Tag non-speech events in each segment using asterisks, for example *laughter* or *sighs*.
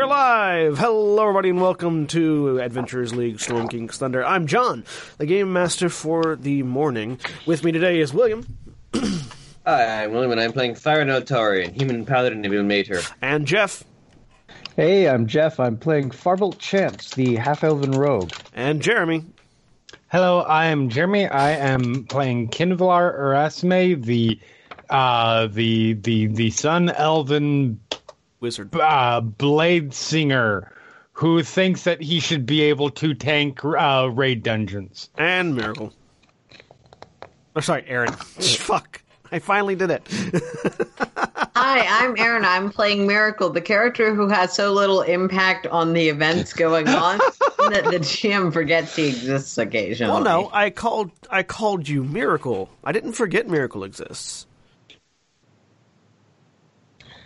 We're live! Hello, everybody, and welcome to Adventures League Storm King's Thunder. I'm John, the game master for the morning. With me today is William Hi, I'm William, and I'm playing Firen Notarian, Human Paladin of Mater. and Jeff Hey, I'm Jeff. I'm playing Farbolt Chance, the half elven rogue. and Jeremy. Hello, I am Jeremy. I am playing Qinvylar Erasme, the uh, the the the Sun Elven Wizard. uh, Blade Singer, who thinks that he should be able to tank uh, raid dungeons. And Miracle. Oh, sorry, Erin. *laughs* Fuck. I finally did it. *laughs* Hi, I'm Erin. I'm playing Miracle, the character who has so little impact on the events going on *laughs* that the GM forgets he exists occasionally. well, no, I called. I called you Miracle. I didn't forget Miracle exists.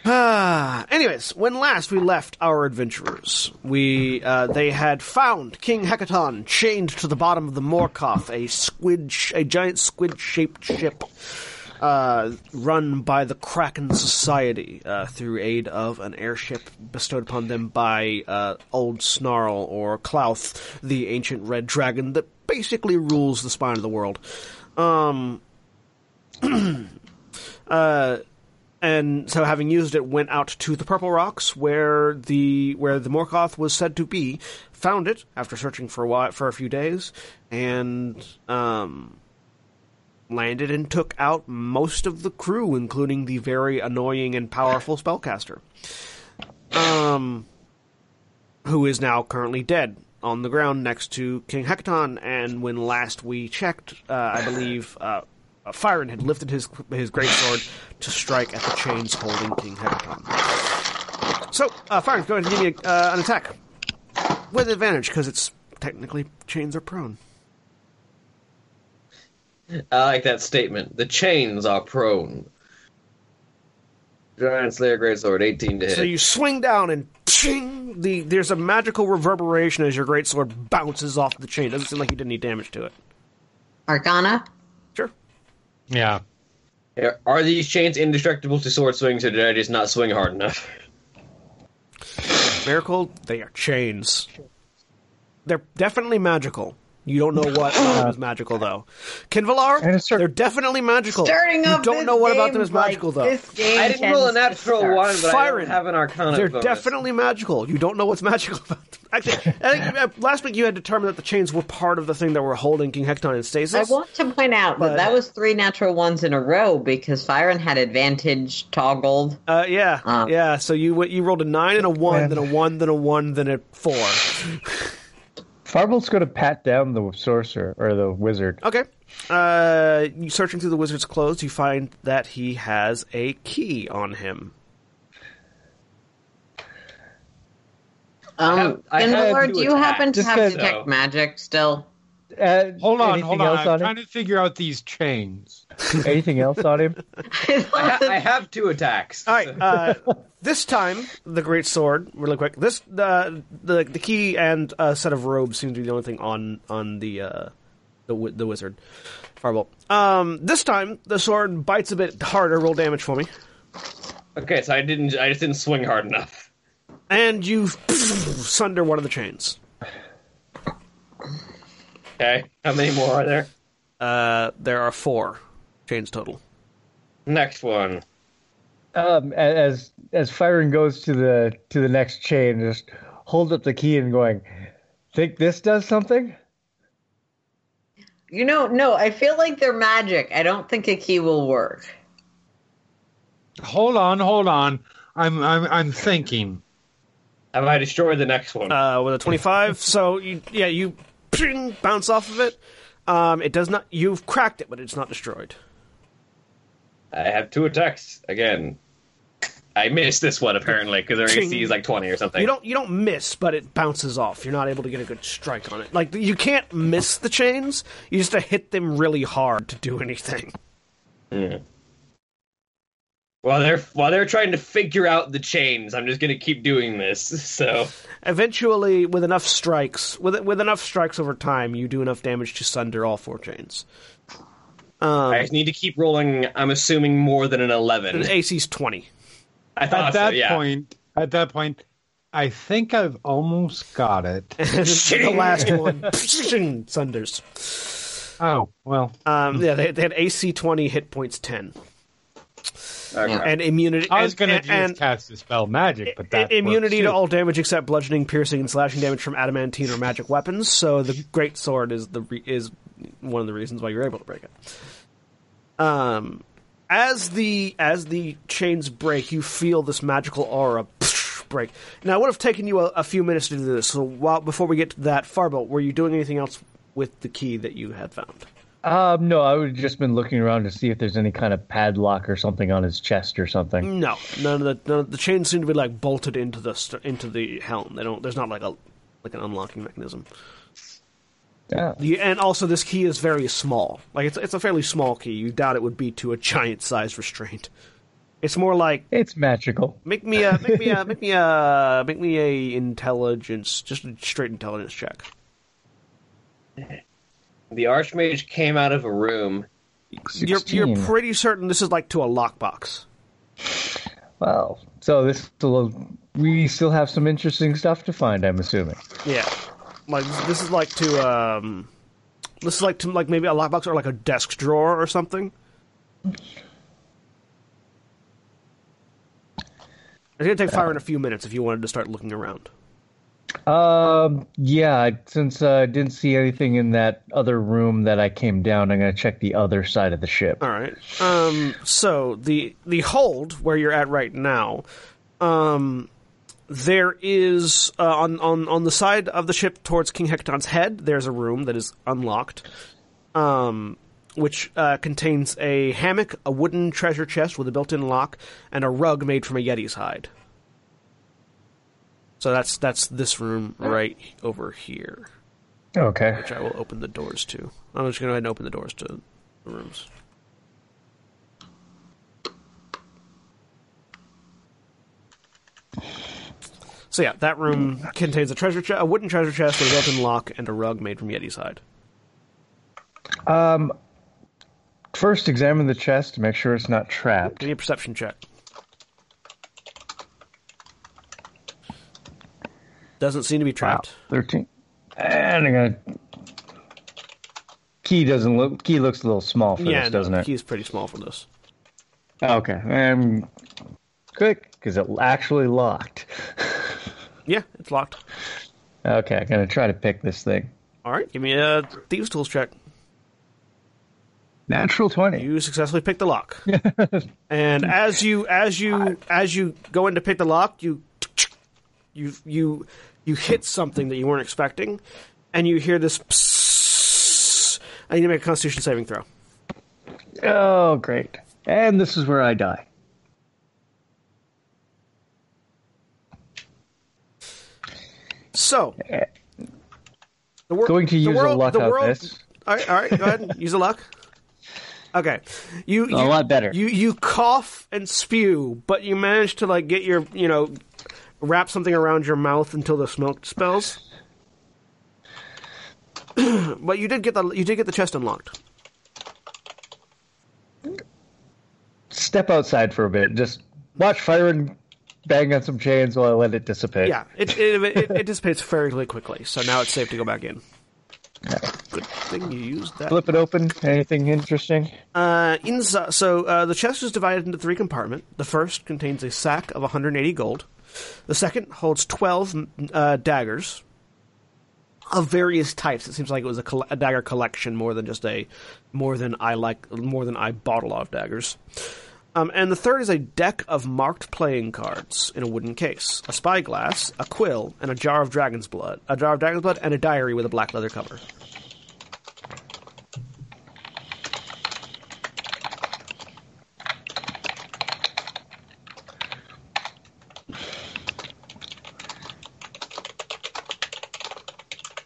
Ah. Anyways, when last we left our adventurers, we uh, they had found King Hekaton chained to the bottom of the Morkoth, a squid, sh- a giant squid-shaped ship. Uh, run by the Kraken Society uh, through aid of an airship bestowed upon them by uh, Old Snarl or Klauth, the ancient red dragon that basically rules the spine of the world. Um, *clears throat* uh, and so having used it, went out to the Purple Rocks where the where the Morkoth was said to be. Found it after searching for a while, for a few days, and um, landed and took out most of the crew, including the very annoying and powerful spellcaster, um, who is now currently dead on the ground next to King Hekaton. And when last we checked, uh, I believe uh, uh, Firen had lifted his his greatsword to strike at the chains holding King Hekaton. So, uh, Firen, go ahead and give me a, uh, an attack with advantage because it's technically chains are prone. I like that statement. The chains are prone. Giant Slayer Greatsword, 18 to hit. So you swing down and ching, the there's a magical reverberation as your greatsword bounces off the chain. Doesn't seem like you did any damage to it. Arcana? Sure. Yeah. Are- Are these chains indestructible to sword swings, or did I just not swing hard enough? Miracle, they are chains. They're definitely magical. You don't know what about them is magical though. Qinvylar, And it's cer- they're definitely magical. Starting you don't this know what about them is like, magical though. This game I didn't roll a natural start. one, but I Firen, don't have an Arcana They're bonus. definitely magical. You don't know what's *laughs* magical about them. Actually, I think uh, last week you had determined that the chains were part of the thing that were holding King Hekaton in stasis. I want to point out But- that that was three natural ones in a row because Firen had advantage toggled. Uh, yeah, Um, yeah. So you you rolled a nine and a one, Man. then a one, then a one, then a four. *laughs* Farbolt's going to pat down the sorcerer or the wizard. Okay. Uh, you searching through the wizard's clothes, you find that he has a key on him. Um, have- I have Gandalf, two do you happen to attacks. have detect so. magic still? Uh, Hold on, hold on. Else I'm on trying to figure out these chains. *laughs* Anything else on him? *laughs* I, ha- I have two attacks. All right. Uh, this time, the great sword, really quick. This the the the key and a set of robes seem to be the only thing on on the uh, the the wizard, Farbolt. Um, this time the sword bites a bit harder. Roll damage for me, Okay, so I didn't. I just didn't swing hard enough. and you *laughs* sunder one of the chains. Okay, how many more are there? Uh, there are four chains total. Next one. Um, as as Firen goes to the to the next chain, just hold up the key and going, think this does something? You know, no, I feel like they're magic. I don't think a key will work. Hold on, hold on. I'm I'm I'm thinking. Have I destroyed the next one? Uh, with a twenty-five, so you, yeah, you ping, *clears throat* bounce off of it. Um, it does not. You've cracked it, but it's not destroyed. I have two attacks again. I missed this one apparently because their AC is like twenty or something. You don't you don't miss, but it bounces off. You're not able to get a good strike on it. Like you can't miss the chains. You just have to hit them really hard to do anything. Yeah. While they're while they're trying to figure out the chains, I'm just gonna keep doing this. *laughs* So Eventually, with enough strikes, with with enough strikes over time, you do enough damage to sunder all four chains. Um, I need to keep rolling. I'm assuming more than an eleven. the AC's twenty. I thought At that so, yeah. point, at that point, I think I've almost got it. *laughs* the last one *laughs* sunders. Oh well, Um, yeah, they, they had AC twenty, hit points ten, Okay. and immunity. I was going to and, just and cast dispel magic, but that immunity to all damage except bludgeoning, piercing, and slashing damage from adamantine or magic weapons. So the great sword is the re- is one of the reasons why you're able to break it. Um, as the as the chains break, you feel this magical aura *laughs* break. Now, it would have taken you a, a few minutes to do this. So, while before we get to that, Farbolt, were you doing anything else with the key that you had found? Um, no, I would have just been looking around to see if there's any kind of padlock or something on his chest or something. No, none of the none of the chains seem to be like bolted into the into the helm. They don't. There's not like a like an unlocking mechanism. Yeah. The, and also, this key is very small. Like it's it's a fairly small key. You doubt it would be to a giant size restraint. It's more like It's magical. make me a make me a make me a make me a intelligence just a straight intelligence check. The archmage came out of a room. You're you're pretty certain this is like to a lockbox. Well, so this will, we still have some interesting stuff to find. I'm assuming. Yeah, like this is like to um, this is like to like maybe a lockbox or like a desk drawer or something. It's gonna take Firen a few minutes if you wanted to start looking around. Um, yeah. Since uh, I didn't see anything in that other room that I came down, I'm gonna check the other side of the ship. All right. Um. So the the hold where you're at right now, um, there is uh, on on on the side of the ship towards King Hekaton's head. There's a room that is unlocked, um, which uh, contains a hammock, a wooden treasure chest with a built-in lock, and a rug made from a yeti's hide. So that's that's this room right over here, Okay. which I will open the doors to. I'm just going to go ahead and open the doors to the rooms. So yeah, that room contains a treasure chest, a wooden treasure chest with a built-in lock, and a rug made from Yeti's hide. Um, first examine the chest to make sure it's not trapped. Give me a perception check. Doesn't seem to be Wow, trapped. thirteen. And I'm gonna. Key doesn't look. Key looks a little small for Yeah, this, no, doesn't the it? key's pretty small for this. Okay. Um, quick, because it actually locked. *laughs* Yeah, it's locked. Okay, I'm gonna try to pick this thing. All right, give me a thieves' tools check. Natural twenty. You successfully pick the lock, *laughs* and as you as you as you go in to pick the lock, you you you you hit something that you weren't expecting, and you hear this. Psss, I need to make a Constitution saving throw. Oh, great. And this is where I die. So, the wor- Going to the use world, a luck the on world, this. *laughs* All right, all right, go ahead. use a luck. Okay, you, you A lot better. You you cough and spew, but you manage to like get your you know wrap something around your mouth until the smoke spells. *clears throat* but you did get the you did get the chest unlocked. Step outside for a bit. Just watch fire and bang on some chains while I let it dissipate. Yeah, it it, it, it dissipates fairly quickly, so now it's safe to go back in. Good thing you used that. Flip it open. Anything interesting? Uh, inside, so uh, the chest is divided into three compartments. The first contains a sack of 180 gold. The second holds 12 uh, daggers of various types. It seems like it was a, coll- a dagger collection more than just a more than I like more than I bought a lot of daggers. Um, and the third is a deck of marked playing cards in a wooden case, a spyglass, a quill, and a jar of dragon's blood, a jar of dragon's blood, and a diary with a black leather cover.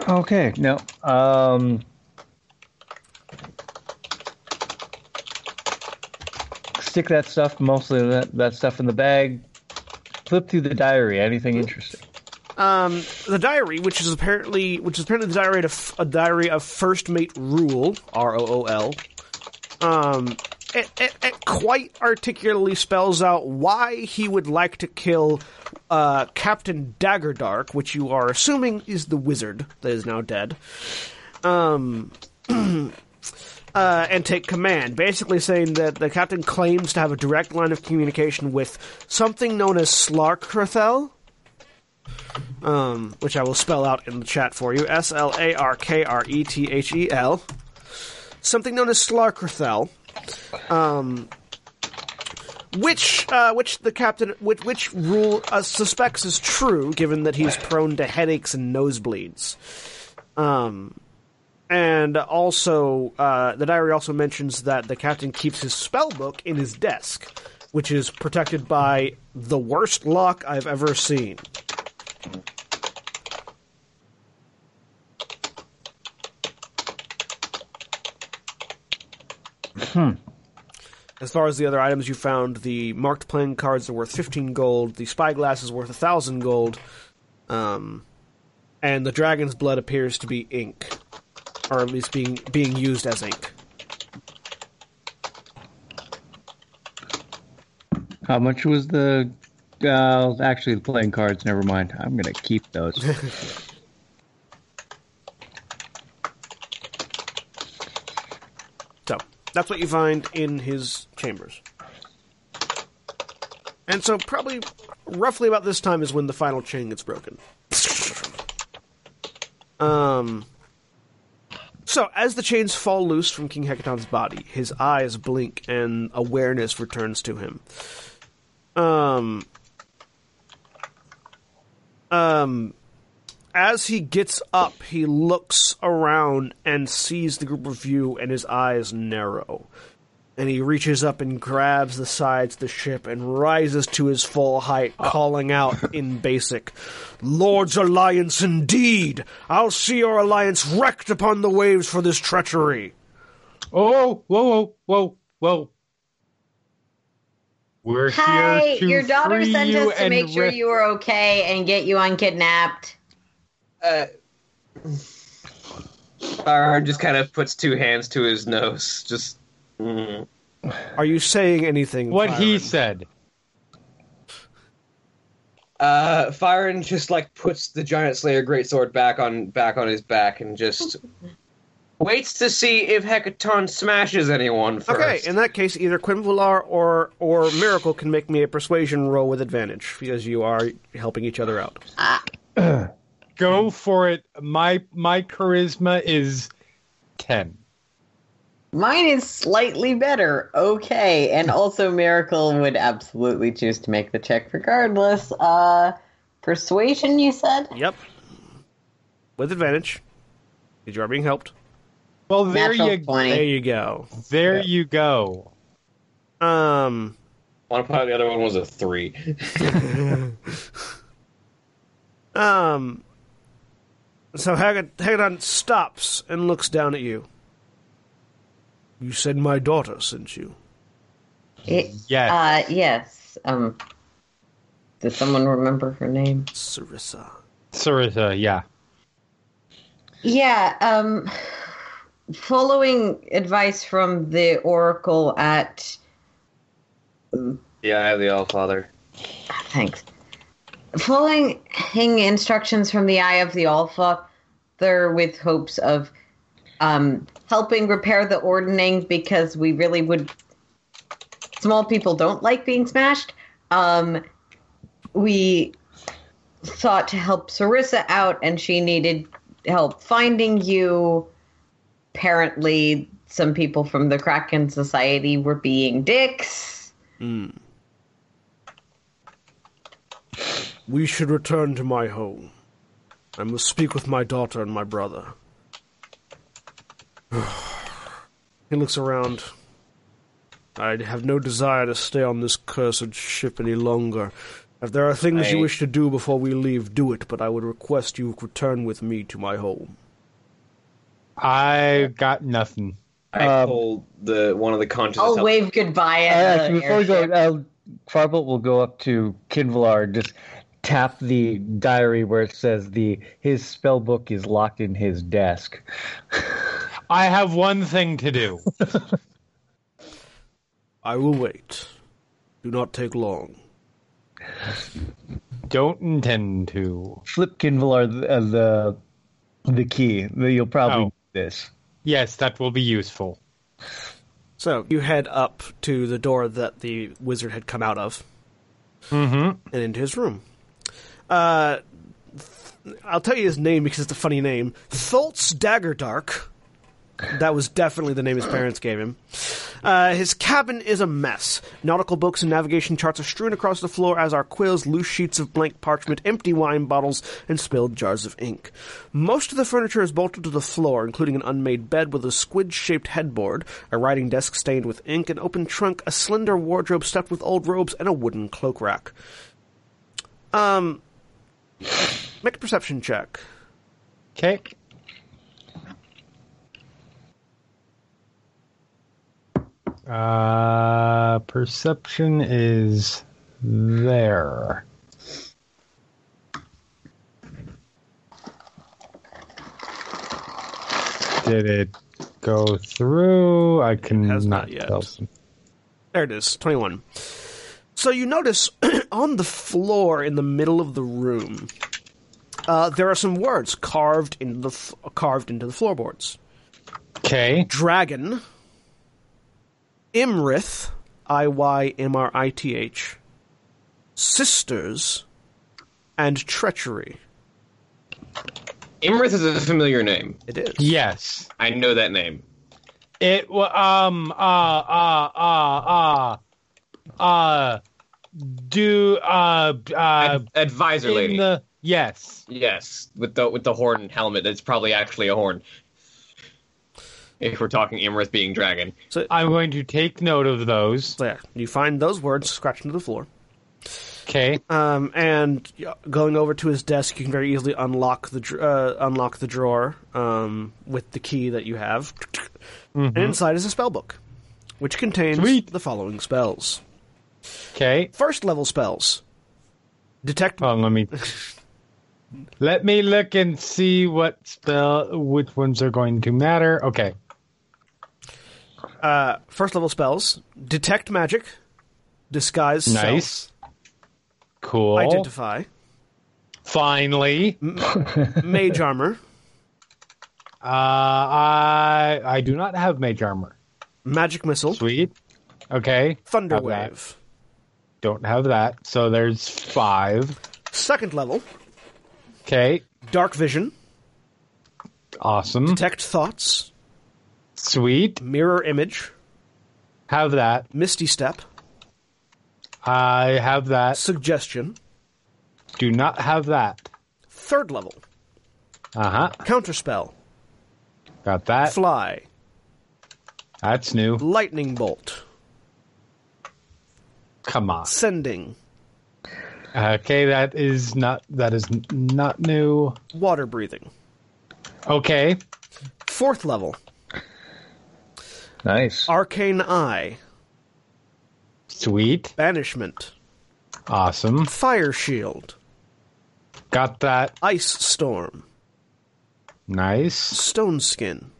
Okay. No. Um. Stick that stuff, mostly that, that stuff in the bag. Flip through the diary. Anything interesting? Um, the diary, which is apparently which is apparently the diary of a diary of First Mate Rool R O O L. Um, it, it, it quite articulately spells out why he would like to kill uh, Captain Daggerdark, which you are assuming is the wizard that is now dead. Um. *clears throat* Uh, and take command, basically saying that the captain claims to have a direct line of communication with something known as Slarkrethel, um, which I will spell out in the chat for you. S L A R K R E T H E L. Something known as Slarkrethel. Um, which, uh, which the captain, which, which Rool uh, suspects is true, given that he's prone to headaches and nosebleeds. Um, and also, uh, the diary also mentions that the captain keeps his spell book in his desk, which is protected by the worst lock I've ever seen. As far as the other items you found, the marked playing cards are worth 15 gold, the spyglass is worth 1,000 gold, um, and the dragon's blood appears to be ink, or at least being, being used as ink. How much was the? Uh, actually, the playing cards. Never mind. I'm gonna keep those. *laughs* So, that's what you find in his chambers. And so, probably roughly about this time is when the final chain gets broken. *laughs* Um. So, as the chains fall loose from King Hekaton's body, his eyes blink and awareness returns to him. Um. Um. As he gets up, he looks around and sees the group of you, and his eyes narrow. And he reaches up and grabs the sides of the ship and rises to his full height, calling out in basic, Lord's alliance indeed! I'll see your alliance wrecked upon the waves for this treachery! Oh, whoa, whoa, whoa, whoa. We're Hi, here to your daughter free sent you us to and make sure re- you were okay and get you unkidnapped. Uh, Firen just kind of puts two hands to his nose. Just. Mm. Are you saying anything? What he said. Uh, Firen just like puts the giant slayer greatsword back on back on his back and just *laughs* waits to see if Hekaton smashes anyone first. Okay, in that case, either Qinvylar or or Miracle can make me a persuasion roll with advantage because you are helping each other out. *clears throat* Go for it. My my charisma is ten. Mine is slightly better. Okay. And also Miracle would absolutely choose to make the check regardless. Uh persuasion you said? Yep, with advantage because you are being helped. Well, there Natural you There you go. there you go. Um. One part the other one was a three. *laughs* Um. So Hagad- Haggadon stops and looks down at you. You said my daughter sent you. It- Yes. Uh yes. Um does someone remember her name? Serissa. Sarita, yeah. Yeah, um, following advice from the Oracle at. Yeah, I have the All Father. Thanks. Following instructions from the Eye of the Alpha, they're with hopes of um, helping repair the ordning because we really would. Small people don't like being smashed. Um, we thought to help Serissa out, and she needed help finding you. Apparently, some people from the Kraken Society were being dicks. We should return to my home. I must speak with my daughter and my brother. *sighs* he looks around. I have no desire to stay on this cursed ship any longer. If there are things you wish to do before we leave, do it, but I would request you return with me to my home. I got nothing. I Um, told the one of the conscious. I'll wave goodbye Uh, at actually, the before we go, airship. uh, Farbolt will go up to Qinvylar and just tap the diary where it says the his spell book is locked in his desk. *laughs* I have one thing to do. *laughs* I will wait. Do not take long. Don't intend to. Flip Qinvylar the, uh, the the key. You'll probably Oh. need this. Yes, that will be useful. So you head up to the door that the wizard had come out of, Mm-hmm. and into his room. Uh, th- I'll tell you his name because it's a funny name. Tholtz Daggerdark. That was definitely the name his parents gave him. Uh, his cabin is a mess. Nautical books and navigation charts are strewn across the floor, as are quills, loose sheets of blank parchment, empty wine bottles, and spilled jars of ink. Most of the furniture is bolted to the floor, including an unmade bed with a squid-shaped headboard, a writing desk stained with ink, an open trunk, a slender wardrobe stuffed with old robes, and a wooden cloak rack. Um, make a perception check. Okay. Uh, perception is there. Did it go through? I can has not not yet. tell. There it is, 21. So you notice *clears throat* on the floor in the middle of the room, uh, there are some words carved into the f- carved into the floorboards. Okay. Dragon, Iymrith, I Y M R I T H, sisters, and treachery. Iymrith is a familiar name. It is. Yes. I know that name. It wa um uh uh uh uh uh do uh uh Ad- advisor lady. the yes Yes, with the with the horn helmet. That's probably actually a horn. If we're talking Iymrith being dragon. I'm going to take note of those. So yeah, you find those words scratched into the floor. Okay. Um, and going over to his desk, you can very easily unlock the dr- uh, unlock the drawer um, with the key that you have. And inside is a spell book, which contains Sweet. the following spells: Okay. first level spells, detect Oh, let me *laughs* let me look and see what spell which ones are going to matter. Okay. Uh, first level spells, detect magic, disguise, self, Nice. Cool. identify, Finally. mage armor, Uh I I do not have mage armor. magic missile, Sweet. Okay. thunder Have that. Don't have that. So there's 5. Second level, Okay. dark vision, Awesome. detect thoughts, Sweet. mirror image, Have that. misty step, I have that. suggestion. Do not have that. Third level, Uh huh. counterspell, Got that. fly, That's new. lightning bolt, Come on. sending, Okay, that is not that is not new. water breathing. Okay. Fourth level, Nice. arcane eye, Sweet. banishment, Awesome. fire shield, Got that. ice storm, Nice. Stone Skin.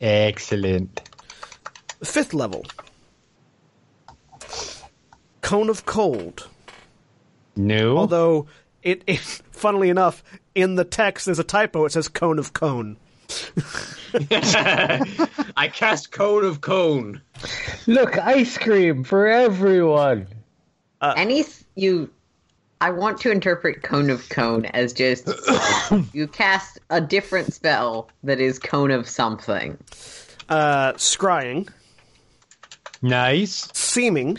Excellent. Fifth level. Cone of Cold. New. Although it, it, *laughs* funnily enough, in the text there's a typo. It says Cone of Cone. *laughs* I cast Cone of Cone. Look, ice cream for everyone. Any you, I want to interpret cone of cone as just *coughs* you cast a different spell that is cone of something. Uh, scrying. nice. Seeming.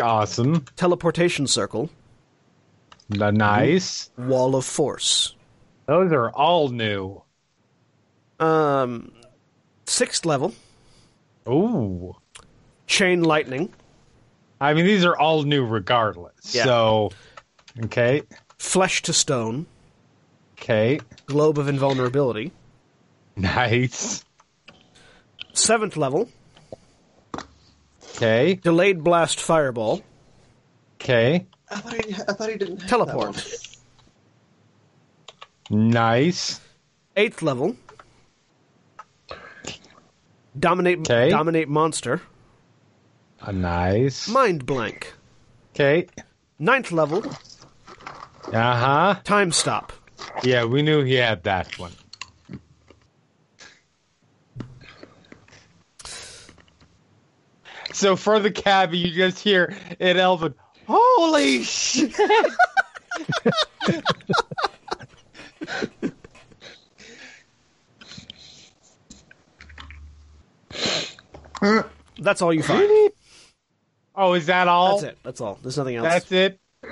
Awesome. Teleportation Circle. N- Nice. Wall of Force. Those are all new. Um, sixth level. Ooh. Chain Lightning. I mean, these are all new regardless. Yeah. So, okay. Flesh to Stone. Okay. Globe of Invulnerability. Nice. Seventh level. Okay. Delayed Blast Fireball. Okay. I thought he, I thought he didn't have Teleport. Nice. Eighth level. Dominate Okay. Dominate Monster. A nice. Mind Blank. Okay. Ninth level. Uh huh. Time Stop. Yeah, we knew he had that one. So for the cabbie, you just hear it, Elvin. Holy shit! *laughs* *laughs* That's all you find. Oh, is that all? That's it. That's all. There's nothing else. That's it. *laughs*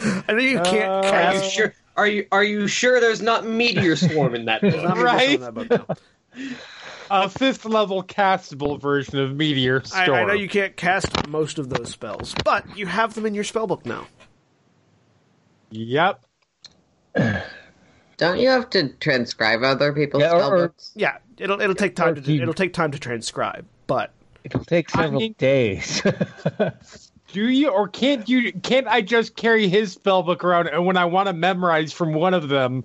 I know you can't Uh, Are cast. you sure? Are you are you sure there's not meteor swarm in that book? Right? books that book now. *laughs* A fifth level castable version of Meteor I, Storm. I know you can't cast most of those spells, but you have them in your spellbook now. Yep. *clears throat* Don't you have to transcribe other people's Yeah, or- or- spellbooks? Yeah, it'll it'll take time to you- it'll take time to transcribe, but It'll take I several mean- days. *laughs* Do you or can't you? Can't I just carry his spellbook around and when I want to memorize from one of them?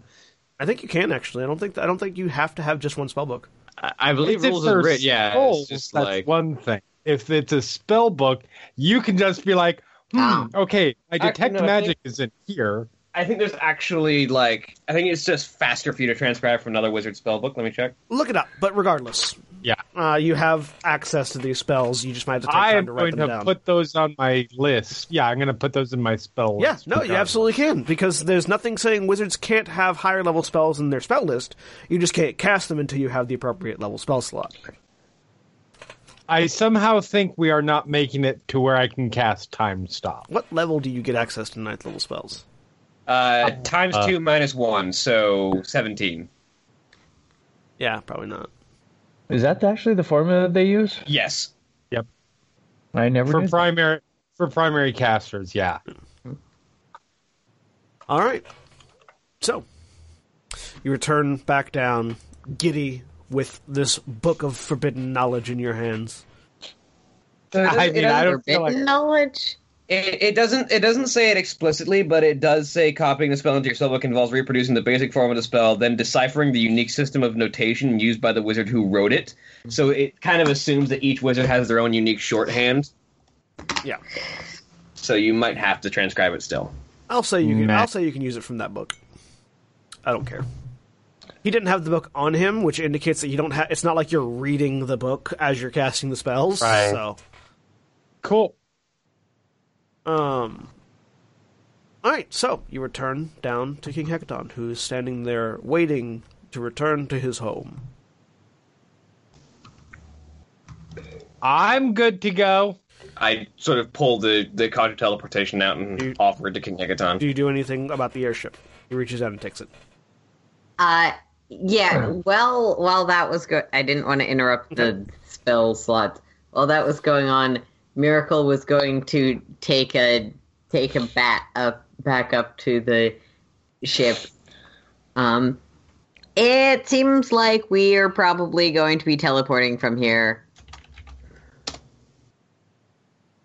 I think you can actually. I don't think I don't think you have to have just one spellbook. I, I believe It's rules they're written. Yeah, scrolls, it's just that's like one thing. If it's a spell book, you can just be like, hmm, okay, my Actually, detect no, I magic is in here. I think there's actually like I think it's just faster for you to transcribe from another wizard spell book. Let me check. Look it up. But regardless, Yeah. uh, you have access to these spells. You just might have to take I time to write going them to down. put those on my list. Yeah, I'm going to put those in my spell yeah, list. no, you absolutely can because there's nothing saying wizards can't have higher level spells in their spell list. You just can't cast them until you have the appropriate level spell slot. I somehow think we are not making it to where I can cast Time Stop. What level do you get access to ninth level spells? Uh, times uh, two minus one, so seventeen. Yeah, probably not. Is that actually the formula that they use? Yes. Yep. I never For knew. primary for primary casters, yeah. All right. So, you return back down, giddy with this book of forbidden knowledge in your hands. So I mean, I doesn't- don't feel Forbidden like knowledge. It, it doesn't. It doesn't say it explicitly, but it does say copying the spell into your spellbook involves reproducing the basic form of the spell, then deciphering the unique system of notation used by the wizard who wrote it. So it kind of assumes that each wizard has their own unique shorthand. Yeah. So you might have to transcribe it still. I'll say you can. Meh. I'll say you can use it from that book. I don't care. He didn't have the book on him, which indicates that you don't have. It's not like you're reading the book as you're casting the spells. Right. So, Cool. Um, all right. So you return down to King Hekaton, who's standing there waiting to return to his home. I'm good to go. I sort of pulled the the conjure teleportation out and You- offered to King Hekaton. Do you do anything about the airship? He reaches out and takes it. Uh, yeah. Well, while that was good, I didn't want to interrupt the spell slot. While that was going on, Miracle was going to take a take a bat up back up to the ship. Um, it seems like we are probably going to be teleporting from here.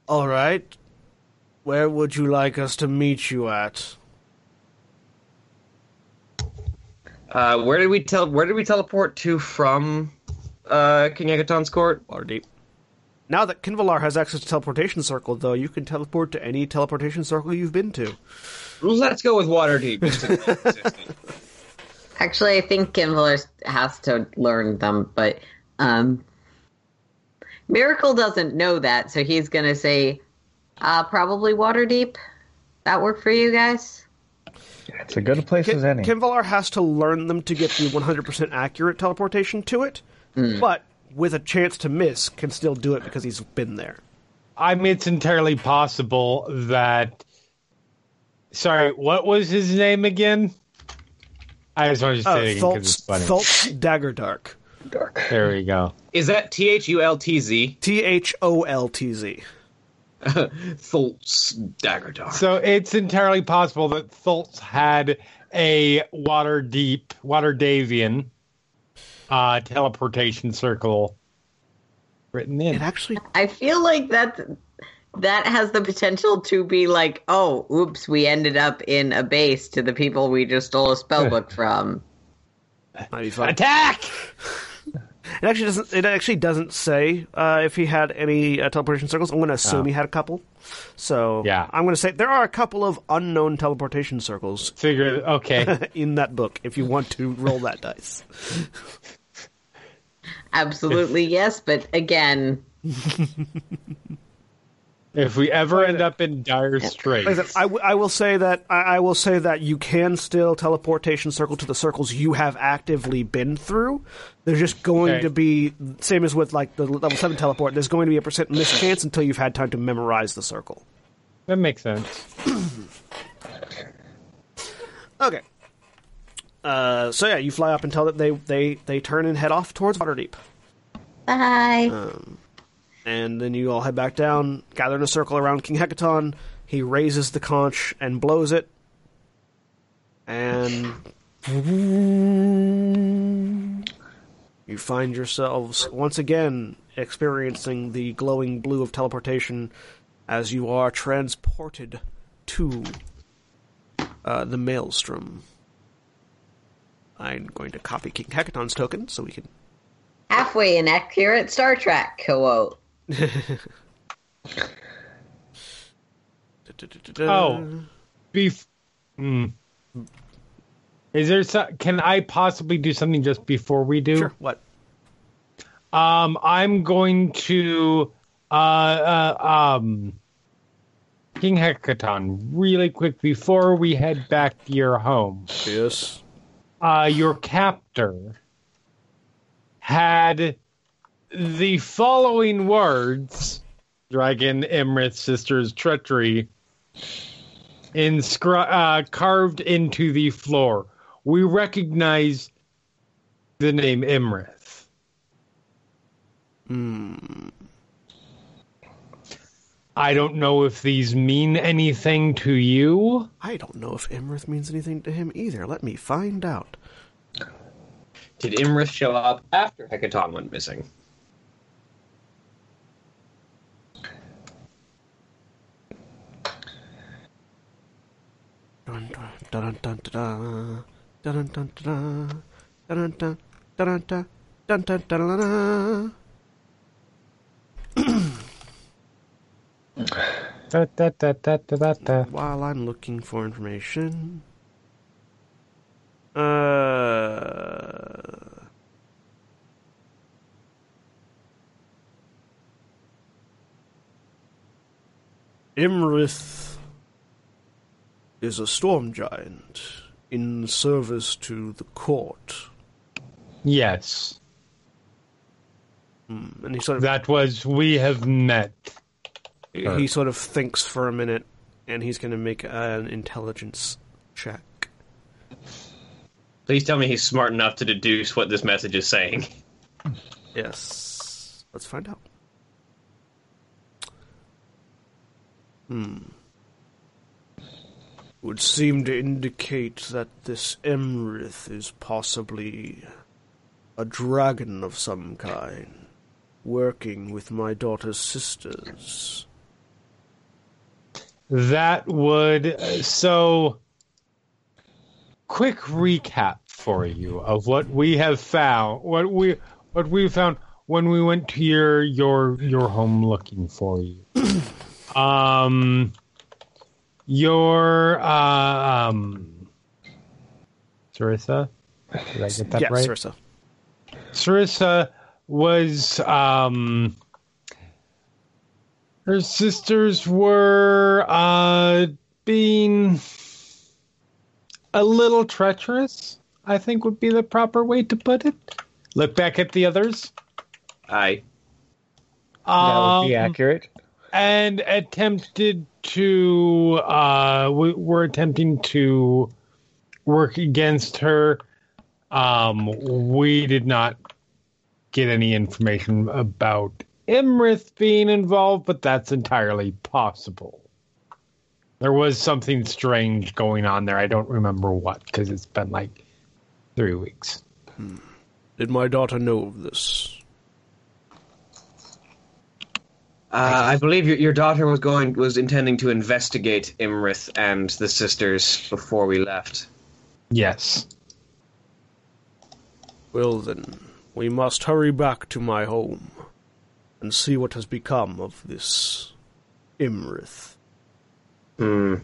All right. Where would you like us to meet you at? Uh, where did we tell? Where did we teleport to from uh, King Hekaton's court? Waterdeep. Now that Qinvylar has access to teleportation circle, though, you can teleport to any teleportation circle you've been to. Let's go with Waterdeep. just *laughs* Actually, I think Qinvylar has to learn them, but um, Miracle doesn't know that, so he's going to say uh, probably Waterdeep. That work for you guys? It's a good place Kin- as any. Qinvylar has to learn them to get the 100% accurate teleportation to it, but with a chance to miss, can still do it because he's been there. I mean, it's entirely possible that. Sorry, what was his name again? I just wanted to Uh, say it again because it's Tholtz, funny. Tholtz Daggerdark. Dark. There we go. Is that T H U L T Z? T H O L T Z. *laughs* Tholtz Daggerdark. So it's entirely possible that Tholtz had a Waterdeep, water Davian uh, teleportation circle written in. It actually I feel like that that has the potential to be like, oh, oops, we ended up in a base to the people we just stole a spell book *laughs* from. might be fun. Attack! It actually doesn't. It actually doesn't say uh, if he had any uh, teleportation circles. I'm going to assume Oh. he had a couple. So Yeah. I'm going to say there are a couple of unknown teleportation circles Figure, okay. *laughs* in that book. If you want to roll that dice, *laughs* Absolutely yes, but again, if we ever end up in dire straits, Like I, I, w- I will say that I, I will say that you can still teleportation circle to the circles you have actively been through. There's just going Okay. to be same as with like the level seven teleport. There's going to be a percent mischance until you've had time to memorize the circle. that makes sense. *clears throat* Okay. Uh, so yeah, you fly up and tell that they they they turn and head off towards Waterdeep, bye. and then you all head back down, gather in a circle around King Hekaton. He raises the conch and blows it, and you find yourselves once again experiencing the glowing blue of teleportation as you are transported to uh, the maelstrom. I'm going to copy King Hekaton's token so we can. Halfway inaccurate Star Trek quote. *laughs* Oh. Bef- hmm. Is there so- can I possibly do something just before we do? Sure. What? Um, I'm going to uh, uh um King Hekaton really quick before we head back to your home. Yes. Uh, your captor had the following words: "Dragon Iymrith Sisters Treachery." Inscri- uh, carved into the floor. We recognize the name Iymrith. I don't know if these mean anything to you. I don't know if Iymrith means anything to him either. Let me find out. Did Iymrith show up after Hekaton went missing? Dun dun dun dun dun dun dun dun dun dun dun dun dun dun dun dun dun dun Da, da, da, da, da, da. While I'm looking for information. Uh. Iymrith is a storm giant in service to the court. Yes, And he sort of that was we have met. He sort of thinks for a minute, and he's going to make an intelligence check. Please tell me he's smart enough to deduce what this message is saying. *laughs* Yes. Let's find out. Hmm. Would seem to indicate that this Iymrith is possibly a dragon of some kind, working with my daughter's sisters. That would so. Quick recap for you of what we have found. What we what we found when we went to your your your home looking for you. *clears throat* um, your uh, um, Serissa. Did I get that yes, right? Serissa. Serissa was um her sisters were uh being a little treacherous, I think would be the proper way to put it. Look back at the others. Aye. That would be Um, accurate. and attempted to uh we were attempting to work against her um we did not get any information about Iymrith being involved but that's entirely possible. There was something strange going on there. I don't remember what because it's been like three weeks. Did my daughter know of this? Uh, I believe your, your daughter was going was intending to investigate Iymrith and the sisters before we left. yes. Well then, we must hurry back to my home and see what has become of this Iymrith. Hmm.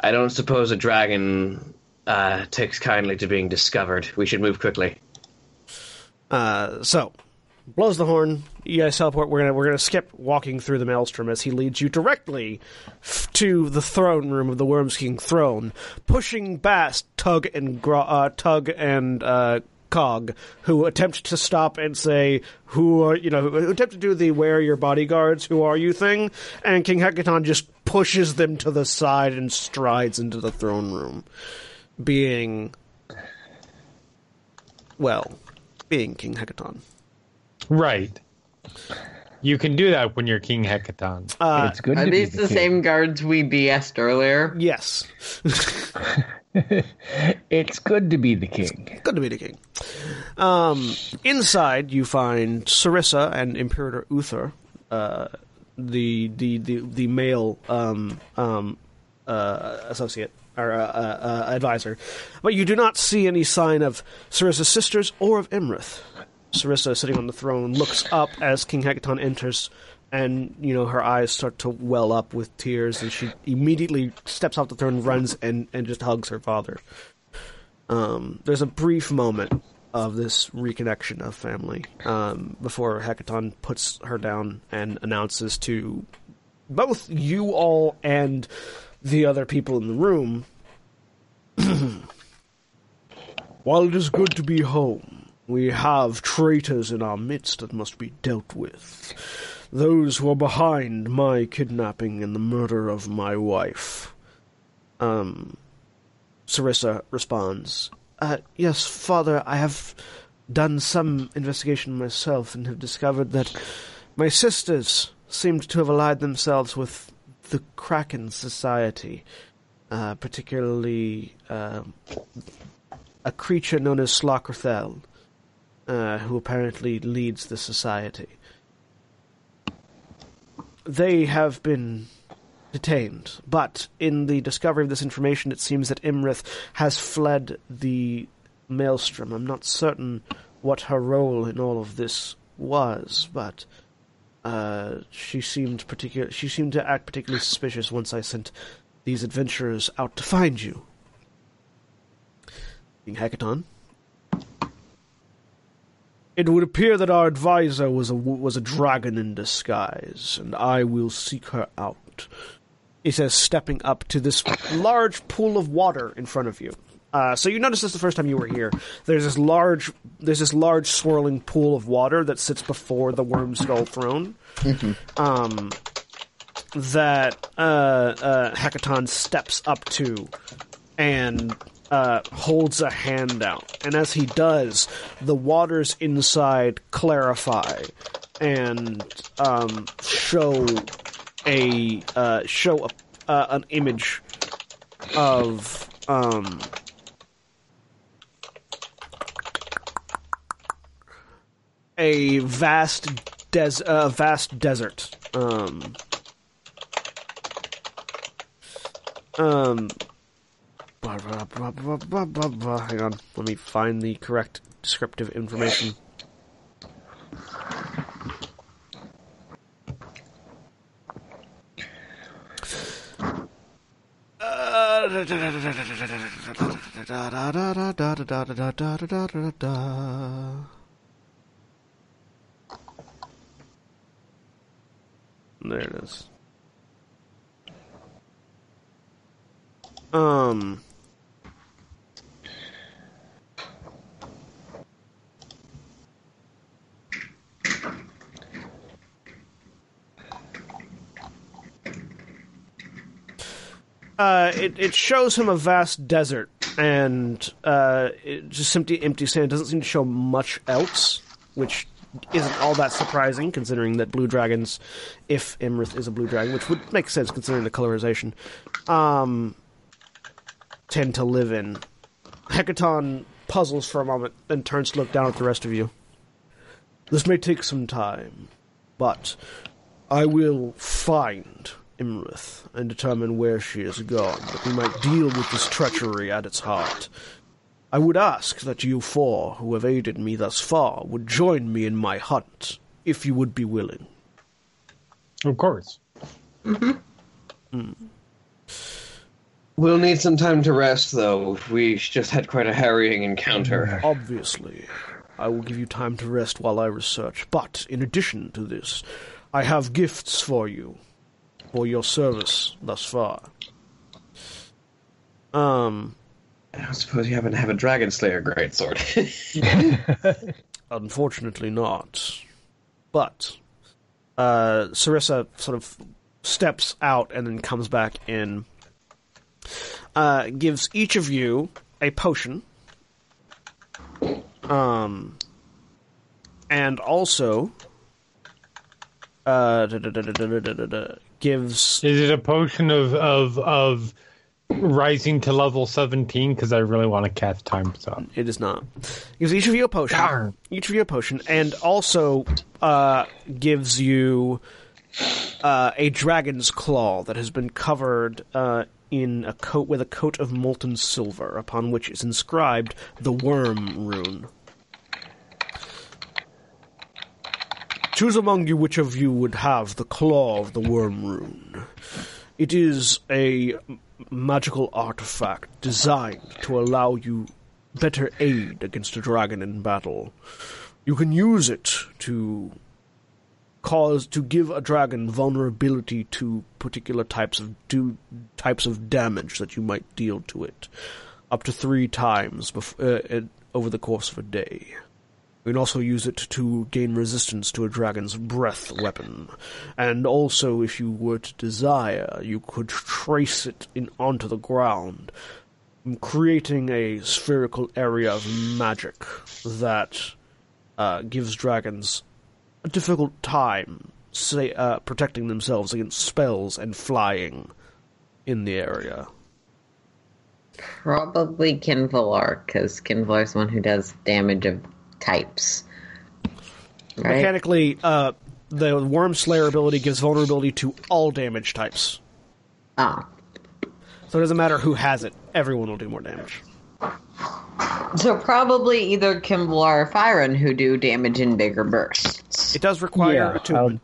I don't suppose a dragon uh, takes kindly to being discovered. We should move quickly. Uh, so blows the horn. You guys teleport. We're gonna we're gonna skip walking through the maelstrom as he leads you directly f- to the throne room of the Wormskull throne, pushing past Tug and Gro- uh, Tug and uh, Cog, who attempt to stop and say, "Who are you know?" Who attempt to do the "Where are your bodyguards? Who are you?" thing, and King Hekaton just pushes them to the side and strides into the throne room, being well, being King Hekaton. right you can do that when you're king hekaton Uh, it's good Are to be these the king. same guards we BS'd earlier? Yes. *laughs* It's good to be the king. Good to be the king. Um, inside, you find Serissa and Imperator Uthor, uh, the, the, the, the male um, um, uh, associate or uh, uh, uh, advisor. But you do not see any sign of Serissa's sisters or of Iymrith. Serissa, sitting on the throne, looks up as King Hekaton enters, and you know her eyes start to well up with tears, and she immediately steps off the throne, runs, and, and just hugs her father. Um, there's a brief moment of this reconnection of family um, before Hekaton puts her down and announces to both you all and the other people in the room. *clears throat* While it is good to be home, we have traitors in our midst that must be dealt with. Those who are behind my kidnapping and the murder of my wife. Um, Serissa responds, uh, Yes, father, I have done some investigation myself and have discovered that my sisters seemed to have allied themselves with the Kraken Society, uh, particularly uh, a creature known as Slarkrethel, uh, who apparently leads the society. They have been detained, but in the discovery of this information, it seems that Iymrith has fled the maelstrom. I'm not certain what her role in all of this was, but uh, she seemed particular. She seemed to act particularly suspicious once I sent these adventurers out to find you. King Hekaton. It would appear that our advisor was a was a dragon in disguise, and I will seek her out. He says, stepping up to this large pool of water in front of you. Uh, so you noticed this the first time you were here. There's this large, there's this large swirling pool of water that sits before the worm skull throne. Um, that uh, uh, Hekaton steps up to and uh, holds a hand out. And as he does, the waters inside clarify and um, show a uh, show a, uh, an image of um, a vast des- a vast desert. Um, um, blah, blah, blah, blah, blah, blah. Hang on, let me find the correct descriptive information. It, shows him a vast desert and uh, it just empty empty sand. It doesn't seem to show much else, which isn't all that surprising considering that blue dragons, if Iymrith is a blue dragon, which would make sense considering the colorization, um, tend to live in. Hekaton puzzles for a moment, then turns to look down at the rest of you. This may take some time, but I will find Iymrith and determine where she is gone, that we might deal with this treachery at its heart. I would ask that you four, who have aided me thus far, would join me in my hunt, if you would be willing. Of course. mm-hmm. We'll need some time to rest, though. We just had quite a harrying encounter. Obviously, I will give you time to rest while I research, but in addition to this, I have gifts for you, for your service thus far. Um, I suppose you happen to have a Dragon Slayer greatsword. *laughs* Unfortunately not. But uh, Serissa sort of steps out and then comes back in. Uh, gives each of you a potion. Um, and also uh, da- da- da- gives Is it a potion of of of rising to level seventeen? Because I really want to cast time up. It is not. Gives each of you a potion. Darn. Each of you a potion, and also uh, gives you uh, a dragon's claw that has been covered uh, in a coat with a coat of molten silver, upon which is inscribed the Worm Rune. Choose among you which of you would have the claw of the Worm Rune. It is a magical artifact designed to allow you better aid against a dragon in battle. You can use it to cause to give a dragon vulnerability to particular types of do types of damage that you might deal to it, up to three times bef- uh, uh, over the course of a day. You can also use it to gain resistance to a dragon's breath weapon. And also, if you were to desire, you could trace it in onto the ground, creating a spherical area of magic that uh, gives dragons a difficult time say, uh, protecting themselves against spells and flying in the area. Probably Qinvylar, because Qinvylar's one who does damage of types. Right? Mechanically, uh, the Worm Slayer ability gives vulnerability to all damage types. Oh. So it doesn't matter who has it, everyone will do more damage. So probably either Qinvylar or Firen who do damage in bigger bursts. It does require Yeah, attunement.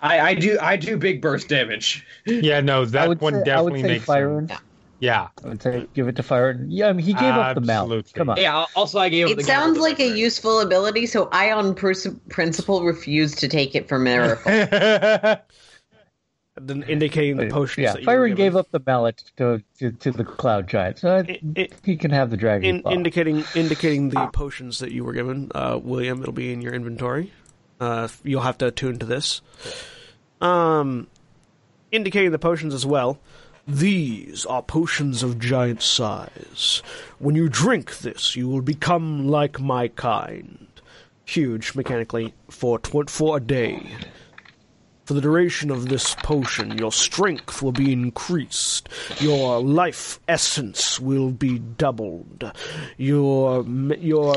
I, I do I do big burst damage. Yeah, no, *laughs* that one say, definitely makes Firen. sense. Yeah, I would say give it to Firen. Yeah, I mean, he gave up the mount. Come on. Yeah. Also, I gave It sounds like a useful ability, so I, on pers- principle, refuse to take it from Miracle. *laughs* Then indicating the potions yeah, that you were Firen given. gave up the mallet to, to, to the cloud giant, so It- it- he can have the dragon. in, claw. indicating indicating the potions that you were given, uh, William. It'll be in your inventory. Uh, you'll have to attune to this. Um, indicating the potions as well. These are potions of giant size. When you drink this, you will become like my kind. Huge, mechanically, for tw- for a day. For the duration of this potion, your strength will be increased. Your life essence will be doubled. Your your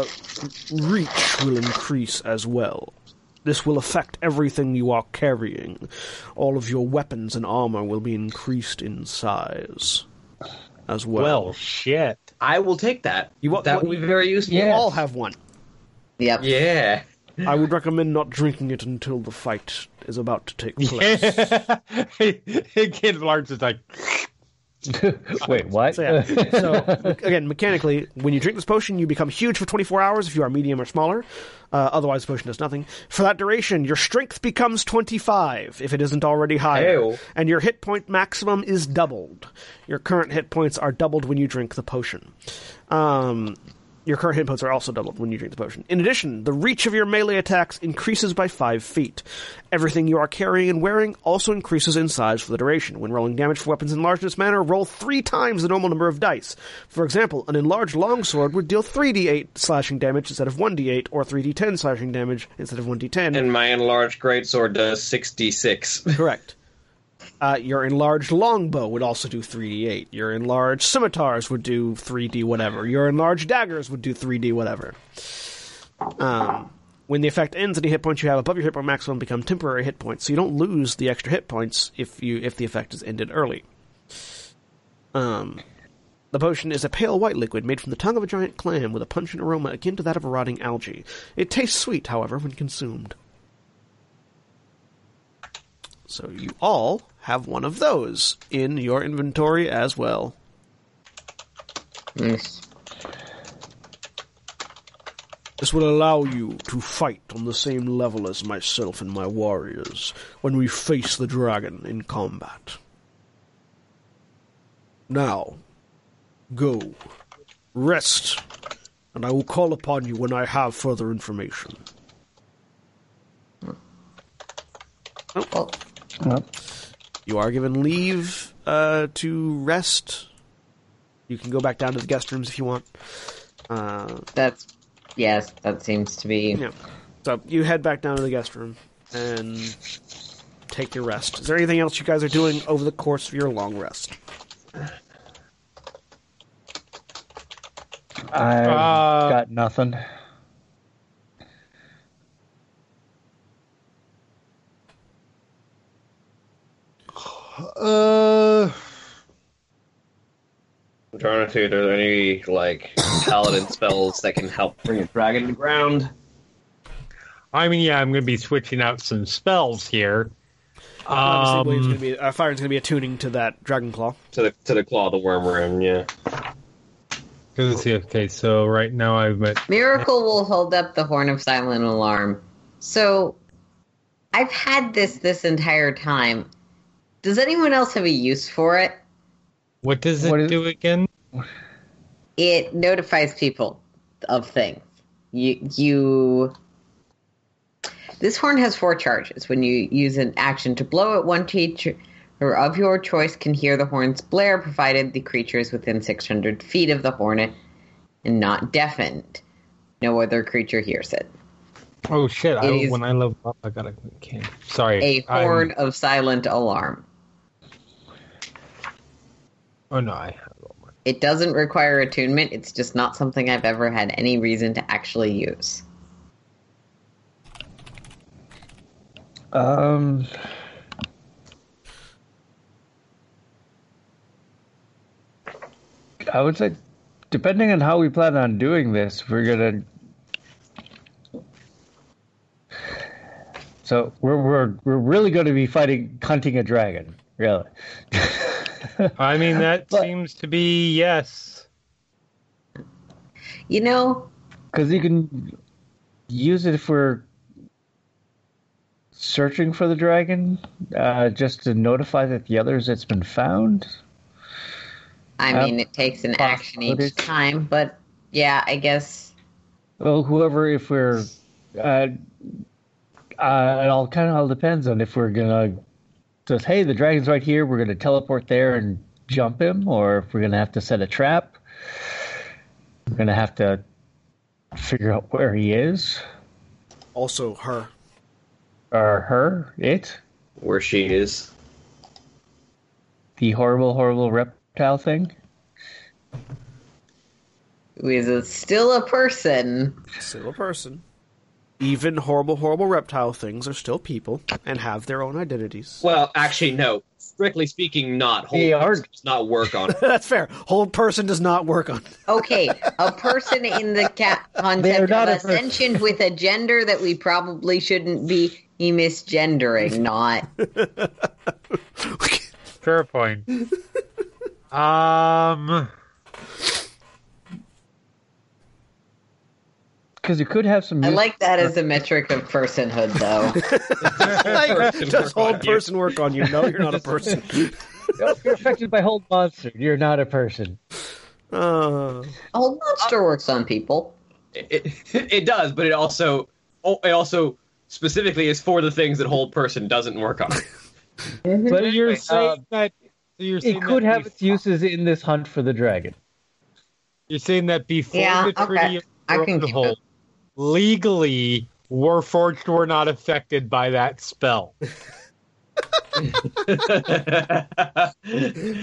reach will increase as well. This will affect everything you are carrying. All of your weapons and armor will be increased in size. as well. Well, shit. I will take that. You wa- that wa- will be very useful. you Yeah. all have one. Yep. Yeah. I would recommend not drinking it until the fight is about to take place. Kid Lars is like, *laughs* Wait, what? So, yeah. so *laughs* again, mechanically, when you drink this potion, you become huge for 24 hours if you are medium or smaller. Uh, otherwise, the potion does nothing. For that duration, your strength becomes 25 if it isn't already higher, Ew. and your hit point maximum is doubled. Your current hit points are doubled when you drink the potion. Um, your current hit points are also doubled when you drink the potion. In addition, the reach of your melee attacks increases by 5 feet. Everything you are carrying and wearing also increases in size for the duration. When rolling damage for weapons enlarged in this manner, roll 3 times the normal number of dice. For example, an enlarged longsword would deal 3d8 slashing damage instead of 1d8, or 3d10 slashing damage instead of 1d10. And my enlarged greatsword does 66. Correct. Uh, your enlarged longbow would also do 3d8. Your enlarged scimitars would do 3d whatever. Your enlarged daggers would do 3d whatever. Um, when the effect ends, any hit points you have above your hit point maximum become temporary hit points, so you don't lose the extra hit points if you if the effect is ended early. Um, the potion is a pale white liquid made from the tongue of a giant clam with a pungent aroma akin to that of a rotting algae. It tastes sweet, however, when consumed. So you all have one of those in your inventory as well. Yes. This will allow you to fight on the same level as myself and my warriors when we face the dragon in combat. Now, go, rest, and I will call upon you when I have further information. Oh, Well, You are given leave uh, to rest. You can go back down to the guest rooms if you want. Uh, that's yes. That seems to be. Yeah. So you head back down to the guest room and take your rest. Is there anything else you guys are doing over the course of your long rest? I've Uh, got nothing. Uh, I'm trying to see if there's any, like, paladin spells that can help bring a dragon to ground. I mean, yeah, I'm going to be switching out some spells here. Obviously, William's Um, gonna be uh, Fire's going to be attuning to that dragon claw. To the to the claw of the worm rim, yeah. Cause let's see, okay, so right now I've at Miracle will hold up the horn of silent alarm. So, I've had this this entire time. Does anyone else have a use for it? what does it What is- do again? It notifies people of things. You you. This horn has four charges. When you use an action to blow it, one teacher or of your choice can hear the horn's blare, provided the creature is within 600 feet of the hornet and not deafened. No other creature hears it. Oh shit! I, when I level up, I got a can. Sorry, A I'm- horn of silent alarm. Oh no, I have all my. It doesn't require attunement. It's just not something I've ever had any reason to actually use. Um, I would say, depending on how we plan on doing this, we're gonna. So we're we're we're really going to be fighting hunting a dragon, really. *laughs* *laughs* I mean, that But- seems to be yes. You know, Because you can use it if we're searching for the dragon, uh, just to notify that the others it's been found. I Uh, mean, it takes an action each possibilities. time, but yeah, I guess. Well, whoever, if we're, uh, uh, it all kind of all depends on if we're gonna just, hey, the dragon's right here, we're gonna teleport there and jump him, or if we're gonna have to set a trap. We're gonna have to figure out where he is, Also, her. or her, it, Where she is. the horrible, horrible reptile thing. Is it still a person. Still a person. Even horrible, horrible reptile things are still people and have their own identities. Well, actually, no. Strictly speaking, not. Whole They are- person does not work on *laughs* it. That's fair. Whole person does not work on. Okay, a person in the ca- *laughs* They're concept of a person. ascension with a gender that we probably shouldn't be misgendering, not. *laughs* Fair point. um, Because you could have some. I like that as a metric of personhood, though. *laughs* Like, Person does whole person work on you? No, you're not a person. If *laughs* you're affected by whole monster. You're not a person. Uh, A whole monster works on people. it, it does, but it also oh, it also specifically is for the things that whole person doesn't work on. so you're saying uh, that so you're saying It could that have its uses in this hunt for the dragon. You're saying that before Yeah, the Treaty okay. I can keep Thornhold, legally, Warforged were not affected by that spell. *laughs*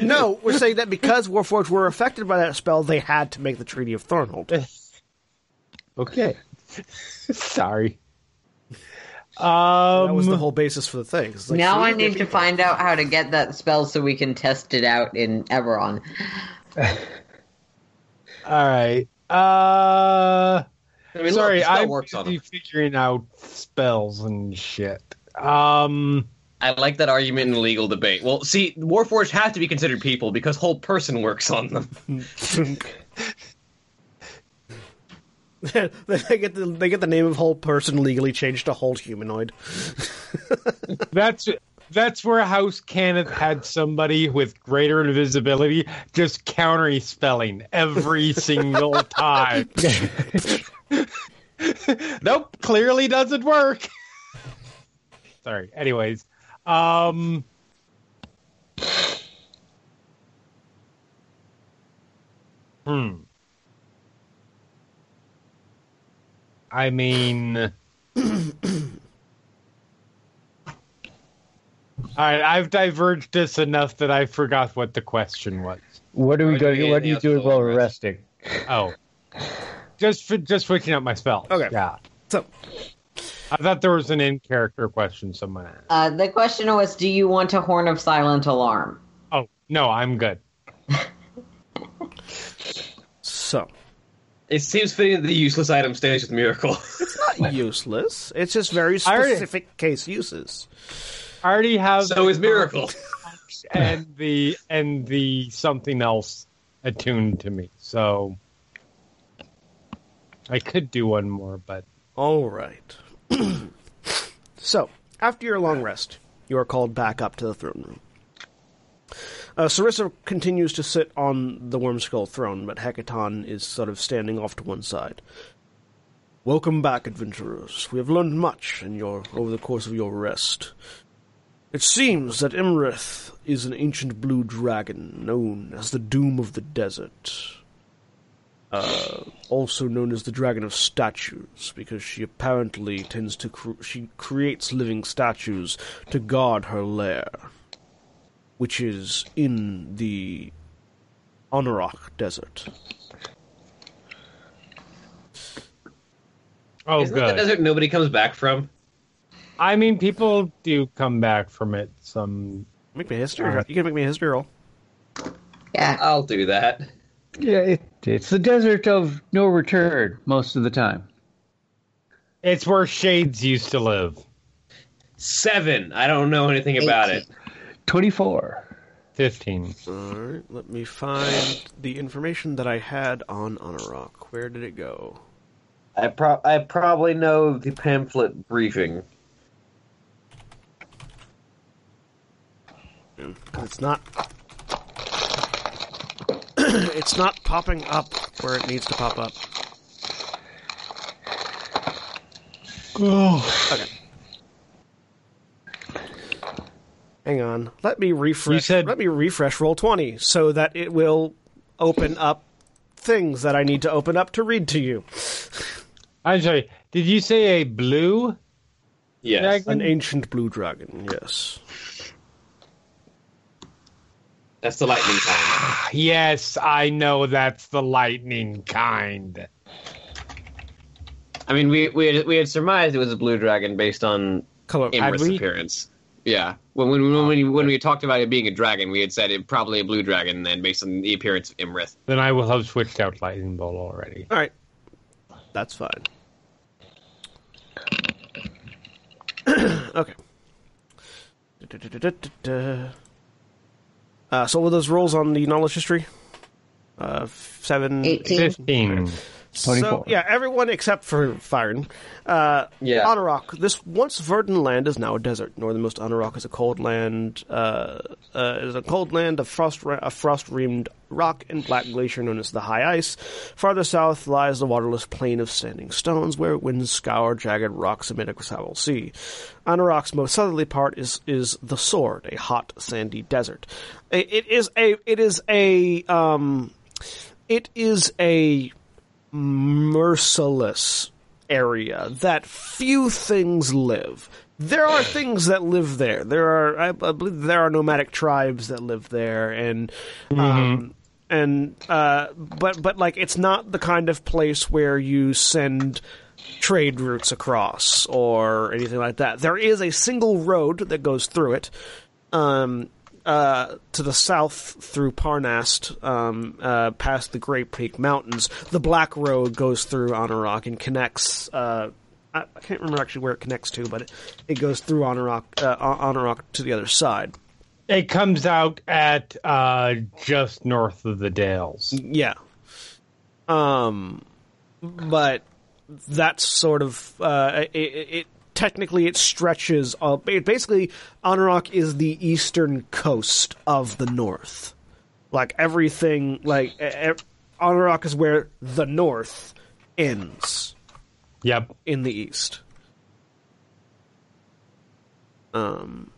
no, we're saying that because Warforged were affected by that spell, they had to make the Treaty of Thornhold. *laughs* Okay. *laughs* Sorry. that Um, was the whole basis for the thing. Like, now I need to people. find out how to get that spell so we can test it out in Eberron. all right. Uh, I mean, sorry, look, I'm works busy them. figuring out spells and shit. Um, I like that argument in the legal debate. Well, see, Warforged have to be considered people because whole person works on them. *laughs* they get the they get the name of whole person legally changed to whole humanoid. *laughs* that's that's where House Cannith had somebody with greater invisibility just counter spelling every single time. *laughs* *laughs* nope, clearly doesn't work. Sorry. Anyways, um Hmm. I mean All right, I've diverged this enough that I forgot what the question was. What are we Are going? you What are you getting doing while we're resting? Oh, *laughs* just for, just switching up my spell. Okay. Yeah, So I thought there was an in character question someone asked. Uh, the question was Do you want a Horn of Silent Alarm? Oh no, I'm good. so It seems fitting that the useless item stays with Miracle. It's not *laughs* useless. It's just very I already- specific case uses. I already have so is Miracle. and the and the something else attuned to me. So I could do one more, but All right. *clears throat* so, after your long rest, you are called back up to the throne room. Uh, Serissa continues to sit on the Wormskull throne, but Hekaton is sort of standing off to one side. Welcome back, adventurers. We have learned much in your over the course of your rest. It seems that Iymrith is an ancient blue dragon known as the Doom of the Desert uh, also known as the Dragon of Statues, because she apparently tends to cr- she creates living statues to guard her lair, which is in the Anauroch Desert. oh Isn't that the desert nobody comes back from? I mean, people do come back from it. Some Make me a history. roll. You can make me a history roll. Yeah. I'll do that. Yeah, it, it's the desert of no return most of the time. it's where shades used to live. Seven. I don't know anything about it. Twenty-four. Fifteen. All right, let me find the information that I had on Anauroch. Where did it go? I pro- I probably know the pamphlet briefing. It's not. *coughs* it's not popping up where it needs to pop up. Oh. Okay. Hang on. Let me refresh. You said- Let me refresh roll twenty so that it will open up things that I need to open up to read to you. I'm sorry. Did you say a blue? Yes. Dragon? An ancient blue dragon. Yes. That's the lightning kind. *sighs* Yes, I know that's the lightning kind. I mean, we we had, we had surmised it was a blue dragon based on Color. Iymrith's we? appearance. Yeah, when when when, we, when we talked about it being a dragon, we had said it probably a blue dragon, then based on the appearance of Iymrith. Then I will have switched out lightning bolt already. All right, that's fine. *clears throat* okay. Da-da-da-da-da-da. Uh, so, what were those rolls on the knowledge history? Uh, f- seven, Eighteen. Fifteen. So, yeah, everyone except for Firen. Uh, Yeah. Anauroch, this once verdant land is now a desert. Northernmost Anauroch is a cold land, uh, uh, is a cold land of frost, a frost-reamed rock and black glacier known as the High Ice. Farther south lies the waterless plain of standing stones, where winds scour jagged rocks amid a gravel sea. Anauroch's most southerly part is is the Sword, a hot, sandy desert. It, is a it is a um, it is a merciless area that few things live. There are things that live there. There are, I, I believe, there are nomadic tribes that live there, and um, and uh, but but like it's not the kind of place where you send trade routes across or anything like that. There is a single road that goes through it. Um, uh, to the south through Parnast, um, uh, past the Graypeak Mountains. The Black Road goes through Anauroch and connects. Uh, I, can't remember actually where it connects to, but it, it goes through Anauroch, uh, Anauroch to the other side. It comes out at uh, just north of the Dales. Yeah. Um, but that's sort of uh, it, it, technically it stretches. Uh, it, basically, Anauroch is the eastern coast of the north. Like everything, like e- e- is where the north ends Yep. in the east. Um,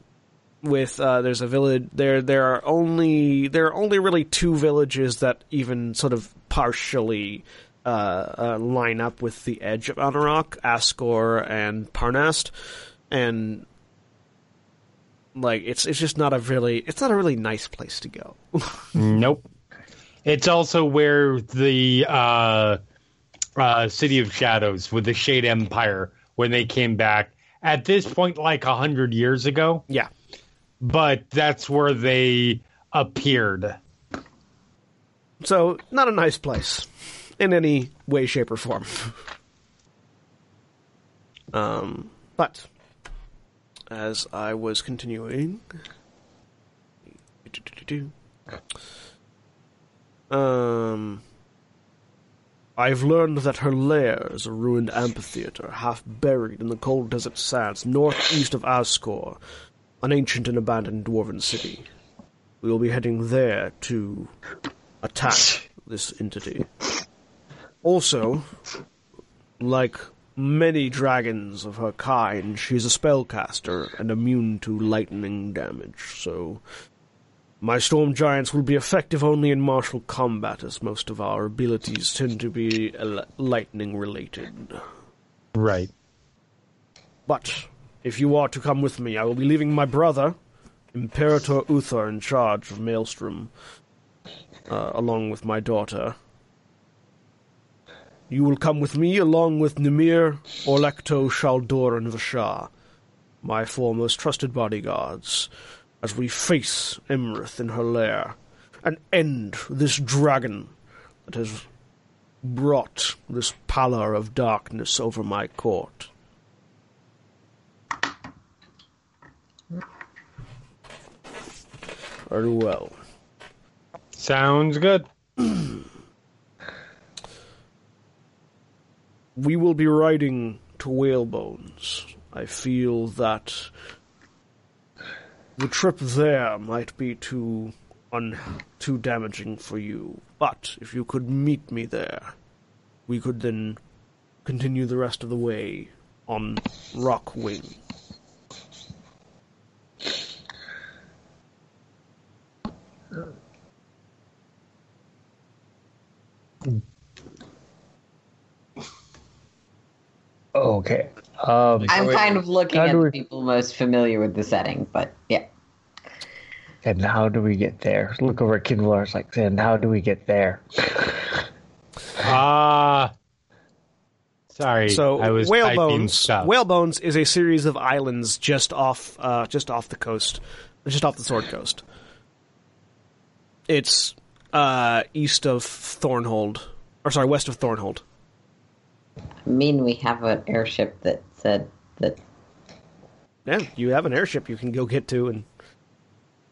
with uh, there's a village there. There are only there are only really two villages that even sort of partially uh, uh, line up with the edge of Anauroch, Ascore and Parnast, and like it's it's just not a really it's not a really nice place to go. *laughs* Nope. It's also where the uh, uh, City of Shadows with the Shade Empire, when they came back at this point, like a hundred years ago. yeah. But that's where they appeared. So, not a nice place in any way, shape, or form. um, but as I was continuing, um, I've learned that her lair is a ruined amphitheater, half buried in the cold desert sands northeast of Ascore, an ancient and abandoned dwarven city. We will be heading there to attack this entity. Also, like many dragons of her kind, she's a spellcaster and immune to lightning damage, so my storm giants will be effective only in martial combat, as most of our abilities tend to be uh, lightning related. Right. But if you are to come with me, I will be leaving my brother, Imperator Uthor, in charge of Maelstrom, uh, along with my daughter. You will come with me, along with Nimir, Orlekto, Shaldoor, and Vashar, my four most trusted bodyguards, as we face Iymrith in her lair and end this dragon that has brought this pallor of darkness over my court. Very well. Sounds good. *clears throat* We will be riding to Whalebones. I feel that the trip there might be too un- too damaging for you. But if you could meet me there, we could then continue the rest of the way on Rockwing. Okay. Um, I'm wait, kind of looking at do the people most familiar with the setting, but yeah. and how do we get there? Look over at Qinvylar. It's like, and how do we get there? *laughs* Ah. Sorry, So I was whale typing bones. stuff. Whale bones is a series of islands just off, uh, just off the coast, just off the Sword Coast. It's uh, east of Thornhold, or sorry, west of Thornhold. I mean, we have an airship that said that. Yeah, you have an airship you can go get to, and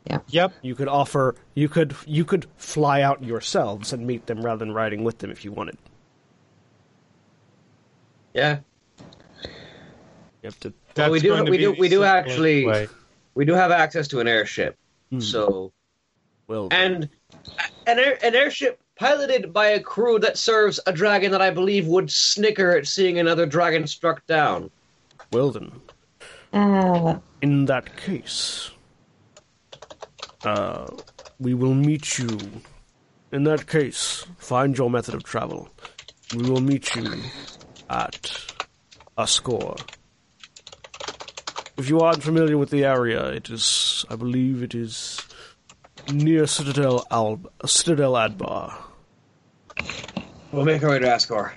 yeah, Yep. you could offer, you could, you could fly out yourselves and meet them rather than riding with them if you wanted. Yeah, You have to. That's we do- we do- we do actually- way. we do have access to an airship. So Well, and an air, an airship piloted by a crew that serves a dragon that I believe would snicker at seeing another dragon struck down. well then. Uh, In that case, uh, we will meet you. In that case, find your method of travel. We will meet you at Ascore. If you aren't familiar with the area, it is, I believe, it is near Citadel Al Citadel Adbar, We'll make our way to Ascore.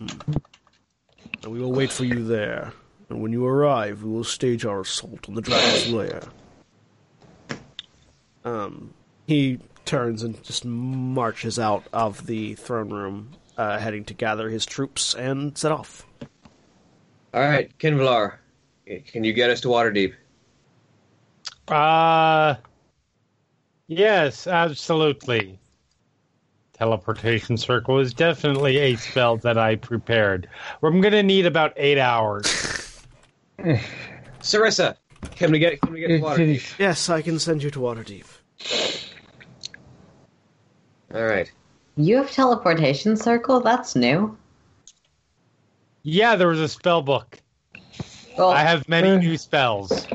and we will wait for you there. And when you arrive, we will stage our assault on the dragon's lair. Um, he turns and just marches out of the throne room, uh, heading to gather his troops and set off. All right, Qinvylar, can you get us to Waterdeep? Uh, yes, absolutely. Teleportation circle is definitely a spell that I prepared. I'm going to need about eight hours. Serissa, can we get can we get to Waterdeep? Yes, I can send you to Waterdeep. All right. you have teleportation circle. That's new. Yeah, there was a spell book. Well, I have many uh. new spells.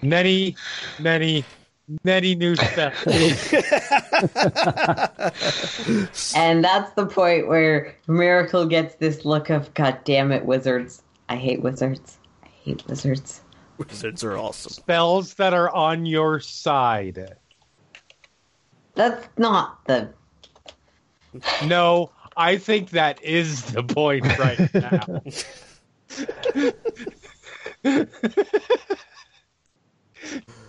Many, many, many new *laughs* stuff. and that's the point where Miracle gets this look of "God damn it, wizards! I hate wizards. I hate wizards." Wizards are awesome. spells that are on your side. That's not the. No, I think that is the point right *laughs* now. *laughs*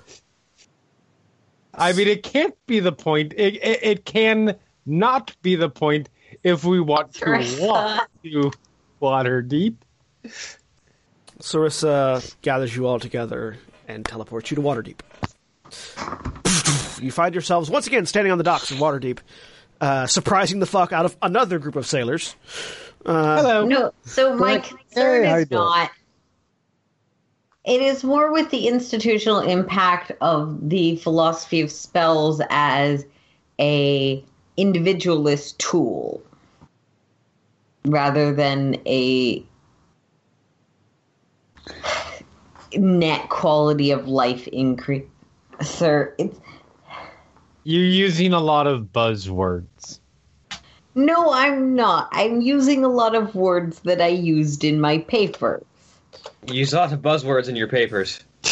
I mean, it can't be the point. It, it, it can not be the point if we want to walk to water deep. Serissa gathers you all together and teleports you to Waterdeep. You find yourselves once again standing on the docks of Waterdeep, uh, surprising the fuck out of another group of sailors. Hello. No, so my Like, concern hey, how you is doing? not. It is more with the institutional impact of the philosophy of spells as a individualist tool, rather than a net quality of life increase. Sir, it's You're using a lot of buzzwords. no, I'm not. I'm using a lot of words that I used in my papers. You use a lot of buzzwords in your papers. *laughs*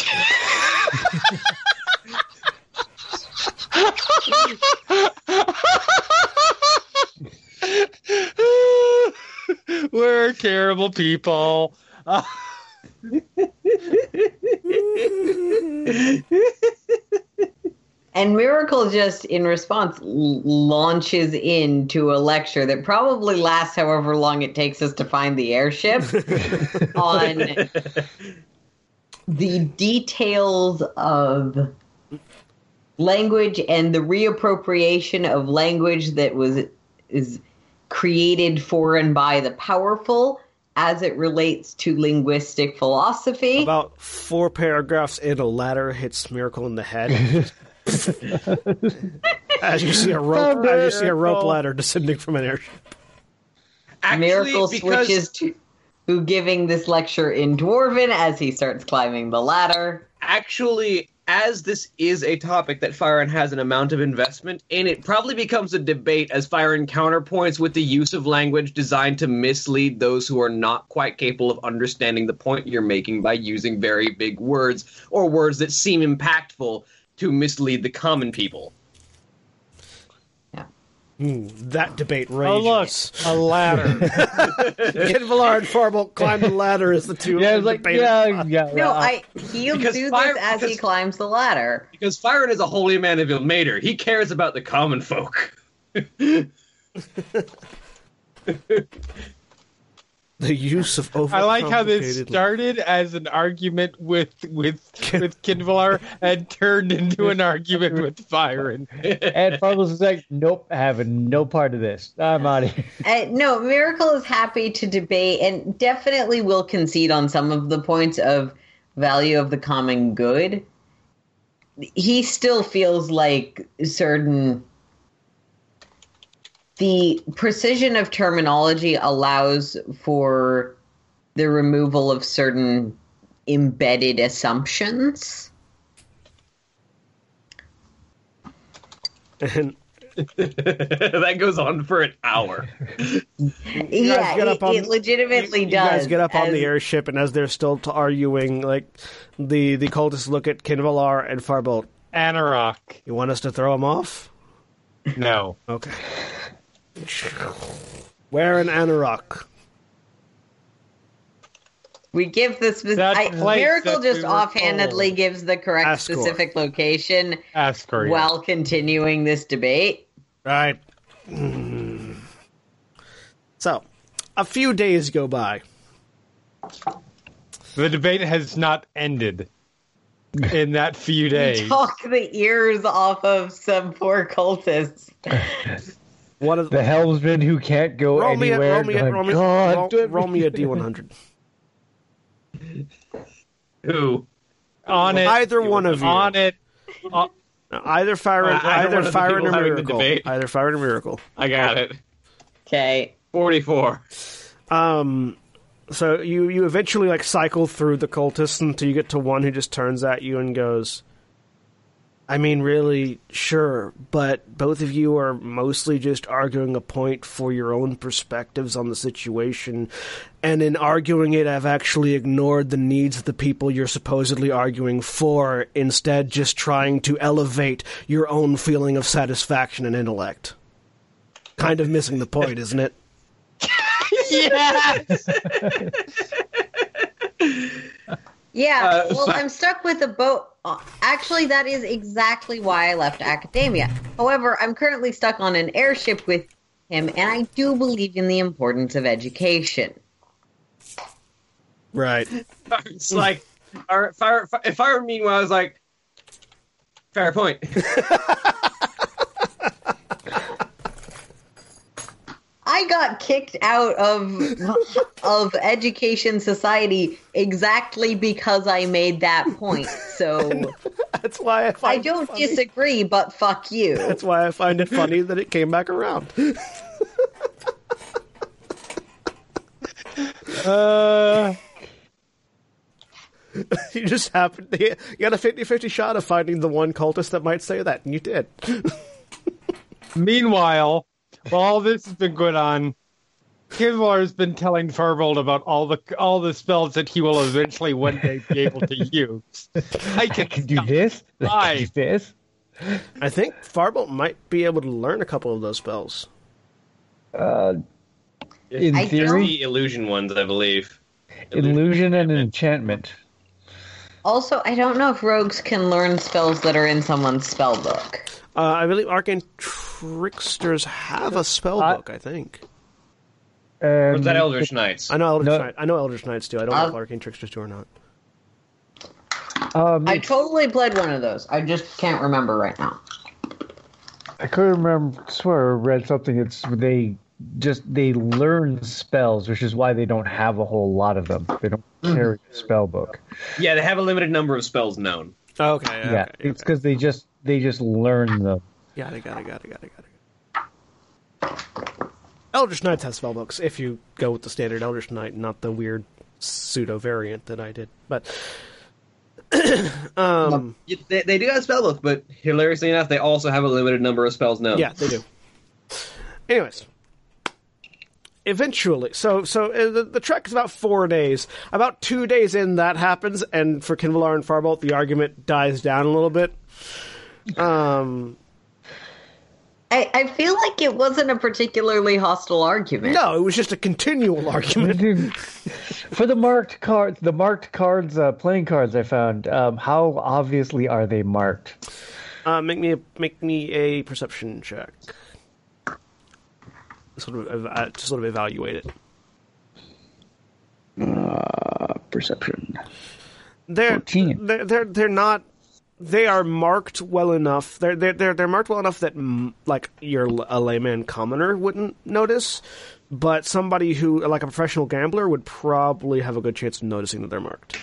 We're terrible people. Uh, *laughs* And Miracle just, in response, launches into a lecture that probably lasts however long it takes us to find the airship *laughs* on the details of language and the reappropriation of language that was is created for and by the powerful as it relates to linguistic philosophy. About four paragraphs in, a ladder hits Miracle in the head. *laughs* *laughs* as you see a rope, as you see a rope ladder descending from an airship. Actually, Miracle because switches to who giving this lecture in Dwarven as he starts climbing the ladder. actually, as this is a topic that Firen has an amount of investment in, it probably becomes a debate as Firen counterpoints with the use of language designed to mislead those who are not quite capable of understanding the point you're making by using very big words or words that seem impactful to mislead the common people. Ooh, that debate Oh look, rages. a ladder. *laughs* Qinvylar and Farbolt climb the ladder as the two. Yeah, like debate. yeah, yeah. No, uh, I he'll Because do fire- this as he climbs the ladder. Because Firen is a holy man of Ilmater. He cares about the common folk. *laughs* *laughs* The use of over. I like how this started as an argument with with with Qinvylar and turned into an argument with Byron. *laughs* and Farbles is like, nope, having no part of this. I'm out of here. *laughs* Uh, no, Miracle is happy to debate and definitely will concede on some of the points of value of the common good. He still feels like certain. The precision of terminology allows for the removal of certain embedded assumptions. And *laughs* that goes on for an hour. yeah, get it, up on- it legitimately you, you does. guys get up on the airship, and as they're still t- arguing, like the the cultists look at Qinvylar and Farbolt. Anauroch. You want us to throw him off? No. Okay. Where an Anauroch? We give the specific. I, Miracle just we offhandedly told. gives the correct Ascore. specific location Ascore. yeah. while continuing this debate. Right. Mm. So, a few days go by. The debate has not ended in that few days. Talk the ears off of some poor cultists. *laughs* One of The helmsman who can't go roll me a, anywhere. roll me a, going, roll me, God, roll, do it." roll me a D100. Who? On it. Either one of you. On it. Uh, Either fire, Uh, either either fire people and a miracle. Either fire and a miracle. I got it. Okay. 44. Um, so you you eventually like cycle through the cultists until you get to one who just turns at you and goes, "I mean, really, sure, but both of you are mostly just arguing a point for your own perspectives on the situation, and in arguing it, I've actually ignored the needs of the people you're supposedly arguing for, instead, just trying to elevate your own feeling of satisfaction and intellect." Kind of missing the point, isn't it? *laughs* yes. *laughs* Yeah, Uh, well, so- I'm stuck with a boat. uh, Actually, that is exactly why I left academia. However, I'm currently stuck on an airship with him, and I do believe in the importance of education. Right. *laughs* It's like, our, fire, if I were meanwhile, I was like, fair point. *laughs* *laughs* I got kicked out of *laughs* of education society exactly because I made that point. So *laughs* That's why I I find don't it funny. disagree, but fuck you. That's why I find it funny that it came back around. *laughs* Uh, you just happened you got a 50-50 shot of finding the one cultist that might say that, and you did. meanwhile, while all this has been going on, Qinvylar has been telling Farbolt about all the all the spells that he will eventually one day be able to use. I I can can do this. I can do this. I think Farbolt might be able to learn a couple of those spells. Uh, in I theory, The illusion ones, I believe. illusion and enchantment. Also, I don't know if rogues can learn spells that are in someone's spell book. Uh, I believe arcane tricksters have a spell I- book. I think Or was Um, that Eldritch Knights? I know Eldritch No. Knight. I know Eldritch Knights do. I don't know if Uh, arcane tricksters do or not. um, I totally played one of those. I just can't remember right now. I could remember, swear, I read something. It's they just they learn spells, which is why they don't have a whole lot of them. They don't carry a spell book. Yeah, they have a limited number of spells known. Okay. Yeah, okay, it's okay. because they just they just learn them. Got it. Got it. Got it. Got it. Got it. Eldritch Knights have spell books if you go with the standard Eldritch Knight, not the weird pseudo variant that I did. But *clears throat* um, Yeah, They, they do have a spell book, but hilariously enough, they also have a limited number of spells known. yeah, they do. Anyways, eventually, so so uh, the, the trek is about four days. About two days in, that happens, and for Qinvylar and Farbolt, the argument dies down a little bit. Um, I, I feel like it wasn't a particularly hostile argument. No, it was just a continual argument. *laughs* For the marked cards, the marked cards, uh, playing cards I found, um, how obviously are they marked? Uh, make me a, make me a perception check. Sort of uh, to sort of evaluate it. Uh, perception. They're 14. they're they're they're not. They are marked well enough. They're they're they're, they're marked well enough that like your a layman commoner wouldn't notice, but somebody who like a professional gambler would probably have a good chance of noticing that they're marked.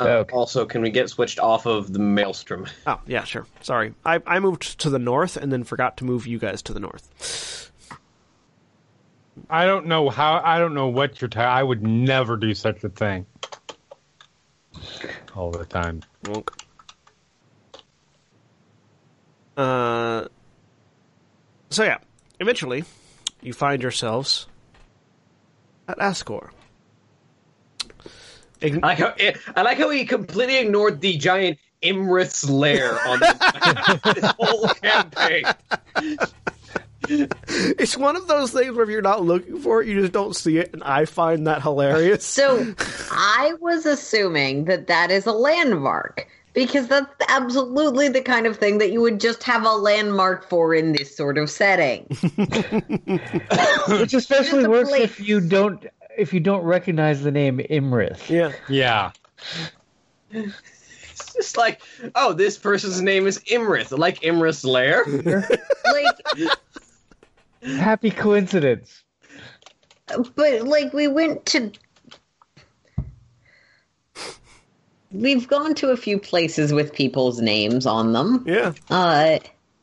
Uh, Okay. Also, can we get switched off of the maelstrom? Oh yeah, sure. Sorry, I I moved to the north and then forgot to move you guys to the north. I don't know how. I don't know what you're. Ta- I would never do such a thing. All the time. Wonk. Uh, so yeah, eventually, you find yourselves at Ascore. Ign- I like how I like how he completely ignored the giant Iymrith's lair on the, this *laughs* whole campaign. it's one of those things where if you're not looking for it, you just don't see it, and I find that hilarious. So I was assuming that that is a landmark because that's absolutely the kind of thing that you would just have a landmark for in this sort of setting. *laughs* Which especially works place. if you don't if you don't recognize the name Iymrith. yeah, Yeah. It's just like, oh, this person's name is Iymrith, like Iymrith's lair. like, Happy coincidence. but like we went to. We've gone to a few places with people's names on them. yeah. Uh,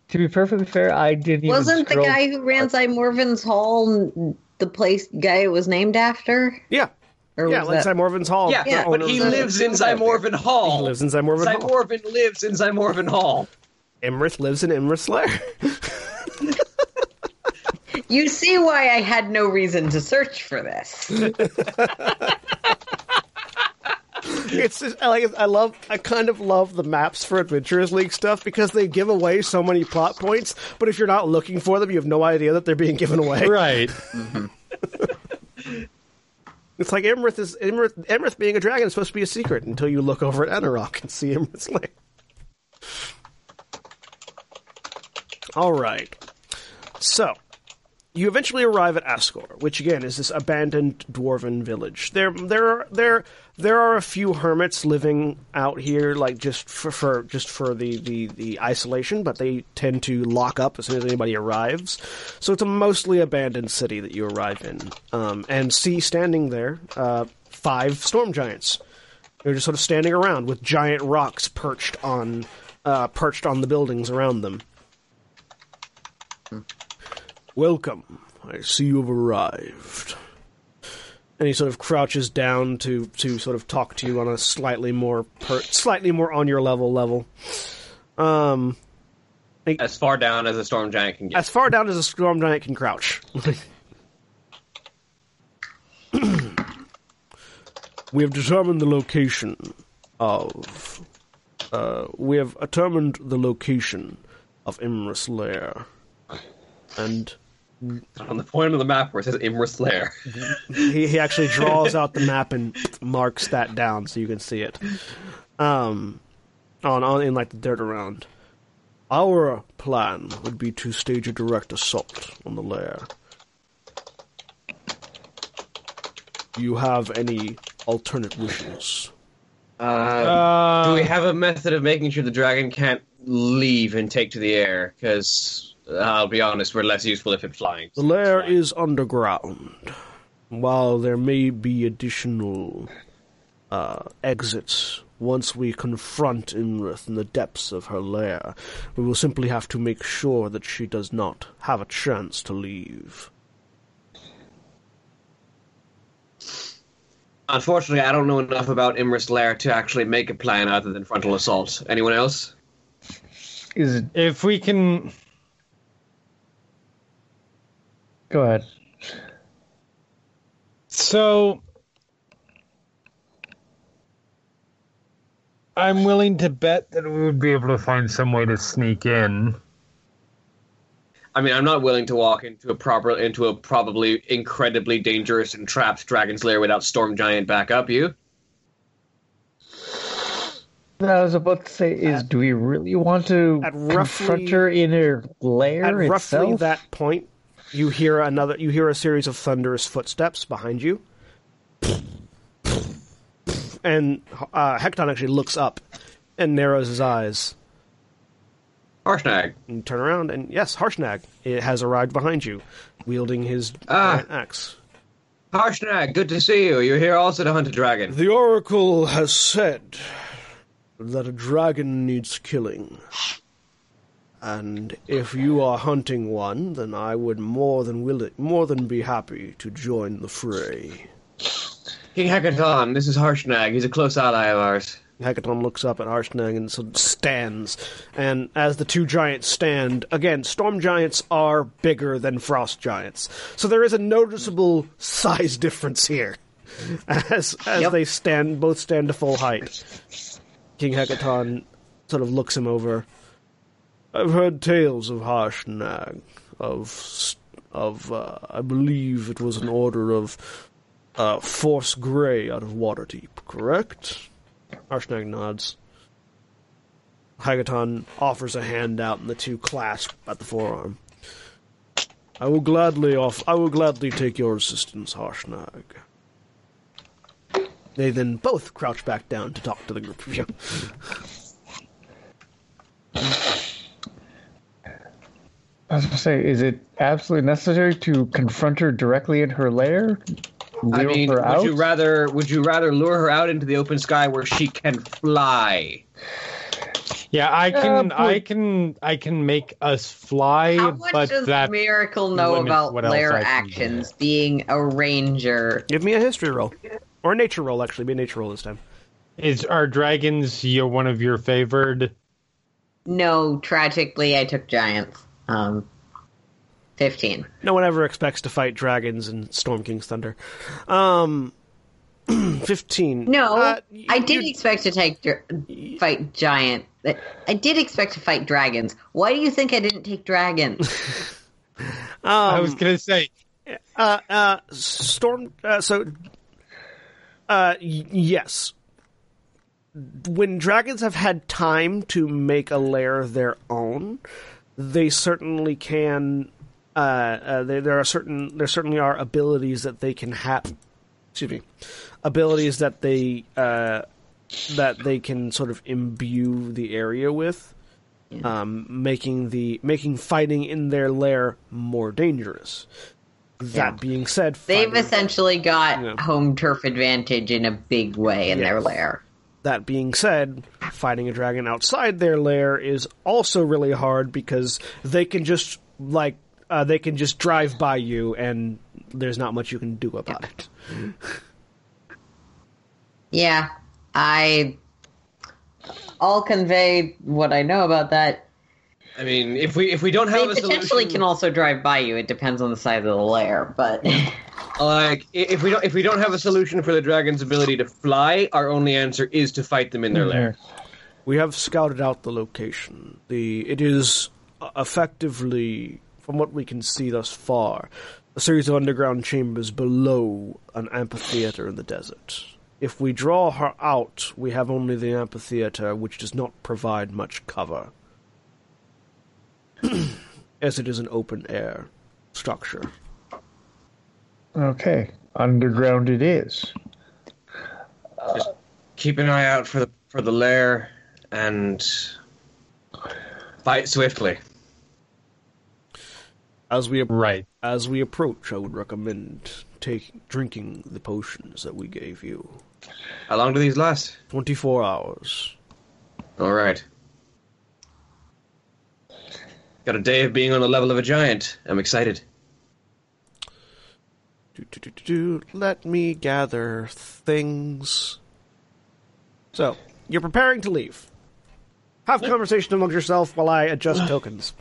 To be perfectly fair, I didn't wasn't the guy who ran Morvin's Hall the place guy it was named after? Yeah. Or Yeah, was like that- Zymorvin's Hall. Yeah, Yeah, but he lives in Zymorvin Hall. He lives in Zymorvin Hall. Zymorvin lives in Zymorvin Hall. Iymrith lives in Iymrith's lair. *laughs* You see why I had no reason to search for this. *laughs* *laughs* it's just, I like I love I kind of love the maps for Adventurers League stuff because they give away so many plot points, but if you're not looking for them, you have no idea that they're being given away. Right. *laughs* It's like Iymrith is Iymrith, Iymrith being a dragon is supposed to be a secret until you look over at Anauroch and see Iymrith's lair. All right. So, you eventually arrive at Ascore, which again is this abandoned dwarven village. There, there, are, there, there are a few hermits living out here, like just for, for just for the, the, the isolation, but they tend to lock up as soon as anybody arrives. So it's a mostly abandoned city that you arrive in, um, and see standing there uh, five storm giants. They're just sort of standing around with giant rocks perched on uh, perched on the buildings around them. Welcome. I see you have arrived. And he sort of crouches down to, to sort of talk to you on a slightly more per, slightly more on your level level. Um, As far down as a storm giant can get. as far down as a storm giant can crouch. *laughs* we have determined the location of. Uh, we have determined the location of Iymrith's Lair. And *laughs* on the point of the map where it says Iymrith's *laughs* lair. he, he actually draws out the map and marks that down so you can see it. Um, on, on in like the dirt around. Our plan would be to stage a direct assault on the lair. You have any alternate wishes? Uh, Uh, do we have a method of making sure the dragon can't leave and take to the air? Because I'll be honest, we're less useful if it's flying. The lair is underground. While there may be additional uh, exits once we confront Iymrith in the depths of her lair, we will simply have to make sure that she does not have a chance to leave. Unfortunately, I don't know enough about Iymrith's lair to actually make a plan other than frontal assault. Anyone else? Is it? if we can, Go ahead. so I'm willing to bet that we would be able to find some way to sneak in. I mean, I'm not willing to walk into a proper into a probably incredibly dangerous and trapped dragon's lair without storm giant backup. You? What I was about to say, is do we really want to at confront roughly- her in her lair At roughly that point, you hear another. You hear a series of thunderous footsteps behind you, and uh, Hekaton actually looks up and narrows his eyes. Harshnag. And you turn around, and yes, Harshnag it has arrived behind you, wielding his Ah. axe. Harshnag, good to see you. You're here also to hunt a dragon. The oracle has said that a dragon needs killing. And if you are hunting one, then I would more than will it, more than be happy to join the fray. King Hekaton, this is Harshnag. He's a close ally of ours. Hekaton looks up at Harshnag and sort of stands. And as the two giants stand, again, storm giants are bigger than frost giants. So there is a noticeable size difference here. As as Yep. they stand both stand to full height. King Hekaton sort of looks him over. I've heard tales of Harshnag, of of uh, I believe it was an order of uh, Force Grey out of Waterdeep, correct? Harshnag nods. Hekaton offers a hand out, and the two clasp at the forearm. I will gladly off. I will gladly take your assistance, Harshnag. They then both crouch back down to talk to the group of you. *laughs* I was going to say, is it absolutely necessary to confront her directly in her lair? Lure I mean, her would out? you rather would you rather lure her out into the open sky where she can fly? Yeah, I can, Uh, I can, I can make us fly, How much but does that Miracle know about what lair I can actions? Being a ranger. Give me a history roll, or a nature roll. Actually, be a nature roll this time. is are dragons your one of your favored? No, tragically, I took giants. Um, fifteen. No one ever expects to fight dragons in Storm King's Thunder. Um, *clears throat* fifteen. No, Uh, I you- did expect to take dr- fight giant. I did expect to fight dragons. Why do you think I didn't take dragons? *laughs* I was Um, gonna say uh, uh, Storm. Uh, so, uh, y- yes. When dragons have had time to make a lair their own, they certainly can. Uh, uh, there, there are certain. There certainly are abilities that they can have. Excuse me, abilities that they uh, that they can sort of imbue the area with, um, making the making fighting in their lair more dangerous. That Yeah. being said, They've essentially got Yeah. home turf advantage in a big way in their lair. That being said, fighting a dragon outside their lair is also really hard because they can just like uh, they can just drive by you and there's not much you can do about it. Yeah, I. I'll convey what I know about that. I mean, if we if we don't They have a potentially solution, can also drive by you. It depends on the size of the lair, but *laughs* like if we don't if we don't have a solution for the dragon's ability to fly, our only answer is to fight them in their lair. We have scouted out the location. The it is uh, effectively, from what we can see thus far, a series of underground chambers below an amphitheater in the desert. If we draw her out, we have only the amphitheater, which does not provide much cover, as it is an open air structure. Okay, underground it is. Just keep an eye out for the for the lair and fight swiftly. As we right. as we approach, I would recommend taking drinking the potions that we gave you. How long do these last? Twenty four hours. All right. Got a day of being on the level of a giant. I'm excited. Do, do, do, do, do. Let me gather things. So, you're preparing to leave. Have conversation amongst yourself while I adjust *sighs* tokens.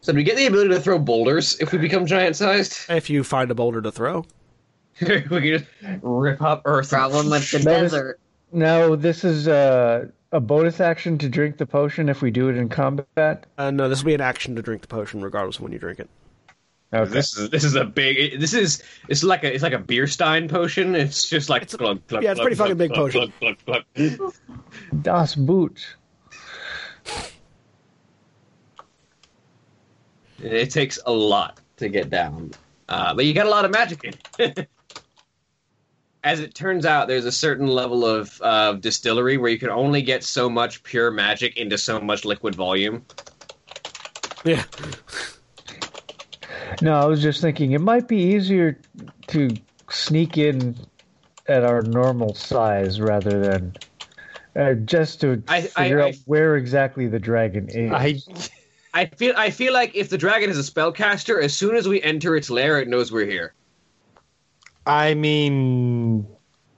So do we get the ability to throw boulders if we become giant sized? If you find a boulder to throw. *laughs* we can just rip up Earth. problem with the desert. No, this is uh, a bonus action to drink the potion if we do it in combat? Uh, no, this will be an action to drink the potion, regardless of when you drink it. Okay. This is this is a big. This is it's like a it's like a beer stein potion. It's just like It's a- glug, glug, yeah, it's glug, pretty fucking big glug, potion. glug, glug, glug. *laughs* Das Boot. It takes a lot to get down, uh, but you got a lot of magic in. *laughs* As it turns out, there's a certain level of uh, distillery where you can only get so much pure magic into so much liquid volume. Yeah. No, I was just thinking it might be easier to sneak in at our normal size rather than uh, just to I- I- figure I- out where exactly the dragon is. I I feel I feel like if the dragon is a spellcaster, as soon as we enter its lair, it knows we're here. I mean,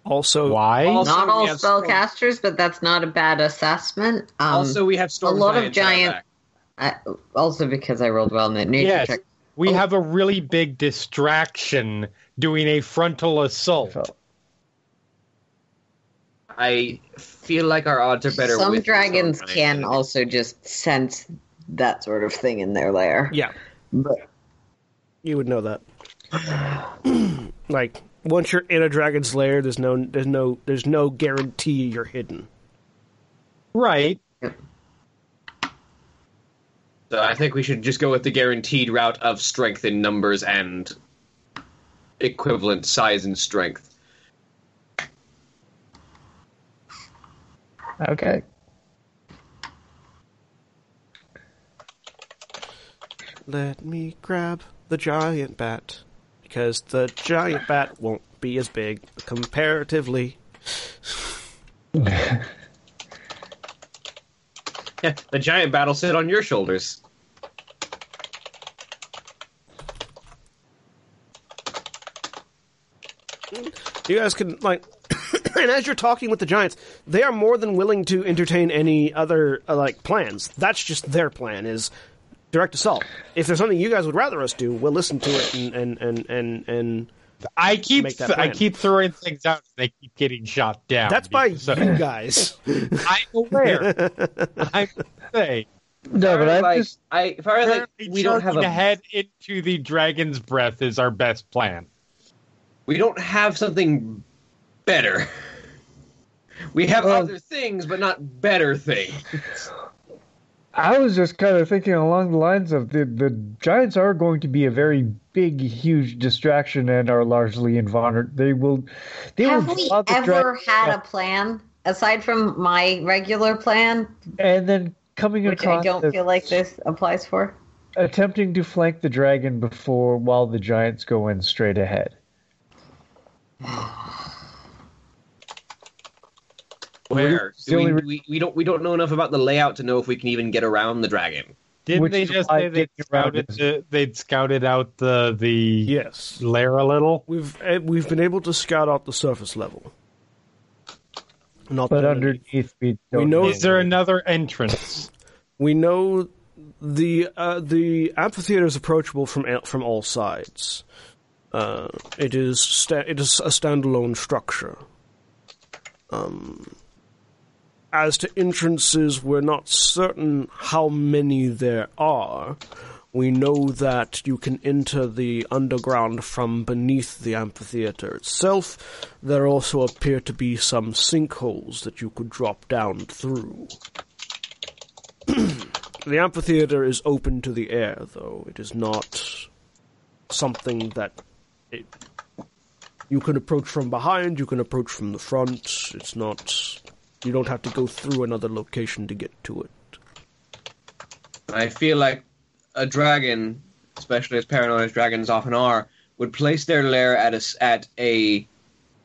Also, why? Also- not all we have spellcasters, but that's not a bad assessment. Um, also, we have storm a lot of giants at our giant- back. I, also because I rolled well in that nature Yes, check. we Oh. have a really big distraction doing a frontal assault. I feel like our odds are better. Some with dragons can also just sense that sort of thing in their lair. yeah, But you would know that. *sighs* *clears throat* like once you're in a dragon's lair, there's no, there's no, there's no guarantee you're hidden. Right. So I think we should just go with the guaranteed route of strength in numbers and equivalent size and strength. Okay. Let me grab the giant bat because the giant bat won't be as big comparatively. Yeah, the giant battle sit on your shoulders. You guys can like, *coughs* and as you're talking with the giants, they are more than willing to entertain any other uh, like plans. That's just their plan is direct assault. If there's something you guys would rather us do, we'll listen to it and and and and, and I keep Make that th- I keep throwing things out. and They keep getting shot down. that's by because, uh, you guys. *laughs* I'm aware. I'm saying. No, but I like, just I, if I was like, we don't have charging a ahead into the dragon's breath is our best plan. we don't have something better. We have Well- other things, but not better things. I was just kind of thinking along the lines of the the giants are going to be a very big, huge distraction and are largely invulnerable. They will. They have will we ever dragon had a plan aside from my regular plan, and then coming across which I don't as feel like this applies for? attempting to flank the dragon before while the giants go in straight ahead. Where Do we, re- we, we don't we don't know enough about the layout to know if we can even get around the dragon. Didn't Which they is just say they getting scouted the, they'd scouted out the the yes, lair a little? we've eh, we've been able to scout out the surface level. Not But the underneath, we don't We know- Is there another entrance? *laughs* We know the uh, the amphitheater is approachable from from all sides. Uh, it is sta- it is a standalone structure. Um, as to entrances, we're not certain how many there are. We know that you can enter the underground from beneath the amphitheater itself. There also appear to be some sinkholes that you could drop down through. *clears throat* The amphitheater is open to the air, though. It is not something that it, you can approach from behind, you can approach from the front. It's not. You don't have to go through another location to get to it. I feel like a dragon, especially as paranoid as dragons often are, would place their lair at a at a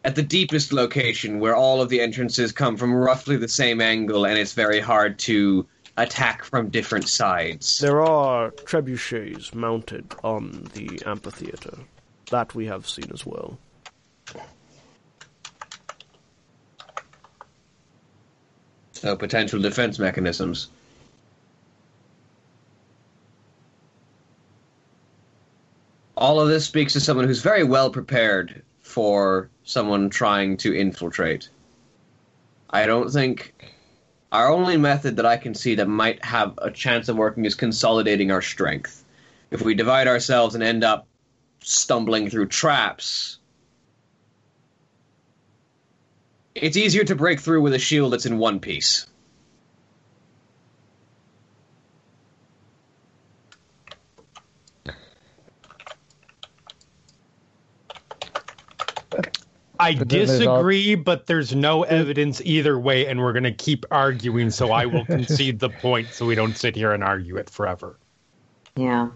at the deepest location where all of the entrances come from roughly the same angle, and it's very hard to attack from different sides. There are trebuchets mounted on the amphitheater. That we have seen as well. So potential defense mechanisms. All of this speaks to someone who's very well prepared for someone trying to infiltrate. I don't think Our only method that I can see that might have a chance of working is consolidating our strength. If we divide ourselves and end up stumbling through traps, it's easier to break through with a shield that's in one piece. I But then there's disagree, but there's no evidence either way, and we're going to keep arguing. So I will concede the point, so we don't sit here and argue it forever. Yeah.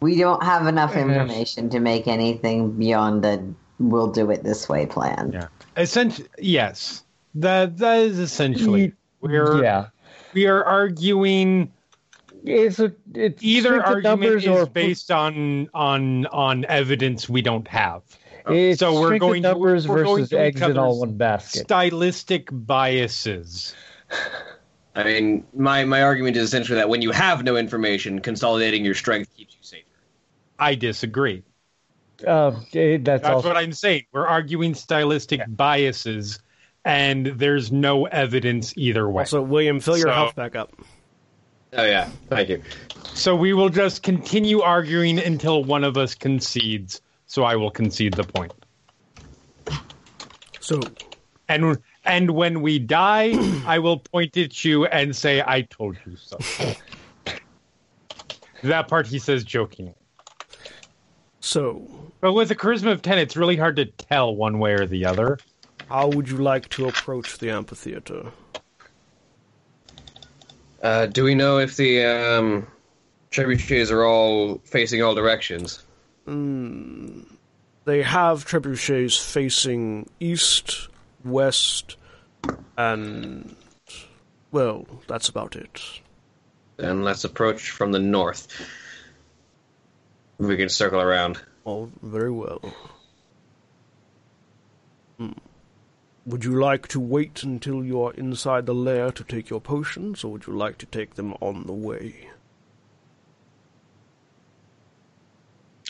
We don't have enough information to make anything beyond the we'll do it this way plan. Yeah, essentially, yes. That that is essentially we're yeah. we are arguing. It's a, it's Either strength argument numbers is or based on on on evidence we don't have. It's so we're strength of going to- numbers we're going versus to eggs in all one basket. Stylistic biases. I mean, my, my argument is essentially that when you have no information, consolidating your strength keeps you safer. I disagree. Uh, that's That's also what I'm saying. We're arguing stylistic biases, and there's no evidence either way. So, William, fill your So- health back up. Oh yeah, thank you. So we will just continue arguing until one of us concedes. So I will concede the point. So, And and when we die, I will point at you and say, "I told you so." *laughs* that part he says joking. So, But with a charisma of ten, it's really hard to tell one way or the other. how would you like to approach the amphitheater? Uh, do we know if the um, trebuchets are all facing all directions? They have trebuchets facing east, west, and well, that's about it. Then let's approach from the north. We can circle around. Oh, very well. Hmm. Would you like to wait until you are inside the lair to take your potions, or would you like to take them on the way?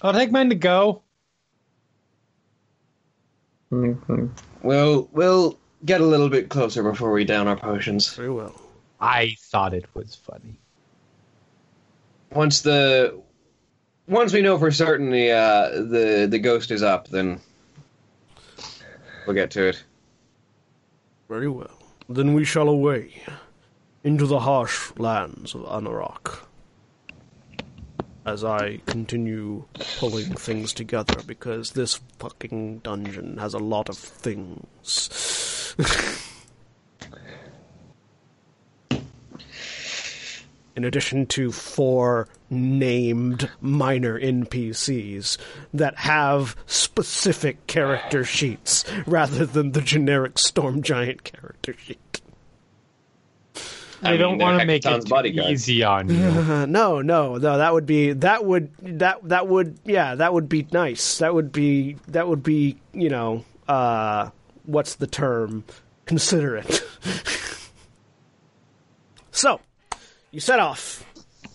I'll take mine to go. We'll we'll get a little bit closer before we down our potions. Very well. I thought it was funny. Once the once we know for certain the uh, the the ghost is up, then we'll get to it. Very well. Then we shall away into the harsh lands of Anauroch. As I continue pulling things together because this fucking dungeon has a lot of things. *laughs* In addition to four named minor NPCs that have specific character sheets rather than the generic Storm Giant character sheet. I, I don't want to make it too bodyguard. easy on *laughs* you. Uh, no, no, no. That would be that would that that would yeah that would be nice. That would be that would be you know uh what's the term? Considerate. *laughs* so you set off.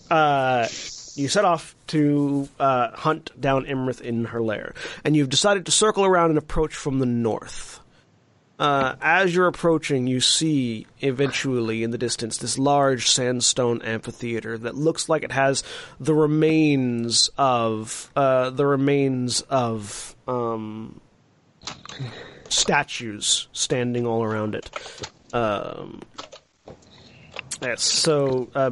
Uh, you set off to uh, hunt down Iymrith in her lair, and you've decided to circle around and approach from the north. Uh, as you're approaching, you see eventually in the distance this large sandstone amphitheater that looks like it has the remains of uh, the remains of um, statues standing all around it. Um, yes, so uh,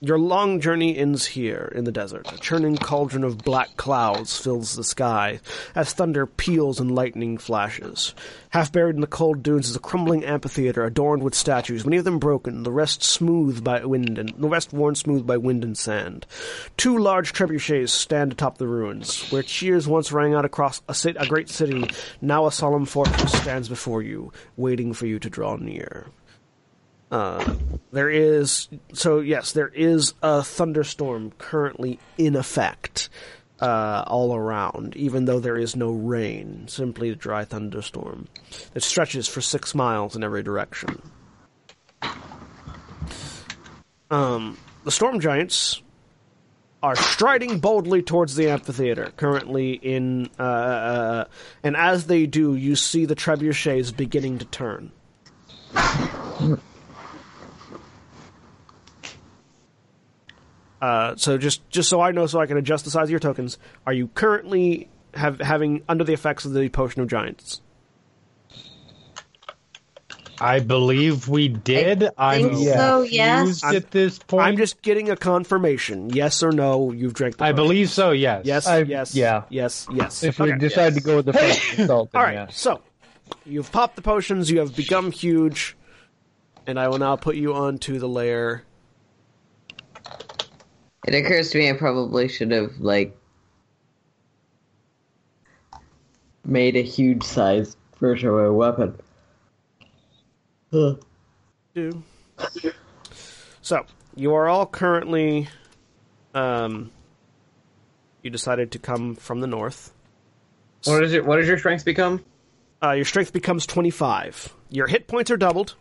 your long journey ends here in the desert. A churning cauldron of black clouds fills the sky as thunder peals and lightning flashes. Half buried in the cold dunes is a crumbling amphitheater adorned with statues, many of them broken, the rest smooth by wind and the rest worn smooth by wind and sand. Two large trebuchets stand atop the ruins, where cheers once rang out across a, a great city. Now a solemn fortress stands before you, waiting for you to draw near. Uh, there is so yes, there is a thunderstorm currently in effect uh, all around, even though there is no rain. Simply a dry thunderstorm that stretches for six miles in every direction. Um, the storm giants are striding boldly towards the amphitheater, currently in, uh, uh, and as they do, you see the trebuchets beginning to turn. Uh, so just just so I know, so I can adjust the size of your tokens. Are you currently have having under the effects of the potion of giants? I believe we did. I think I'm so, yes. at this point. I'm just getting a confirmation. Yes or no? You've drank. The I potion. believe so. Yes. Yes. I- yes. yeah. Yes. Yes. If we Okay. decide to go with the first *laughs* result, then All right. yes. So you've popped the potions. You have become huge, and I will now put you onto the layer. It occurs to me I probably should have like made a huge sized version of my weapon. do. So you are all currently. Um, you decided to come from the north. What is it? What does your strength become? Uh, your strength becomes twenty five. Your hit points are doubled.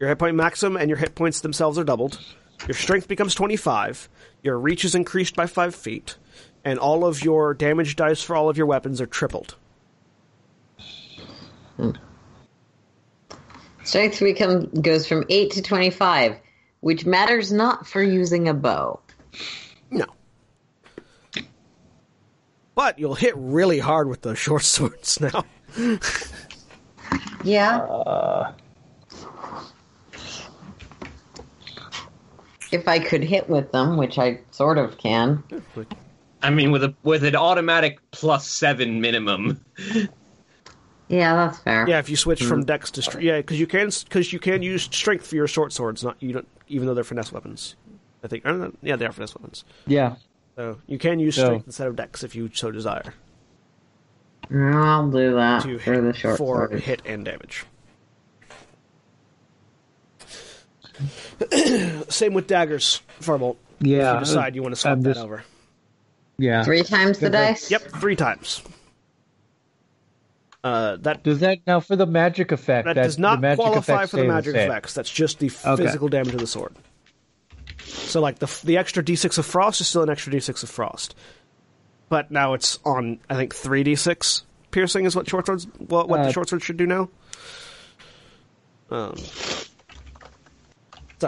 Your hit point maximum and your hit points themselves are doubled. Your strength becomes twenty five. Your reach is increased by five feet, and all of your damage dice for all of your weapons are tripled. Hmm. Strength become goes from eight to twenty five, which matters not for using a bow. No. But you'll hit really hard with those short *laughs* swords now. Yeah. Uh, if I could hit with them, which I sort of can. I mean, with a with an automatic plus seven minimum. Yeah, that's fair. Yeah, if you switch from hmm. dex to str- yeah, because you can because you can use strength for your short swords. Not you don't even though they're finesse weapons. I think I yeah they are finesse weapons. Yeah. So you can use So- strength instead of dex if you so desire I'll do that to for the short for sword. hit and damage. *clears throat* Same with daggers, Farbolt. If Yeah. you decide you want to swap I'm that over. Yeah. Three times the Good dice. Yep, three times. Uh, that Does that now for the magic effect? that does not magic qualify for the magic same? effects. That's just the Okay. physical damage of the sword. So, like the the extra d6 of frost is still an extra d6 of frost, but now it's on I think three d6 piercing is what short swords what, what the Uh, short sword should do now. Um,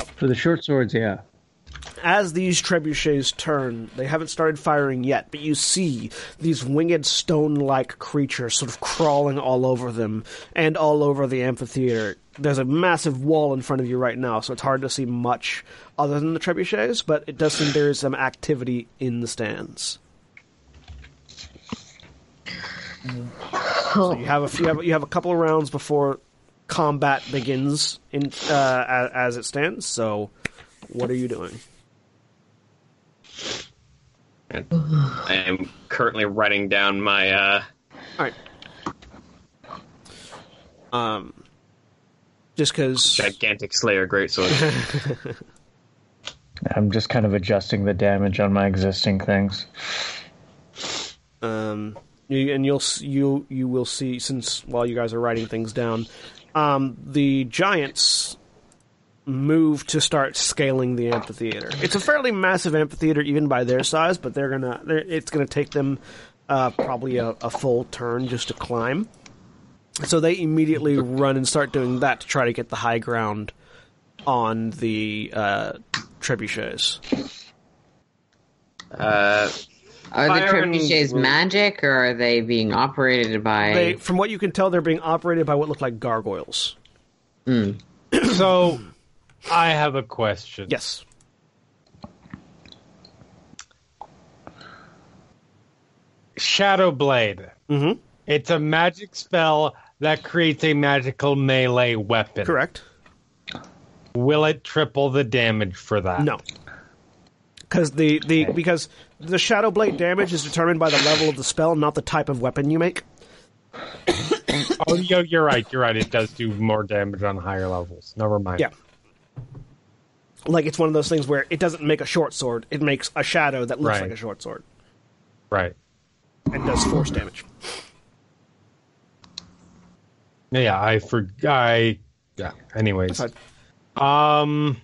so For the short swords, yeah. as these trebuchets turn, they haven't started firing yet, but you see these winged stone-like creatures sort of crawling all over them and all over the amphitheater. There's a massive wall in front of you right now, so it's hard to see much other than the trebuchets, but it does seem there is some activity in the stands. So you have a few, you have a couple of rounds before combat begins in uh, as, as it stands. So, what are you doing? I am currently writing down my. uh All right. Um, just because gigantic Slayer greatsword. *laughs* I'm just kind of adjusting the damage on my existing things. um, and you'll you you will see since while you guys are writing things down, um, the giants move to start scaling the amphitheater. It's a fairly massive amphitheater even by their size, but they're gonna they're, it's gonna take them uh, probably a, a full turn just to climb. So they immediately run and start doing that to try to get the high ground on the uh, trebuchets. uh, Are the Fire trebuchets magic, or are they being operated by? They, from what you can tell, they're being operated by what look like gargoyles. *clears throat* So, I have a question. Yes. Shadow Blade. Mm-hmm. It's a magic spell that creates a magical melee weapon. Correct. Will it triple the damage for that? No. Because the, the because the shadow blade damage is determined by the level of the spell, not the type of weapon you make. *coughs* Oh, yo, you're right. You're right. It does do more damage on higher levels. Never mind. Yeah. Like it's one of those things where it doesn't make a short sword; it makes a shadow that looks Right. like a short sword Right. and does force damage. Yeah, I forgot. I. Yeah. Anyways. That's Um.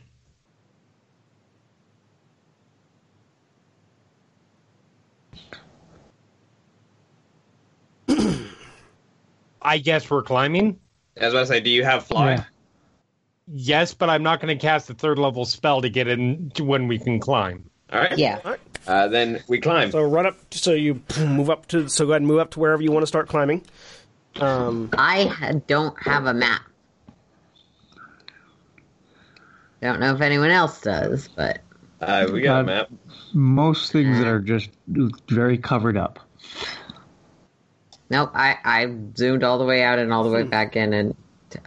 I guess we're climbing. As I was about to say, do you have fly? Yeah. yes, but I'm not going to cast a third level spell to get in to when we can climb. All right. Yeah. Uh, then we climb. So run up. So you move up to. So go ahead and move up to wherever you want to start climbing. Um, I don't have a map. Don't know if anyone else does, but Uh, we got a Uh, map. Most things that are just very covered up. Nope. I I zoomed all the way out and all the way back in, and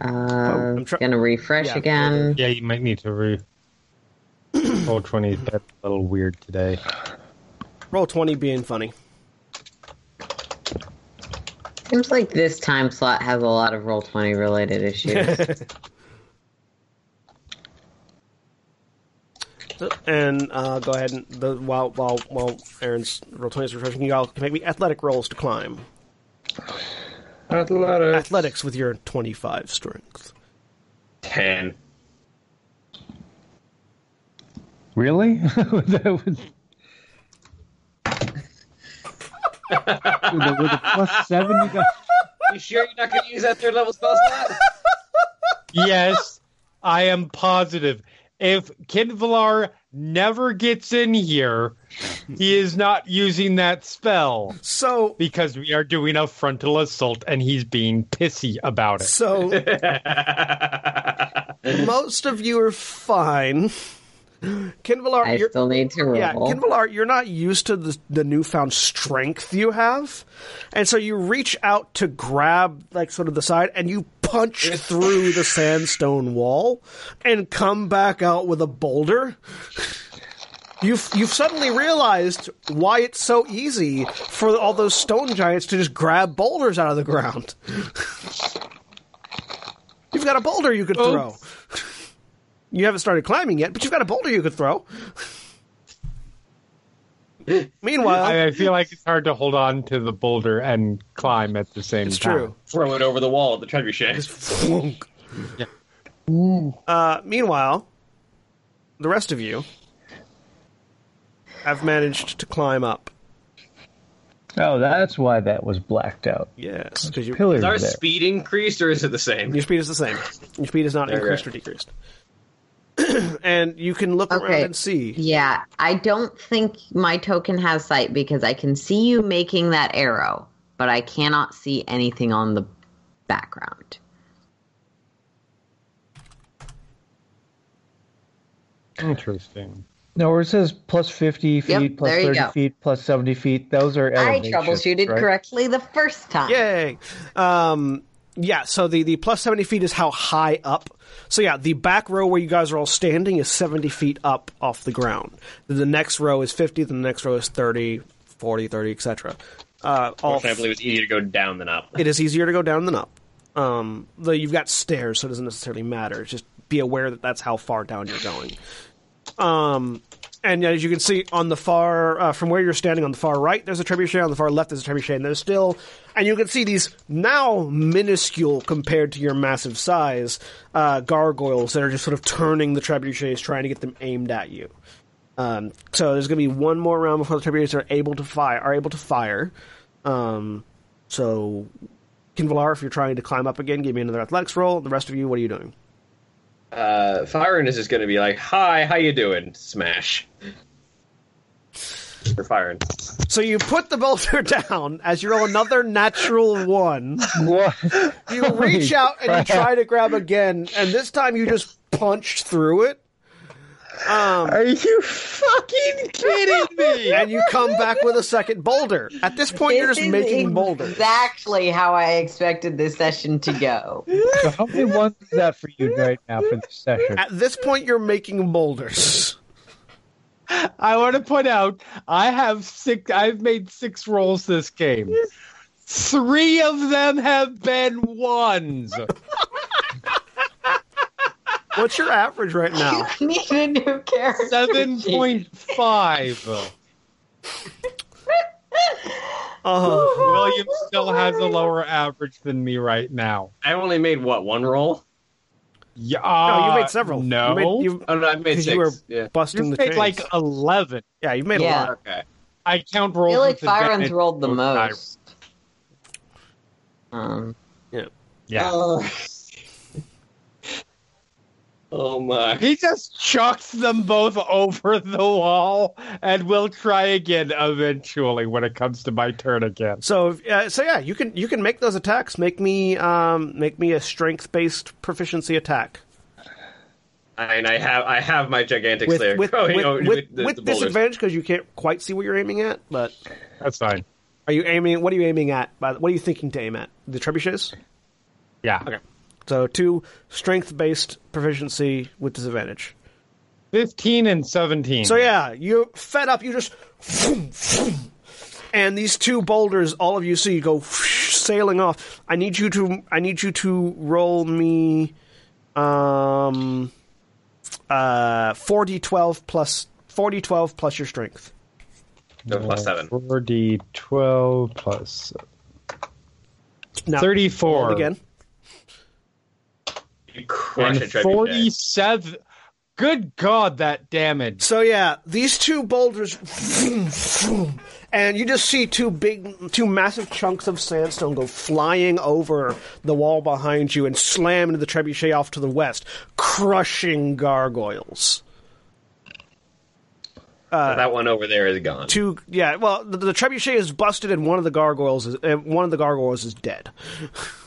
uh, I'm try- gonna refresh Yeah. again. Yeah, you might need to re. *clears throat* Roll twenty. That's a little weird today. roll twenty, being funny. Seems like this time slot has a lot of roll twenty related issues. *laughs* and uh, go ahead and the, while while while Erin's roll twenty is refreshing, you all can make me athletic rolls to climb. Athletics. Athletics with your twenty-five strength. Ten. Really? *laughs* that was. with, a, with a plus seven, you got. You sure you're not going to use that third level spell slot? yes, I am positive. If Qinvylar never gets in here, he is not using that spell So because we are doing a frontal assault and he's being pissy about it. so *laughs* most of you are fine. *gasps* Qinvylar, I you're, still need to roll. Yeah, Qinvylar, you're not used to the, the newfound strength you have, and so you reach out to grab like sort of the side, and you punch through the *laughs* sandstone wall, and come back out with a boulder. You've you've suddenly realized why it's so easy for all those stone giants to just grab boulders out of the ground. *laughs* You've got a boulder you could throw. You haven't started climbing yet, but you've got a boulder you could throw. *laughs* Meanwhile, I, I feel like it's hard to hold on to the boulder and climb at the same it's time. true. Throw it over the wall at the trebuchet. Flunk. Uh, meanwhile, the rest of you have managed to climb up. Oh, that's why that was blacked out. Yes, because your Is our there. speed increased or is it the same? your speed is the same. Your speed is not Okay. increased or decreased. *clears throat* and you can look around and see. Yeah, I don't think my token has sight because I can see you making that arrow, but I cannot see anything on the background. Interesting. No, where it says plus 50 feet, Yep, plus there you 30 go. feet, plus 70 feet, those are I troubleshooted right? correctly the first time. Yay! Um, yeah, so the, the plus 70 feet is how high up. So, yeah, the back row where you guys are all standing is 70 feet up off the ground. Then the next row is 50, then the next row is 30, 40, 30, etc. Uh, all I believe it's easier to go down than up. it is easier to go down than up. Um, though you've got stairs, so it doesn't necessarily matter. Just be aware that that's how far down you're going. Um, and as you can see on the far, uh, from where you're standing on the far right, there's a trebuchet. On the far left, there's a trebuchet, and there's still, and you can see these now minuscule compared to your massive size uh, gargoyles that are just sort of turning the trebuchets, trying to get them aimed at you. Um, so there's going to be one more round before the trebuchets are able to fire. Are able to fire. Um, so, Qinvylar, if you're trying to climb up again, give me another athletics roll. The rest of you, what are you doing? Uh, Firen is just going to be like, "Hi, how you doing?" Smash. We're firing. So you put the boulder *laughs* down as you roll another natural one. What? You reach out and you try to grab again, and this time you just punch through it. Um, Are you fucking *laughs* kidding me? and you come back with a second boulder. At this point, you're just is making boulders. Exactly how I expected this session to go. *laughs* So how many ones is that for you right now for this session? At this point, you're making boulders. I want to point out I have six. I've made six rolls this game. Three of them have been ones. *laughs* What's your average right *laughs* now? Need a new character. Seven point five. Oh, *laughs* William still has a lower average than me right now. I only made what one roll? Yeah, no, you made several. No, you made, you, Oh no, I made 'cause six. you were Yeah. busting you the made chains. like eleven. yeah, you've made Yeah. a lot. Okay. I count rolls. I feel like with Firen's rolled the most. Um, Yeah. ugh. Oh my! He just chucks them both over the wall, and we'll try again eventually when it comes to my turn again. So, uh, so yeah, you can you can make those attacks. Make me um, make me a strength based proficiency attack I mean, I have I have my gigantic with slayer with, going *laughs* with, over with, the, with the disadvantage because you can't quite see what you're aiming at. But That's fine. are you aiming? What are you aiming at? What are you thinking to aim at? The trebuchets. Yeah. Okay. So two strength based proficiency with disadvantage. 15 and 17. So yeah, you're fed up. You just, and these two boulders, all of you see, You go sailing off. I need you to. I need you to roll me, um, uh, four d twelve plus four d twelve plus your strength. No, plus seven. 4d12 plus Now, 34. again. You crush and a trebuchet. 47. Good God, that damage. So yeah, these two boulders, and you just see two big, two massive chunks of sandstone go flying over the wall behind you and slam into the trebuchet off to the west, crushing gargoyles. that one over there is gone. Two, yeah, well, the, the trebuchet is busted, and one of the gargoyles is uh, one of the gargoyles is dead. *laughs*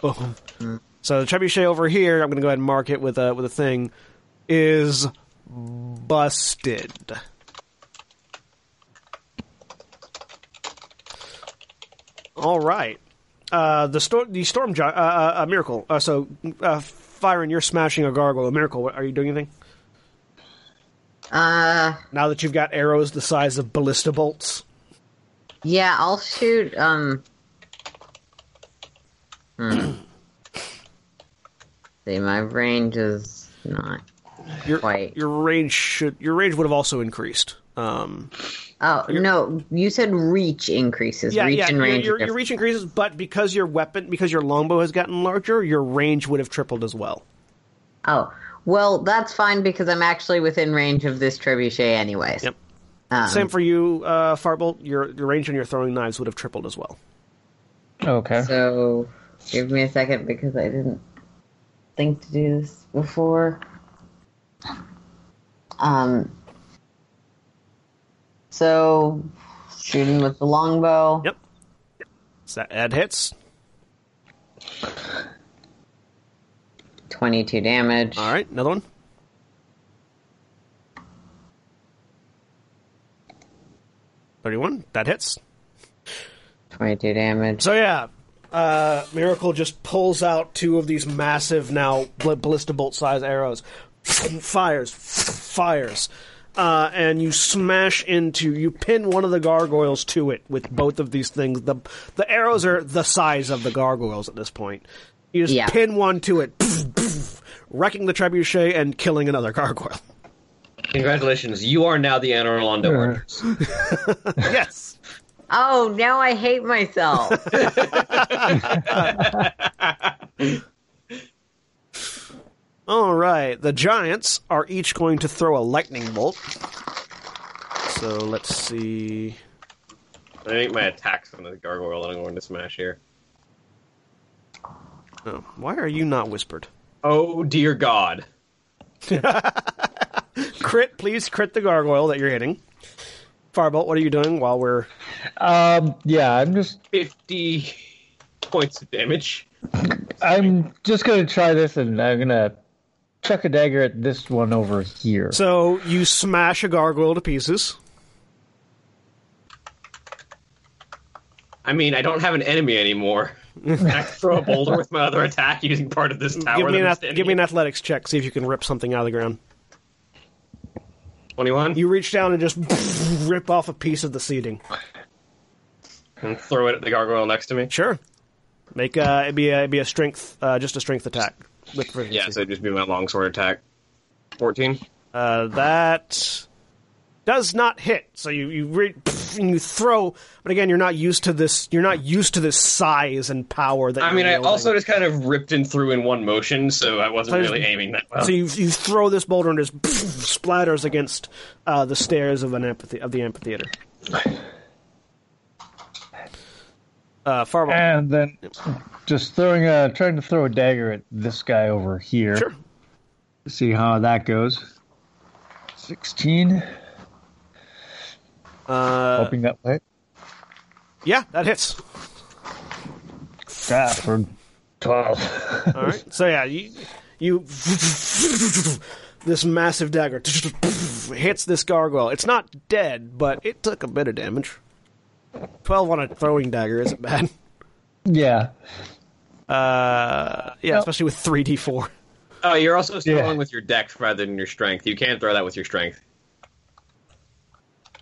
Boom. So the trebuchet over here, I'm going to go ahead and mark it with a with a thing, is busted. All right. Uh, the storm, the storm, gi- uh, uh, uh, miracle. Uh, so, uh, Firen, you're smashing a gargoyle. A miracle. What- Are you doing anything Uh, now that you've got arrows the size of ballista bolts? yeah, I'll shoot. Um, hmm. See, my range is not Your quite. your range should your range would have also increased. Um, Oh no, you said reach increases. yeah, reach yeah, and your, range. your, are your reach increases, but because your weapon, because your longbow has gotten larger, your range would have tripled as well. Oh, well, that's fine because I'm actually within range of this trebuchet, anyways. Yep. Um, Same for you, uh, Farbolt. Your your range on your throwing knives would have tripled as well. Okay. So, give me a second because I didn't think to do this before. Um. So, shooting with the longbow. Yep. So that hits. Twenty-two damage. All right, another one. Thirty-one. That hits. Twenty-two damage. So yeah, uh, Miracle just pulls out two of these massive now ball- ballista bolt size arrows, *sniffs* fires, *sniffs* fires, uh, and you smash into you pin one of the gargoyles to it with both of these things. the The arrows are the size of the gargoyles at this point. You just Yeah. pin one to it, *sniffs* wrecking the trebuchet and killing another gargoyle. Congratulations, you are now the Anne Orlando Yeah. Yes. Oh, now I hate myself. *laughs* All right, the giants are each going to throw a lightning bolt. So let's see. I think my attacks on the gargoyle that I'm going to smash here. Oh, why are you not whispered? Oh dear God! *laughs* Crit, please crit the gargoyle that you're hitting. Farbolt, what are you doing while we're? Um. Yeah. I'm just. Fifty points of damage. I'm just gonna try this, and I'm gonna chuck a dagger at this one over here. So you smash a gargoyle to pieces. I mean, I don't have an enemy anymore. I throw a boulder with my other attack using part of this tower. give me an ath- give me an athletics check. See if you can rip something out of the ground. Twenty-one. You reach down and just *laughs* rip off a piece of the seating. and throw it at the gargoyle next to me. Sure. Make uh, it'd be a, it'd be a strength, uh, just a strength attack with. Yeah, so it'd just be my longsword attack. Fourteen. Uh, that does not hit. So you you re- and you throw, but again, you're not used to this. You're not used to this size and power that. I you're mean, I also just kind of ripped and through in one motion, so I wasn't So really just- aiming that well. So you you throw this boulder and just splatters against uh, the stairs of an amphithe- of the amphitheater. Uh, Farbolt. And then just throwing a trying to throw a dagger at this guy over here. Sure. See how that goes. Sixteen. Uh, hoping that way. yeah, that hits. Ah, for twelve. All right. So yeah, you you this massive dagger hits this gargoyle. It's not dead, but it took a bit of damage. Twelve on a throwing dagger isn't bad. yeah. Uh, yeah, Well- especially with three d four. Oh, you're also throwing Yeah. with your dex rather than your strength. You can't throw that with your strength.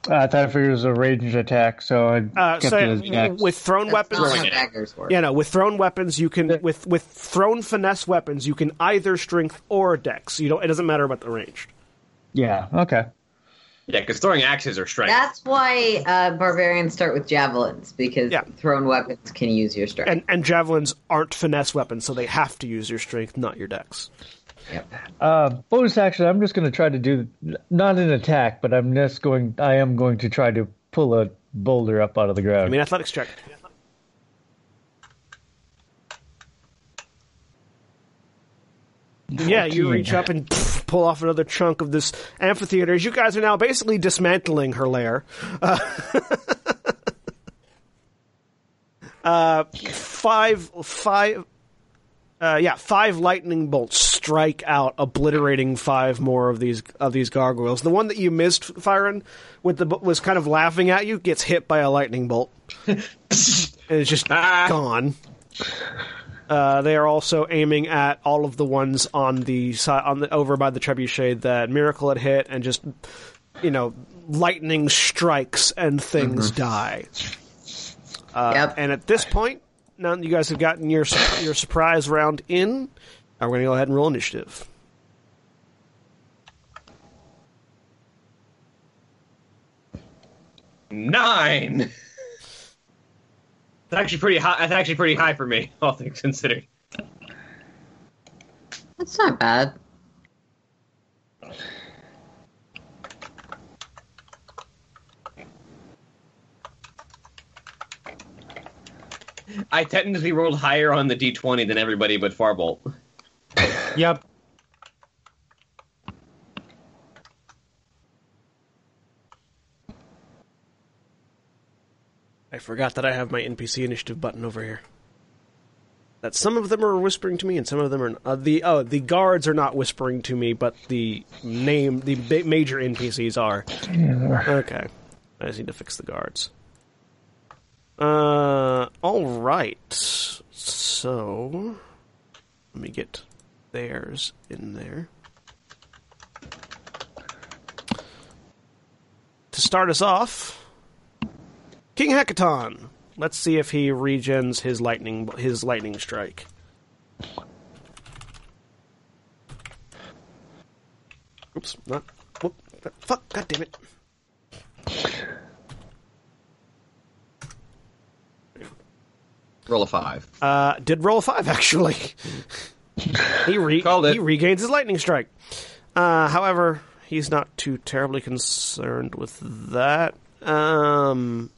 I thought if it was a ranged attack, so I Uh, kept so it as yeah, dex. with thrown That's weapons, not Throwing daggers work. yeah, no, with thrown weapons, you can with with thrown finesse weapons, you can either strength or dex. You don't. It doesn't matter about the ranged. Yeah. Okay. Yeah, because throwing axes are strength. That's why uh, barbarians start with javelins because Yeah. thrown weapons can use your strength. And and javelins aren't finesse weapons, so they have to use your strength, not your dex. Yep. Uh, bonus action. I'm just going to try to do not an attack, but I'm just going. I am going to try to pull a boulder up out of the ground. I mean, athletics check. Yeah, you reach up and pff, *laughs* pull off another chunk of this amphitheater. As you guys are now basically dismantling her lair. Uh, *laughs* uh, five, five, uh, yeah, five lightning bolts strike out, obliterating five more of these of these gargoyles. The one that you missed firing with the was kind of laughing at you gets hit by a lightning bolt *laughs* and it's just Ah. gone. Uh, they are also aiming at all of the ones on the side, on the over by the trebuchet that Miracle had hit, and just you know, lightning strikes and things die. Uh, Yep. And at this point, now that you guys have gotten your your surprise round in, we're going to go ahead and roll initiative. Nine. That's actually pretty high. That's actually pretty high for me, *laughs* all things considered. That's not bad. I technically rolled higher on the d20 than everybody but Farbolt. *laughs* Yep. I forgot that I have my NPC initiative button over here. That some of them are whispering to me, and some of them are uh, the oh the guards are not whispering to me, but the name the major NPCs are. Okay, I just need to fix the guards. Uh, all right. So let me get theirs in there. To start us off, King Hekaton. Let's see if he regens his lightning his lightning strike. Oops, not. Whoop, fuck! God damn it! Roll a five. Uh, did roll a five actually. he re- *laughs* Called it. he regains his lightning strike. Uh, however, he's not too terribly concerned with that. Um,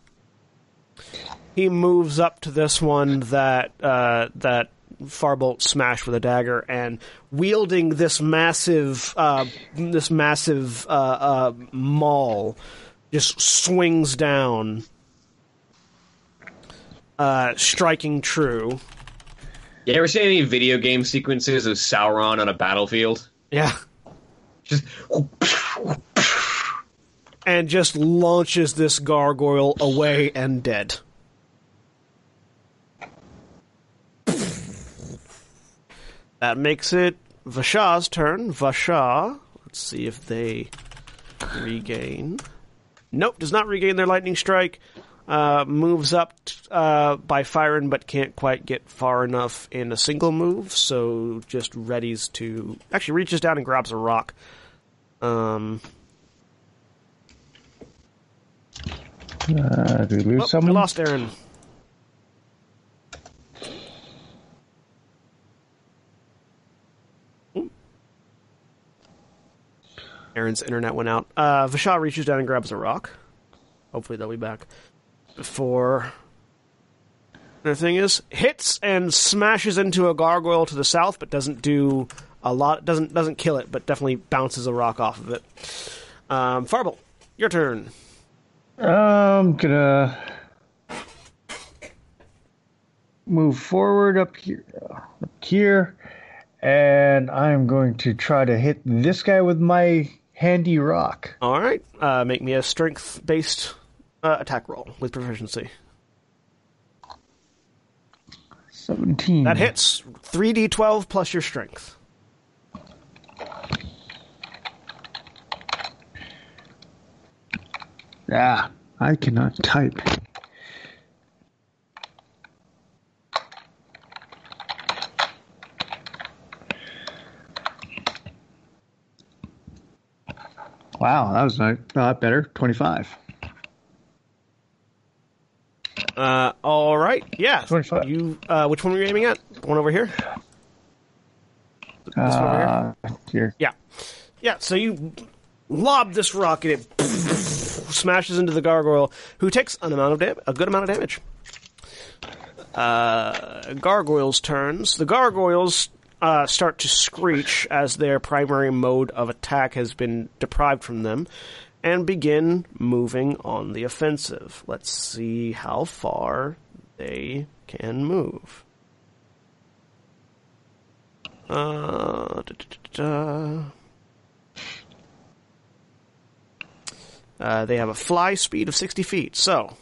he moves up to this one that uh, that Farbolt smashed with a dagger, and wielding this massive uh, this massive uh, uh, maul, just swings down, uh, striking true. You ever seen any video game sequences of Sauron on a battlefield? Yeah. Just and just launches this gargoyle away and dead. That makes it Vasha's turn. Vashah, let's see if they regain. Nope, does not regain their lightning strike. Uh, moves up uh, by Firen, but can't quite get far enough in a single move. So just readies to actually reaches down and grabs a rock. Um, Uh, did we lose Oh, we lost Erin. Erin's internet went out. Uh, Vashah reaches down and grabs a rock. Hopefully they'll be back before The thing is, hits and smashes into a gargoyle to the south, but doesn't do a lot. Doesn't doesn't kill it, but definitely bounces a rock off of it. Um, Farbolt, your turn. I'm gonna move forward up here, up here, and I'm going to try to hit this guy with my handy rock. All right, uh, make me a strength-based uh, attack roll with proficiency. 17. That hits. Three d twelve plus your strength. Ah, I cannot type. Wow, that was a lot better. 25. Uh, all right, yeah. You, uh, which one were you aiming at? The one over here. This one over here. Uh, here. Yeah, yeah. So you lob this rock and it *laughs* smashes into the gargoyle, who takes an amount of dam- a good amount of damage. Uh, gargoyles' turns. The gargoyles uh, start to screech as their primary mode of attack has been deprived from them, and begin moving on the offensive. Let's see how far they can move. Uh. Uh, they have a fly speed of 60 feet, so.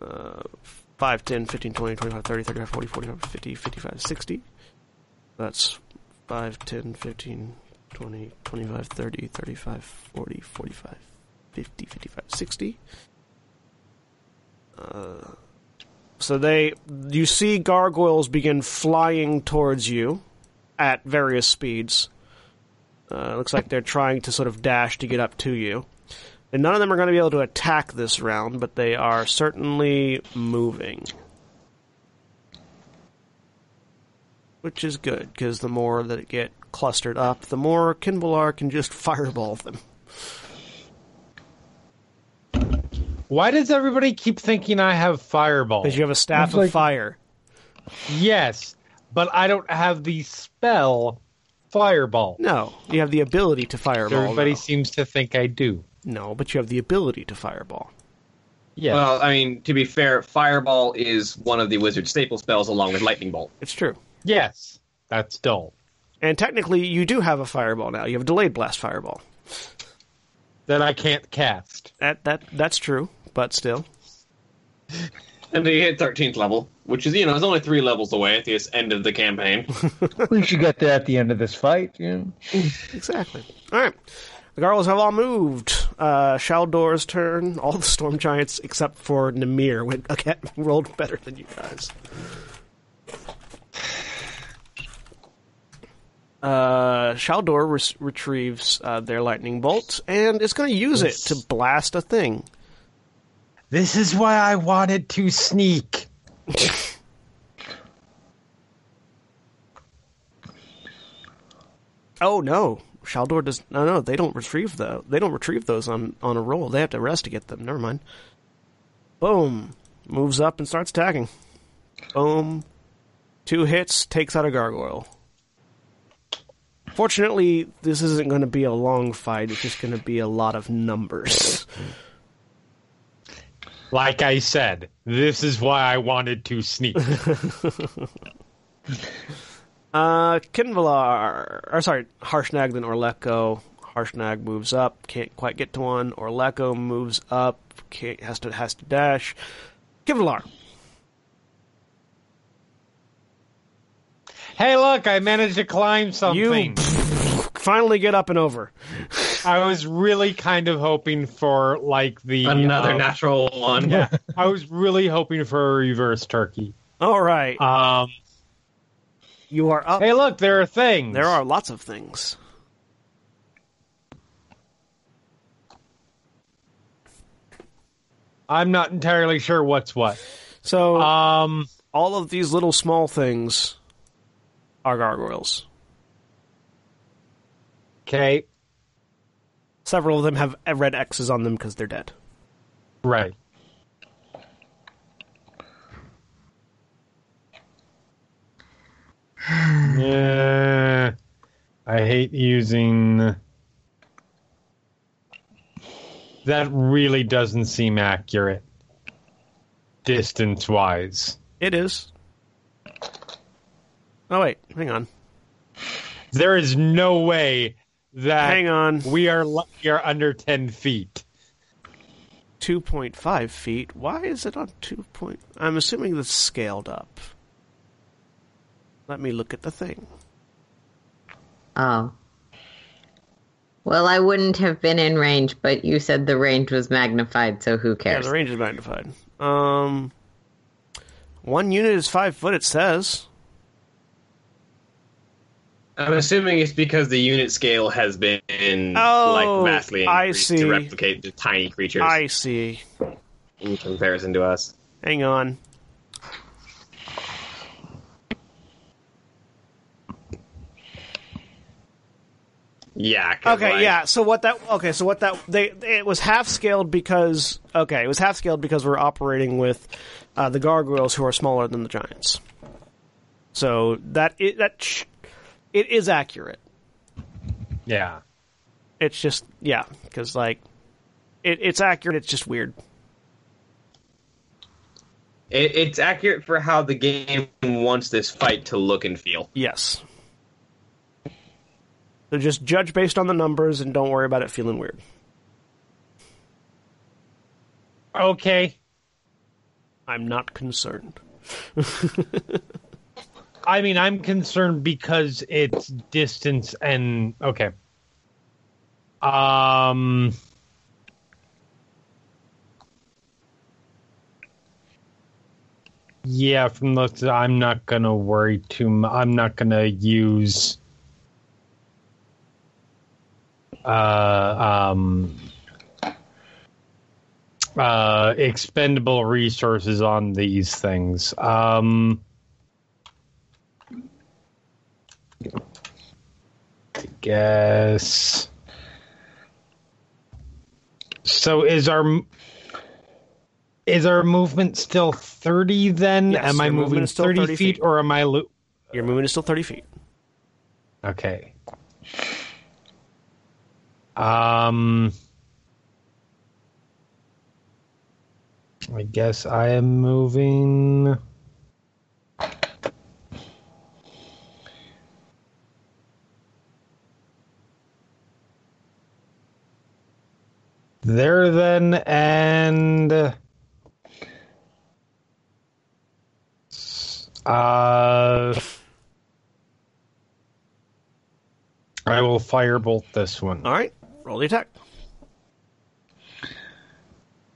Uh, 5, 10, 15, 20, 25, 30, 35, 40, 45, 50, 55, 60. That's 5, 10, 15, 20, 25, 30, 35, 40, 45, 50, 55, 60. Uh, so they, you see gargoyles begin flying towards you at various speeds. Uh, looks like they're trying to sort of dash to get up to you. And none of them are going to be able to attack this round, but they are certainly moving. Which is good, because the more that it get clustered up, the more Qinvylar can just *laughs* fireball them. Why does everybody keep thinking I have fireball? Because you have a staff It's of fire. Yes, but I don't have the spell fireball. No, you have the ability to fireball. Everybody though. seems to think I do. No, but you have the ability to fireball. Yes. Well, I mean, to be fair, Fireball is one of the wizard staple spells along with Lightning Bolt. It's true. yes. That's dull. And technically, you do have a fireball now. You have a delayed blast fireball. That I can't cast. That that that's true, but still. *laughs* And you hit 13th level, which is, you know, is only three levels away at this end of the campaign. *laughs* At least you get that at the end of this fight. You know? Exactly. All right. The Gargoyles have all moved. Uh, Shaldoor's turn. All the Storm Giants except for Namir went, *laughs* again, rolled better than you guys. Uh, Shaldoor res- retrieves uh, their lightning bolt and is going to use it to blast a thing. This is why I wanted to sneak. *laughs* Oh no, Shaldoor does. No, no, they don't retrieve the. They don't retrieve those on on a roll. They have to rest to get them. Never mind. Boom, moves up and starts attacking. Boom, two hits, takes out a gargoyle. Fortunately, this isn't going to be a long fight. It's just going to be a lot of numbers. Like I said, this is why I wanted to sneak. *laughs* Uh, Qinvylar, or sorry, Harshnag then Orlekto. Harshnag moves up, can't quite get to one. Orlekto moves up, can't, has to has to dash. Qinvylar, hey, look, I managed to climb something. you finally get up and over. I was really kind of hoping for like the Another uh, natural one. Yeah, I was really hoping for a reverse turkey. All right, Um, you are up. hey, look, there are things. There are lots of things. I'm not entirely sure what's what. So Um, all of these little small things are gargoyles. Okay. Several of them have red X's on them because they're dead. Right. *sighs* yeah. I hate using. That really doesn't seem accurate. Distance wise. It is. Oh wait, hang on. There is no way that Hang on. we are we are under ten feet. 2.5 feet. Why is it on 2 point? I'm assuming that's scaled up. Let me look at the thing. Oh. Well, I wouldn't have been in range, but you said the range was magnified, so who Yeah, cares? the range is magnified. Um, one unit is five foot. It says. I'm assuming it's because the unit scale has been Oh, like vastly I increased see. to replicate the tiny creatures I see. in comparison to us. Hang on. Yeah. Okay, like, yeah. So what that? Okay, so what that? They it was half scaled because okay, it was half scaled because we're operating with uh, the gargoyles who are smaller than the giants. So that it, that it is accurate. Yeah. It's just yeah, because like it, it's accurate. It's just weird. It, it's accurate for how the game wants this fight to look and feel. Yes. So just judge based on the numbers and don't worry about it feeling weird. Okay. I'm not concerned. *laughs* I mean, I'm concerned because it's distance and okay. Um. Yeah, from the I'm not gonna worry too. mu- I'm not gonna use. Uh, um. Uh, expendable resources on these things. Um. Guess. So is our is our movement still thirty? Then Yes, am I moving thirty, 30 feet, feet. or am I? Lo- Your movement is still 30 feet. okay. Um. I guess I am moving. There then, and uh, I will firebolt this one. All right, roll the attack.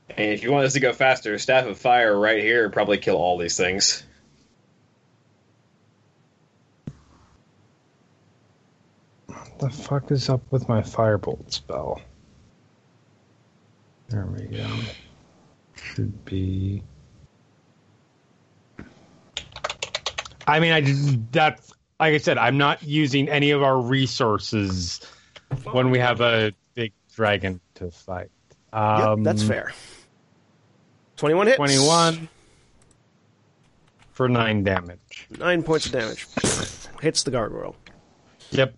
And if you want us to go faster, Staff of Fire right here would probably kill all these things. What the fuck is up with my firebolt spell? There we go. Should be. I mean, I just, that's like I said. I'm not using any of our resources when we have a big dragon to fight. Um, yep, that's fair. 21 hits. 21 for nine damage. Nine points of damage. Hits the gargoyle. Yep.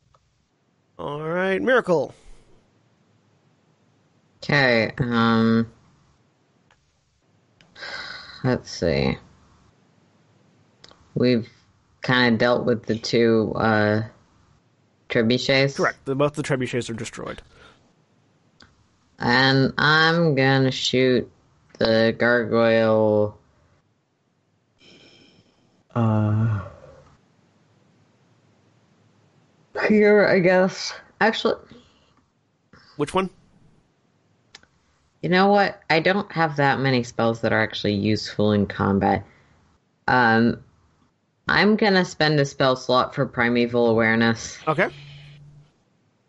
All right, Miracle. Okay, um. Let's see. We've kind of dealt with the two, uh. Trebuchets. Correct. The, both the trebuchets are destroyed. And I'm gonna shoot the gargoyle. Uh. Here, I guess. Actually, Which one? You know what? I don't have that many spells that are actually useful in combat. Um, I'm gonna spend a spell slot for primeval awareness. Okay.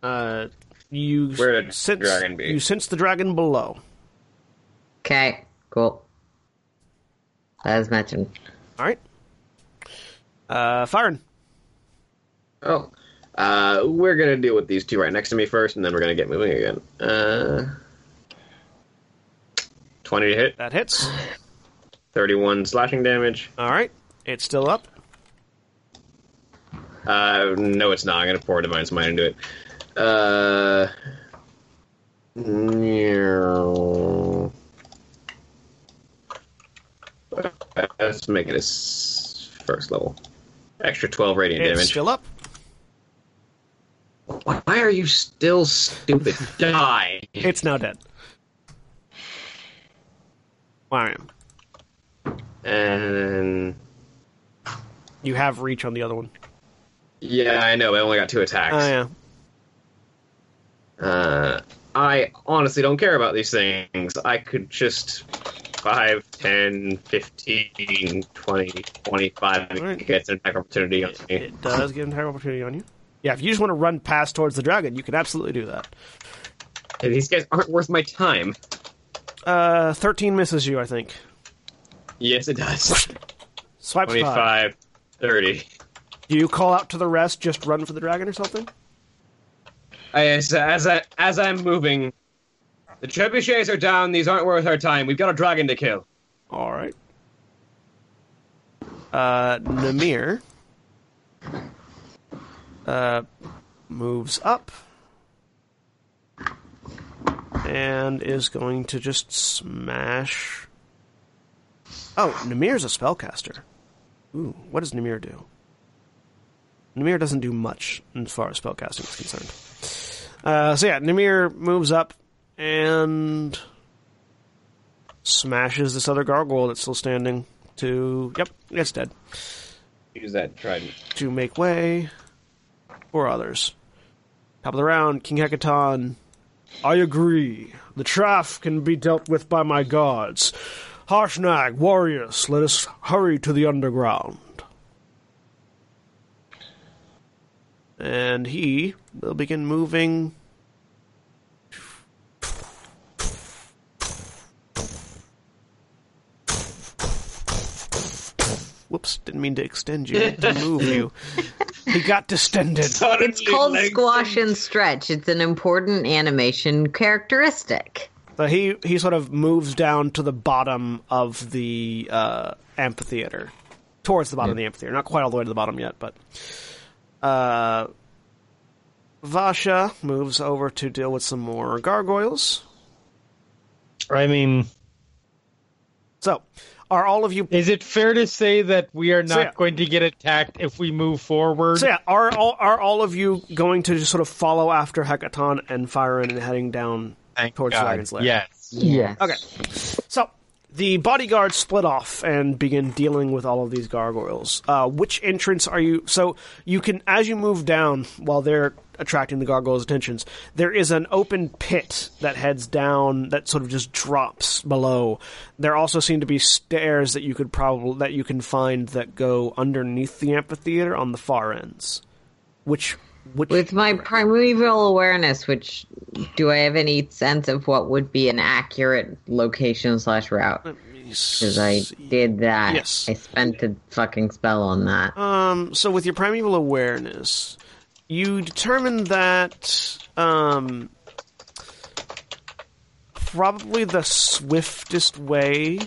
Uh, you Where did sense dragon be? you sense the dragon below. Okay, cool. As mentioned. All right. Uh, Firen. Oh. Uh, we're gonna deal with these two right next to me first, and then we're gonna get moving again. Uh, 20 to hit, That hits. 31 slashing damage. All right. It's still up. Uh, no, it's not. I'm gonna pour Divine Smite into it. Uh, meow. let's make it a s- first level. Extra 12 radiant It's damage. still up. Why are you still stupid? *laughs* Die. It's now dead. Mariam, And you have reach on the other one. yeah, I know. I only got two attacks. Oh yeah. Uh, I honestly don't care about these things. I could just 5, 10, 15, 20, 25 and Alright. it gets an attack opportunity on me. It does get an attack opportunity on you. Yeah, if you just want to run past towards the dragon, you can absolutely do that. And these guys aren't worth my time. Uh, thirteen misses you, I think. Yes, it does. *laughs* Swipe five. 30. Do you call out to the rest? Just run for the dragon or something? I, as, as, I, as I'm moving, the trebuchets are down. These aren't worth our time. We've got a dragon to kill. All right. Uh, Namir uh, moves up and is going to just smash. Oh, Namir's a spellcaster. Ooh, what does Namir do? Namir doesn't do much as far as spellcasting is concerned. Uh, so yeah, Namir moves up and smashes this other gargoyle that's still standing to. Yep, it's dead. Use that trident. To make way for others. Top of the round, King Hekaton. I agree. The traff can be dealt with by my gods. Harshnag, warriors, let us hurry to the underground. And he will begin moving Whoops, didn't mean to extend you, to move you. *laughs* He got distended. It's called squash and stretch. It's an important animation characteristic. So he, he sort of moves down to the bottom of the uh, amphitheater. Towards the bottom of the amphitheater. Not quite all the way to the bottom yet, but. Uh, Vasha moves over to deal with some more gargoyles. I mean, So, are all of you is it fair to say that we are not So, yeah. going to get attacked if we move forward? So yeah, are all are all of you going to just sort of follow after Hekaton and Firen and heading down Thank towards God. Dragon's Lair? Yes. Yes. Okay. So the bodyguards split off and begin dealing with all of these gargoyles. Uh, which entrance are you? So you can, as you move down, while they're attracting the gargoyles' attentions, there is an open pit that heads down that sort of just drops below. There also seem to be stairs that you could probably that you can find that go underneath the amphitheater on the far ends. Which which With my primeval awareness, which do I have any sense of what would be an accurate location slash route? Because I did that. Yes. I spent a fucking spell on that. Um, so with your primeval awareness, you determine that um, probably the swiftest way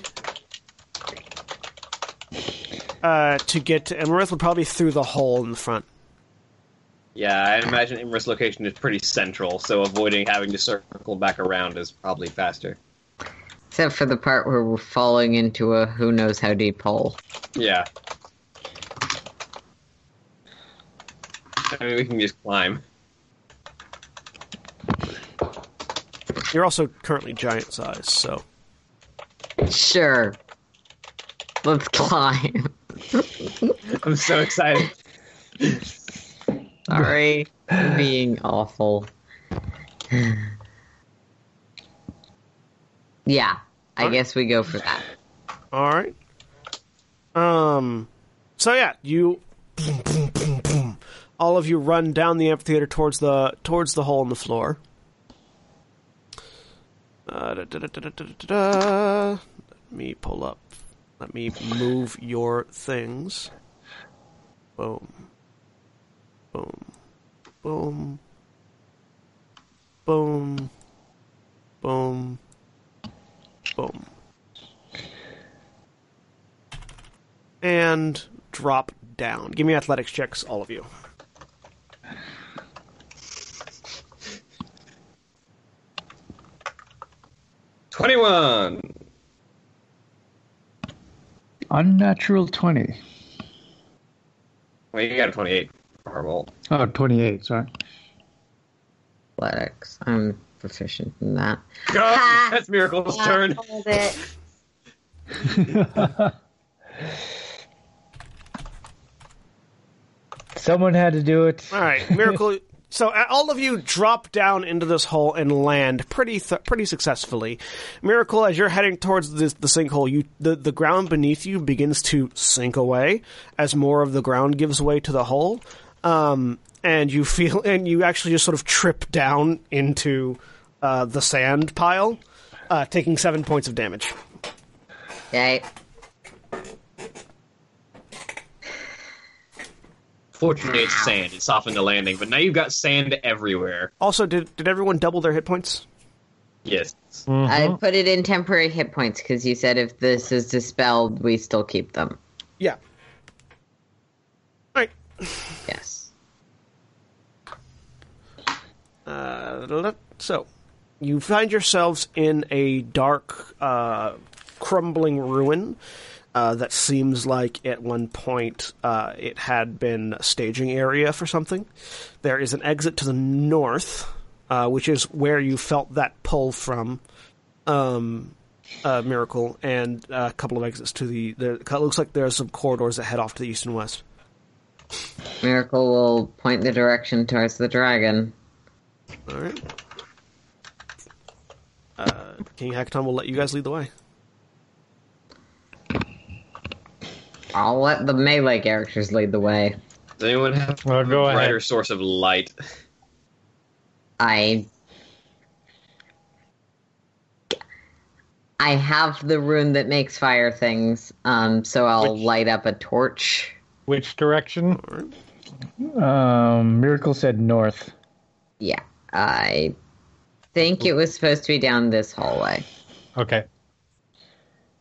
uh, to get to Iymrith would probably be through the hole in the front. Yeah, I imagine Iymrith's location is pretty central, so avoiding having to circle back around is probably faster. Except for the part where we're falling into a who knows how deep hole. Yeah. I mean, we can just climb. You're also currently giant size, so Sure. Let's *laughs* climb. I'm so excited. Sorry *laughs* being awful. yeah, I right. guess we go for that. All right. Um. So yeah, you boom, boom, boom, boom. All of you run down the amphitheater towards the towards the hole in the floor. Uh, da, da, da, Let me pull up. Let me move your things. Boom. Boom. Boom. Boom. Boom. Boom. And drop down. Give me athletics checks, all of you. Twenty-one. Unnatural twenty. Well, you got a twenty-eight. Horrible. Oh, 28, sorry. Athletics. I'm proficient in that. God, that's Miracle's Yeah, turn. hold it. *laughs* Someone had to do it. All right, miracle. *laughs* So uh, all of you drop down into this hole and land pretty th- pretty successfully. Miracle, as you're heading towards this, the sinkhole, you the, the ground beneath you begins to sink away as more of the ground gives way to the hole, um, and you feel *laughs* and you actually just sort of trip down into uh, the sand pile, uh, taking seven points of damage. Okay. Fortunately, it's sand. It softened the landing, but now you've got sand everywhere. Also, did did everyone double their hit points? Yes. I put it in temporary hit points because you said if this is dispelled, we still keep them. Yeah. Yes. Uh, so, you find yourselves in a dark, uh, crumbling ruin uh, that seems like at one point uh, it had been a staging area for something. There is an exit to the north, uh, which is where you felt that pull from. Um, miracle and a couple of exits to the. There, it looks like there are some corridors that head off to the east and west. Miracle will point the direction towards the dragon. All right. Uh, King Hekaton will let you guys lead the way. I'll let the melee characters lead the way. Does anyone have Well, go a ahead. brighter source of light? I I have the rune that makes fire things, um, so I'll Which- light up a torch. Which direction? Um, Miracle said north. Yeah, I think it was supposed to be down this hallway. Okay.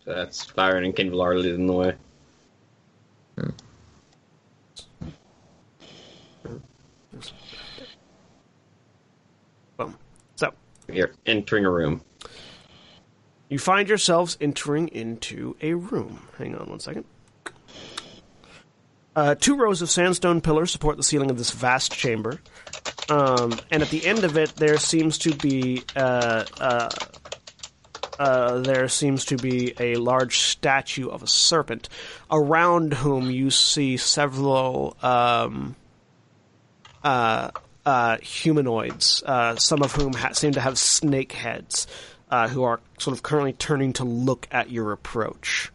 So that's Firen and Kinval are leading the way. Boom. So, You're entering a room. you find yourselves entering into a room. Hang on one second. Uh, two rows of sandstone pillars support the ceiling of this vast chamber. Um, and at the end of it, there seems to be uh, uh, uh, there seems to be a large statue of a serpent, around whom you see several um, uh, uh, humanoids, some of whom ha- seem to have snake heads, who are sort of currently turning to look at your approach.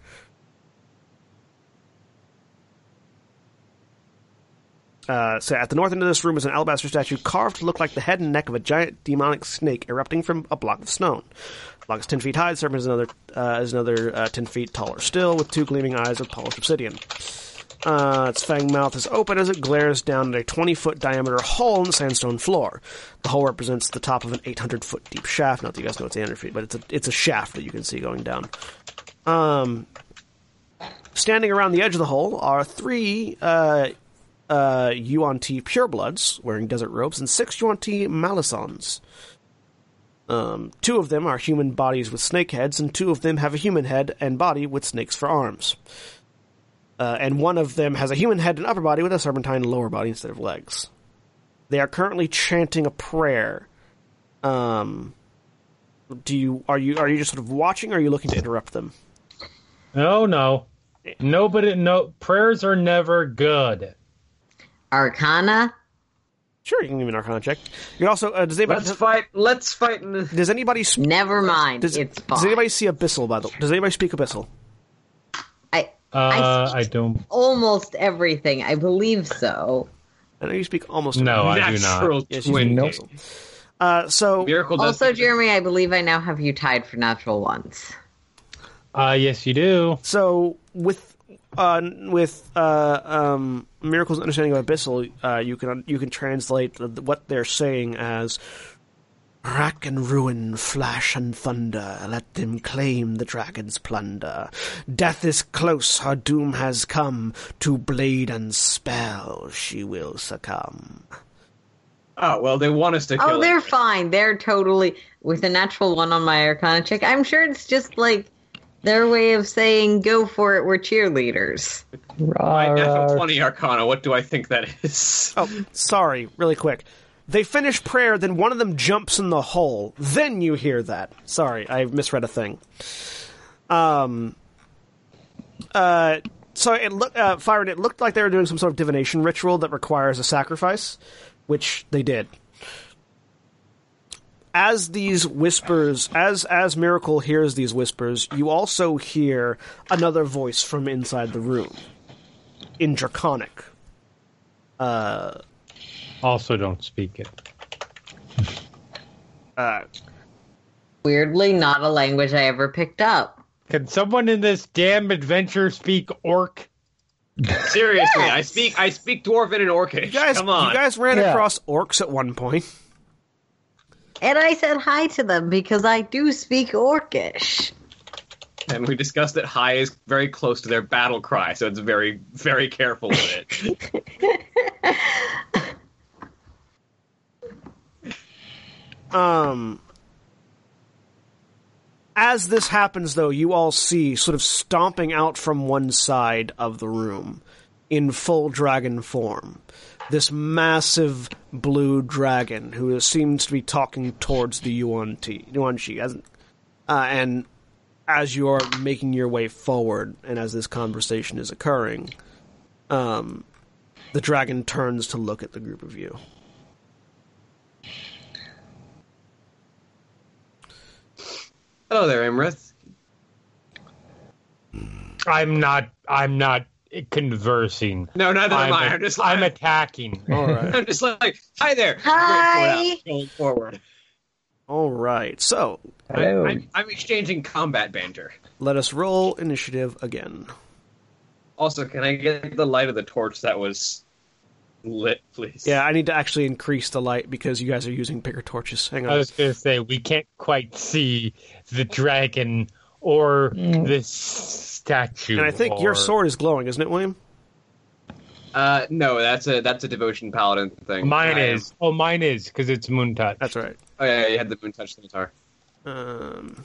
Uh, so at the north end of this room is an alabaster statue carved to look like the head and neck of a giant demonic snake erupting from a block of stone. The block is ten feet high. The serpent is another uh, is another uh, ten feet taller still, with two gleaming eyes of polished obsidian. Uh, its fang mouth is open as it glares down at a 20 foot diameter hole in the sandstone floor. The hole represents the top of an 800 foot deep shaft. Not that you guys know it's 800 feet, but it's a, it's a shaft that you can see going down. Um, standing around the edge of the hole are three uh, uh, Yuan-ti purebloods wearing desert robes and six Yuan-ti malisons. Um, two of them are human bodies with snake heads, and two of them have a human head and body with snakes for arms. Uh, and one of them has a human head and upper body with a serpentine lower body instead of legs. They are currently chanting a prayer. Um, do you are you are you just sort of watching, or are you looking to interrupt them? No, no. Nobody. No prayers are never good. Arcana? Sure, you can give me an Arcana check. You can also uh, does anybody Let's fight. Let's fight. In the... does anybody sp- Never mind. does, it's does anybody see Abyssal by the way, Does anybody speak Abyssal? I Uh, I I don't. almost everything. I believe so. I know you speak almost. No, I do Natural not. Yes, you twin. speak Abyssal. Uh, so Miracle does. Also, Jeremy, I believe I now have you tied for natural ones. Uh, yes, you do. So with uh, with uh, um, miracles understanding of abyssal, uh, you can you can translate the, what they're saying as rack and ruin, flash and thunder. Let them claim the dragon's plunder. Death is close, her doom has come. To blade and spell she will succumb. Oh well, they want us to kill. Oh, they're it. fine. They're totally. with a natural one on my Arcana check. I'm sure it's just like their way of saying "Go for it, we're cheerleaders." My natural 20 Arcana, what do I think that is? *laughs* Oh, sorry, really quick. They finish prayer, then one of them jumps in the hole. Then you hear that. Sorry, I misread a thing. Um. Uh. So it looked, uh, Firen, it looked like they were doing some sort of divination ritual that requires a sacrifice, which they did. As these whispers, as as Miracle hears these whispers, you also hear another voice from inside the room, in Draconic. Uh, Also, don't speak it. *laughs* uh, Weirdly, not a language I ever picked up. Can someone in this damn adventure speak orc? *laughs* Seriously, I speak I speak Dwarven and Orcish. You guys, Come on. you guys ran Yeah. across orcs at one point. And I said hi to them because I do speak Orcish. And we discussed that high is very close to their battle cry, so it's very, very careful with it. *laughs* Um, as this happens, though, you all see sort of stomping out from one side of the room in full dragon form this massive blue dragon who seems to be talking towards the Yuan Ti- Yuan Shi. As, uh, and as you are making your way forward, and as this conversation is occurring, um, the dragon turns to look at the group of you. Hello there, Iymrith. I'm not. I'm not conversing. No, neither am I'm, I. a- I'm just I'm attacking. *laughs* All right. I'm just like, hi there. Hi. Going forward. all right. So Hello. I, I'm, I'm exchanging combat banter. Let us roll initiative again. Also, can I get the light of the torch that was lit, please? Yeah, I need to actually increase the light because you guys are using bigger torches. Hang on. I was going to say we can't quite see the dragon or the statue. And I think your sword is glowing, isn't it, William? Uh, no, that's a that's a devotion paladin thing. Mine I am- is. Oh, mine is because it's moon touch. That's right. Oh yeah, you had the moon touch scimitar. Um,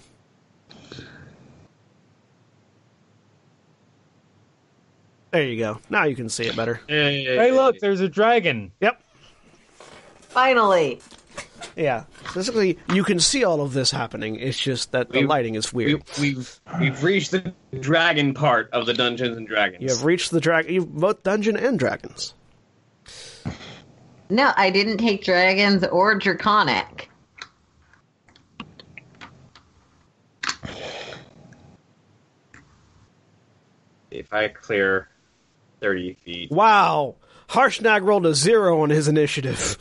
there you go. Now you can see it better. Hey, look, there's a dragon. Yep. Finally. Yeah. Basically, you can see all of this happening. It's just that the We- lighting is We, weird. we've we've reached the dragon part of the Dungeons and Dragons. You have reached the dragon. You've both dungeon and dragons. No, I didn't take dragons or draconic. If I clear thirty feet, Wow. Harshnag rolled a zero on his initiative.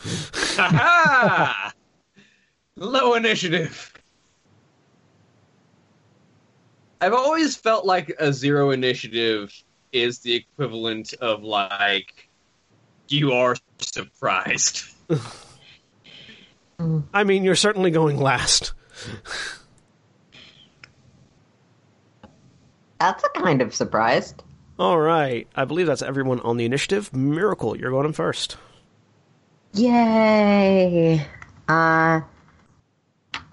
ha *laughs* Low initiative. I've always felt like a zero initiative is the equivalent of like you are surprised. I mean, you're certainly going last. That's a kind of surprised. All right. I believe that's everyone on the initiative. Miracle, you're going in first. Yay! Uh,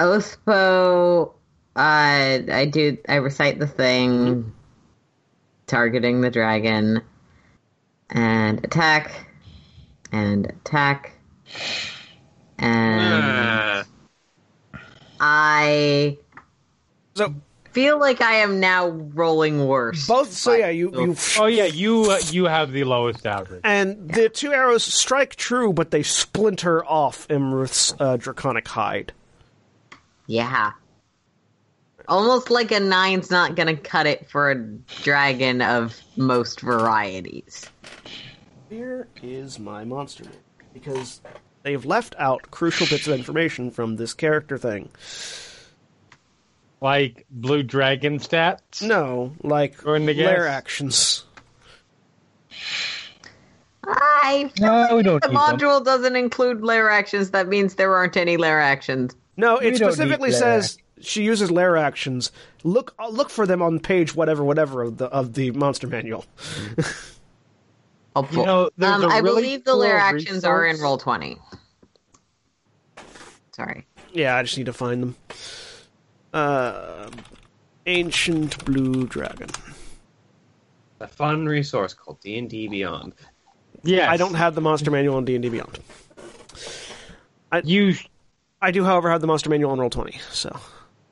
Oathbow, uh, I do, I recite the thing, targeting the dragon, and attack, and attack, and Ah. I So feel like I am now rolling worse. both. So yeah, you you Oh yeah, you uh, you have the lowest average. and the two arrows strike true, but they splinter off Iymrith's uh, draconic hide. Yeah. Almost like a nine's not gonna cut it for a dragon of most varieties. Here is my monster because they've left out crucial bits of information from this character thing. Like blue dragon stats. No, like Going to guess? lair actions. I No, we don't the need them. module doesn't include lair actions. That means there aren't any lair actions. No, it We specifically need lair says she uses lair actions. Look, uh, look for them on page whatever, whatever of the of the monster manual. *laughs* Helpful. You know, there's um, a I really believe the cool lair actions are in resource. roll twenty. Sorry. Yeah, I just need to find them. Uh, ancient blue dragon. A fun resource called D and D Beyond. Yeah, I don't have the monster manual on D and D Beyond. I, You I do, however, have the monster manual on Roll Twenty. So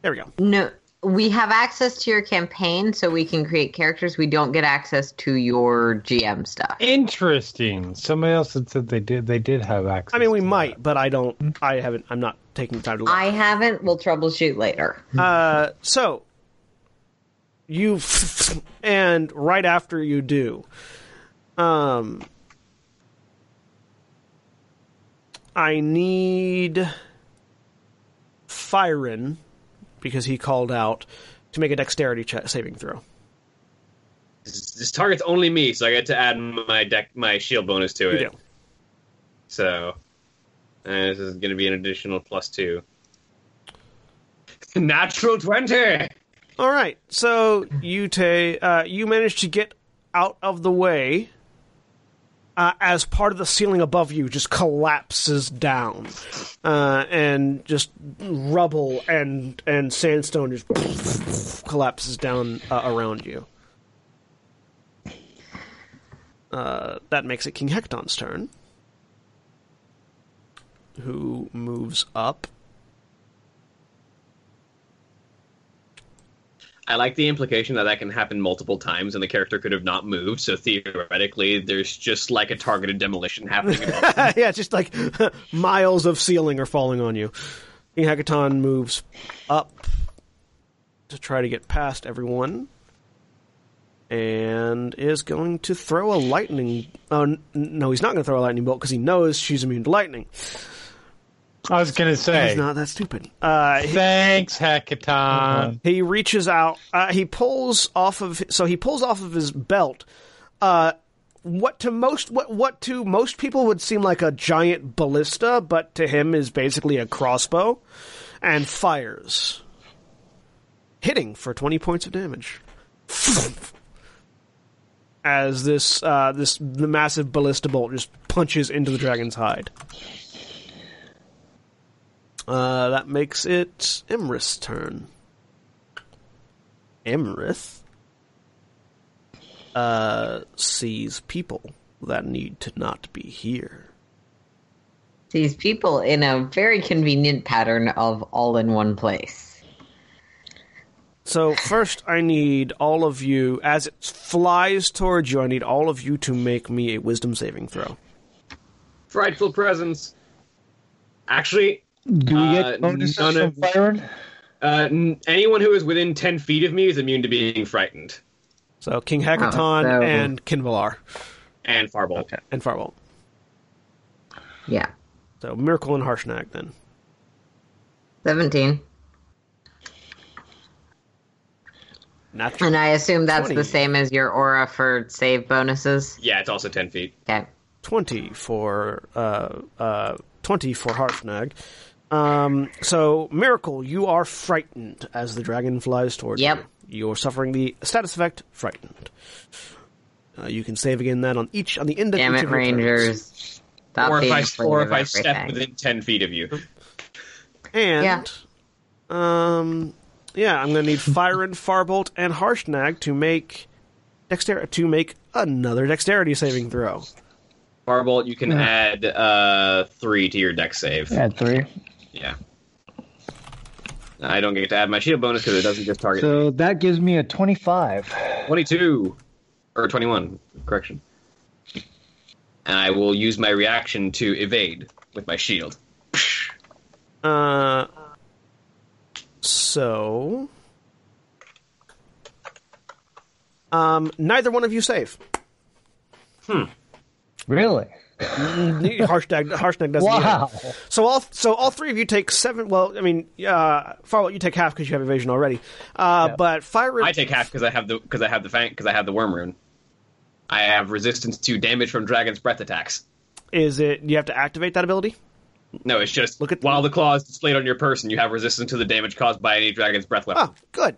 there we go. No, we have access to your campaign, so we can create characters. We don't get access to your GM stuff. interesting. Somebody else had said they did. They did have access. I mean, we to might, but I don't. I haven't. I'm not taking the time to look. I haven't. We'll troubleshoot later. Uh, so you and right after you do, um, I need Firen because he called out to make a dexterity check saving throw. This, this target's only me, so I get to add my deck, my shield bonus to it. So uh, this is going to be an additional plus two. *laughs* Natural twenty. All right, so you ta- uh, you managed to get out of the way uh, as part of the ceiling above you just collapses down, uh, and just rubble and and sandstone just collapses down uh, around you. Uh, that makes it King Hekaton's turn, who moves up. I like the implication that that can happen multiple times, and the character could have not moved. So theoretically, there's just like a targeted demolition happening. *laughs* yeah, just like *laughs* miles of ceiling are falling on you. King moves up to try to get past everyone, and is going to throw a lightning. Oh no, he's not going to throw a lightning bolt because he knows she's immune to lightning. I was gonna say. He's not that stupid. Uh, he, Thanks, Hekaton. he reaches out. Uh, he pulls off of. So he pulls off of his belt. Uh, what to most what what to most people would seem like a giant ballista, but to him is basically a crossbow, and fires, hitting for twenty points of damage. As this uh, this the massive ballista bolt just punches into the dragon's hide. Uh, that makes it Iymrith's turn. Emrith uh, sees people that need to not be here. These people in a very convenient pattern of all in one place. So first, I need all of you, as it flies towards you, I need all of you to make me a Wisdom saving throw. Frightful presence. Actually, Do we Uh, get bonuses none from of- firing? uh, n- anyone who is within ten feet of me is immune to being frightened. So King Hekaton Oh, so- and Qinvylar And Farbolt. and Farbolt. Yeah. So Miracle and Harshnag then. 17. Natural. And I assume that's 20. the same as your aura for save bonuses. Yeah, it's also ten feet. Okay. 20 for uh, uh, 20 for Harshnag. Um, so Miracle, you are frightened as the dragon flies towards Yep. you. You are suffering the status effect frightened. Uh, you can save again that on each on the end of Damn each it, of. Rangers. Stop or if I or if I step within ten feet of you. And um, yeah, I'm going to need Fire and Farbolt and Harshnag to make dexter to make another dexterity saving throw. Farbolt, you can add uh, three to your deck save. Add three. Yeah. I don't get to add my shield bonus because it doesn't just target So that gives me a 25. 22 or 21 correction and i will use my reaction to evade with my shield Uh, so, um, neither one of you save. Hmm. Really? *laughs* Harshnag, Harshnag doesn't. Wow. either. So all so all three of you take seven. Well, I mean, uh, Farbolt, you take half because you have evasion already. Uh, Yeah. But Fire, i take half because i have the because i have the fang because i have the worm rune i have resistance to damage from dragon's breath attacks is it? You have to activate that ability. no it's just Look at- while the claw is displayed on your person you have resistance to the damage caused by any dragon's breath weapon Oh, good.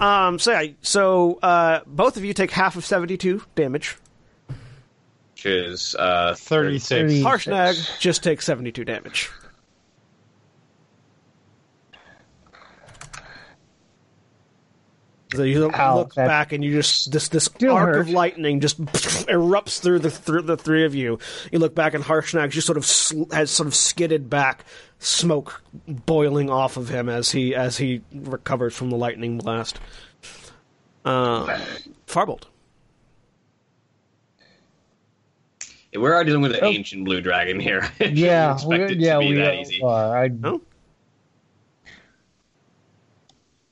Um, so yeah, so uh, both of you take half of seventy-two damage which is uh, 36. 36. Harshnag just takes 72 damage. So you look, Ow, look back and you just this this arc hurt. of lightning just *laughs* erupts through the through the three of you. You look back and Harshnag just sort of sl- has sort of skidded back, smoke boiling off of him as he as he recovers from the lightning blast. Uh, Farbolt. We're already dealing with an Oh. ancient blue dragon here. *laughs* I shouldn't Yeah, expect we, it to yeah, be we that easy. are. I, No?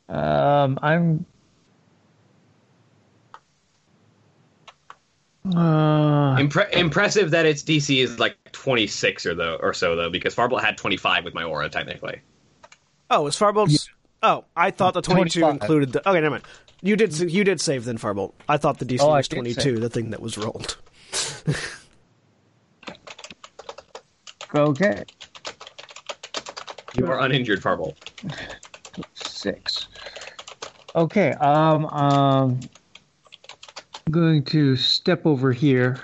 um, I'm. Uh, Impre- impressive that its DC is like 26 or though or so though, because Farbolt had 25 with my aura technically. Oh, was Farbolt's? Oh, I thought the twenty-two 25. included the. Okay, never mind. You did you did save then, Farbolt. I thought the DC Oh, was twenty-two, the thing that was rolled. *laughs* okay, You are uninjured, Farbolt. six. Okay, um, um, I'm going to step over here,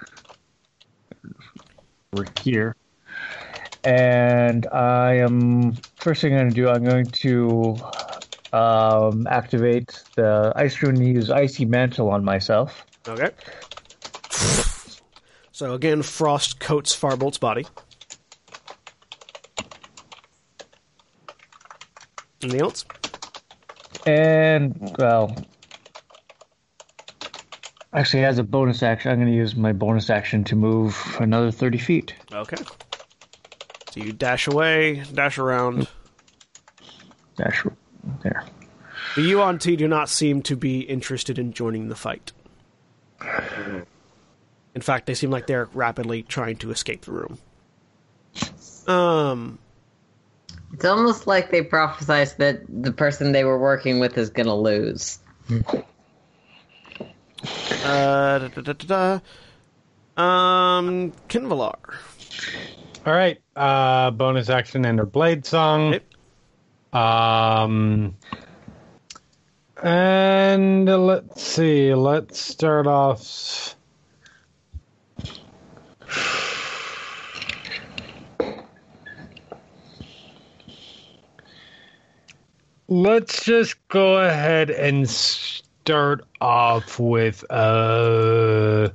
over here, and I am first thing I'm going to do. I'm going to um, activate the ice rune and use icy mantle on myself. Okay. So again, frost coats Farbolt's body. Anything else? And well, actually, as a bonus action, I'm going to use my bonus action to move another thirty feet. Okay. So you dash away, dash around. Dash there. The Yuan T do not seem to be interested in joining the fight. In fact, they seem like they're rapidly trying to escape the room. Um, It's almost like they prophesized that the person they were working with is going to lose. uh, da, da, da, da, da. Um, Qinvylar. All right. Uh, bonus action and her Blade song. Yep. Um, and let's see. Let's start off. Let's just go ahead and start off with uh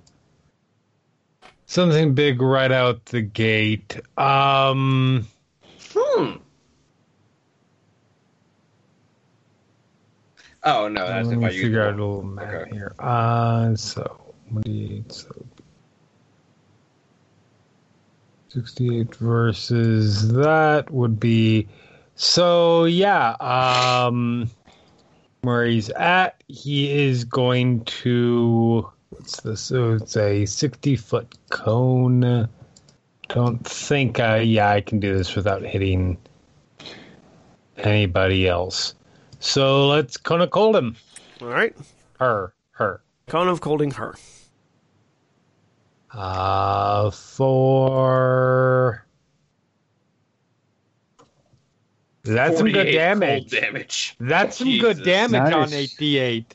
something big right out the gate. Um Hmm. Oh no, that's let if I figure out a little map Okay. here. Uh, so what do you so 68 versus that would be so yeah um where he's at he is going to what's this so it's a 60 foot cone don't think I yeah I can do this without hitting anybody else so let's Kona cold him All right. her her Cone of Colding her. Uh, for that's some good damage. damage. That's some good Jesus. damage on a Nice. D8.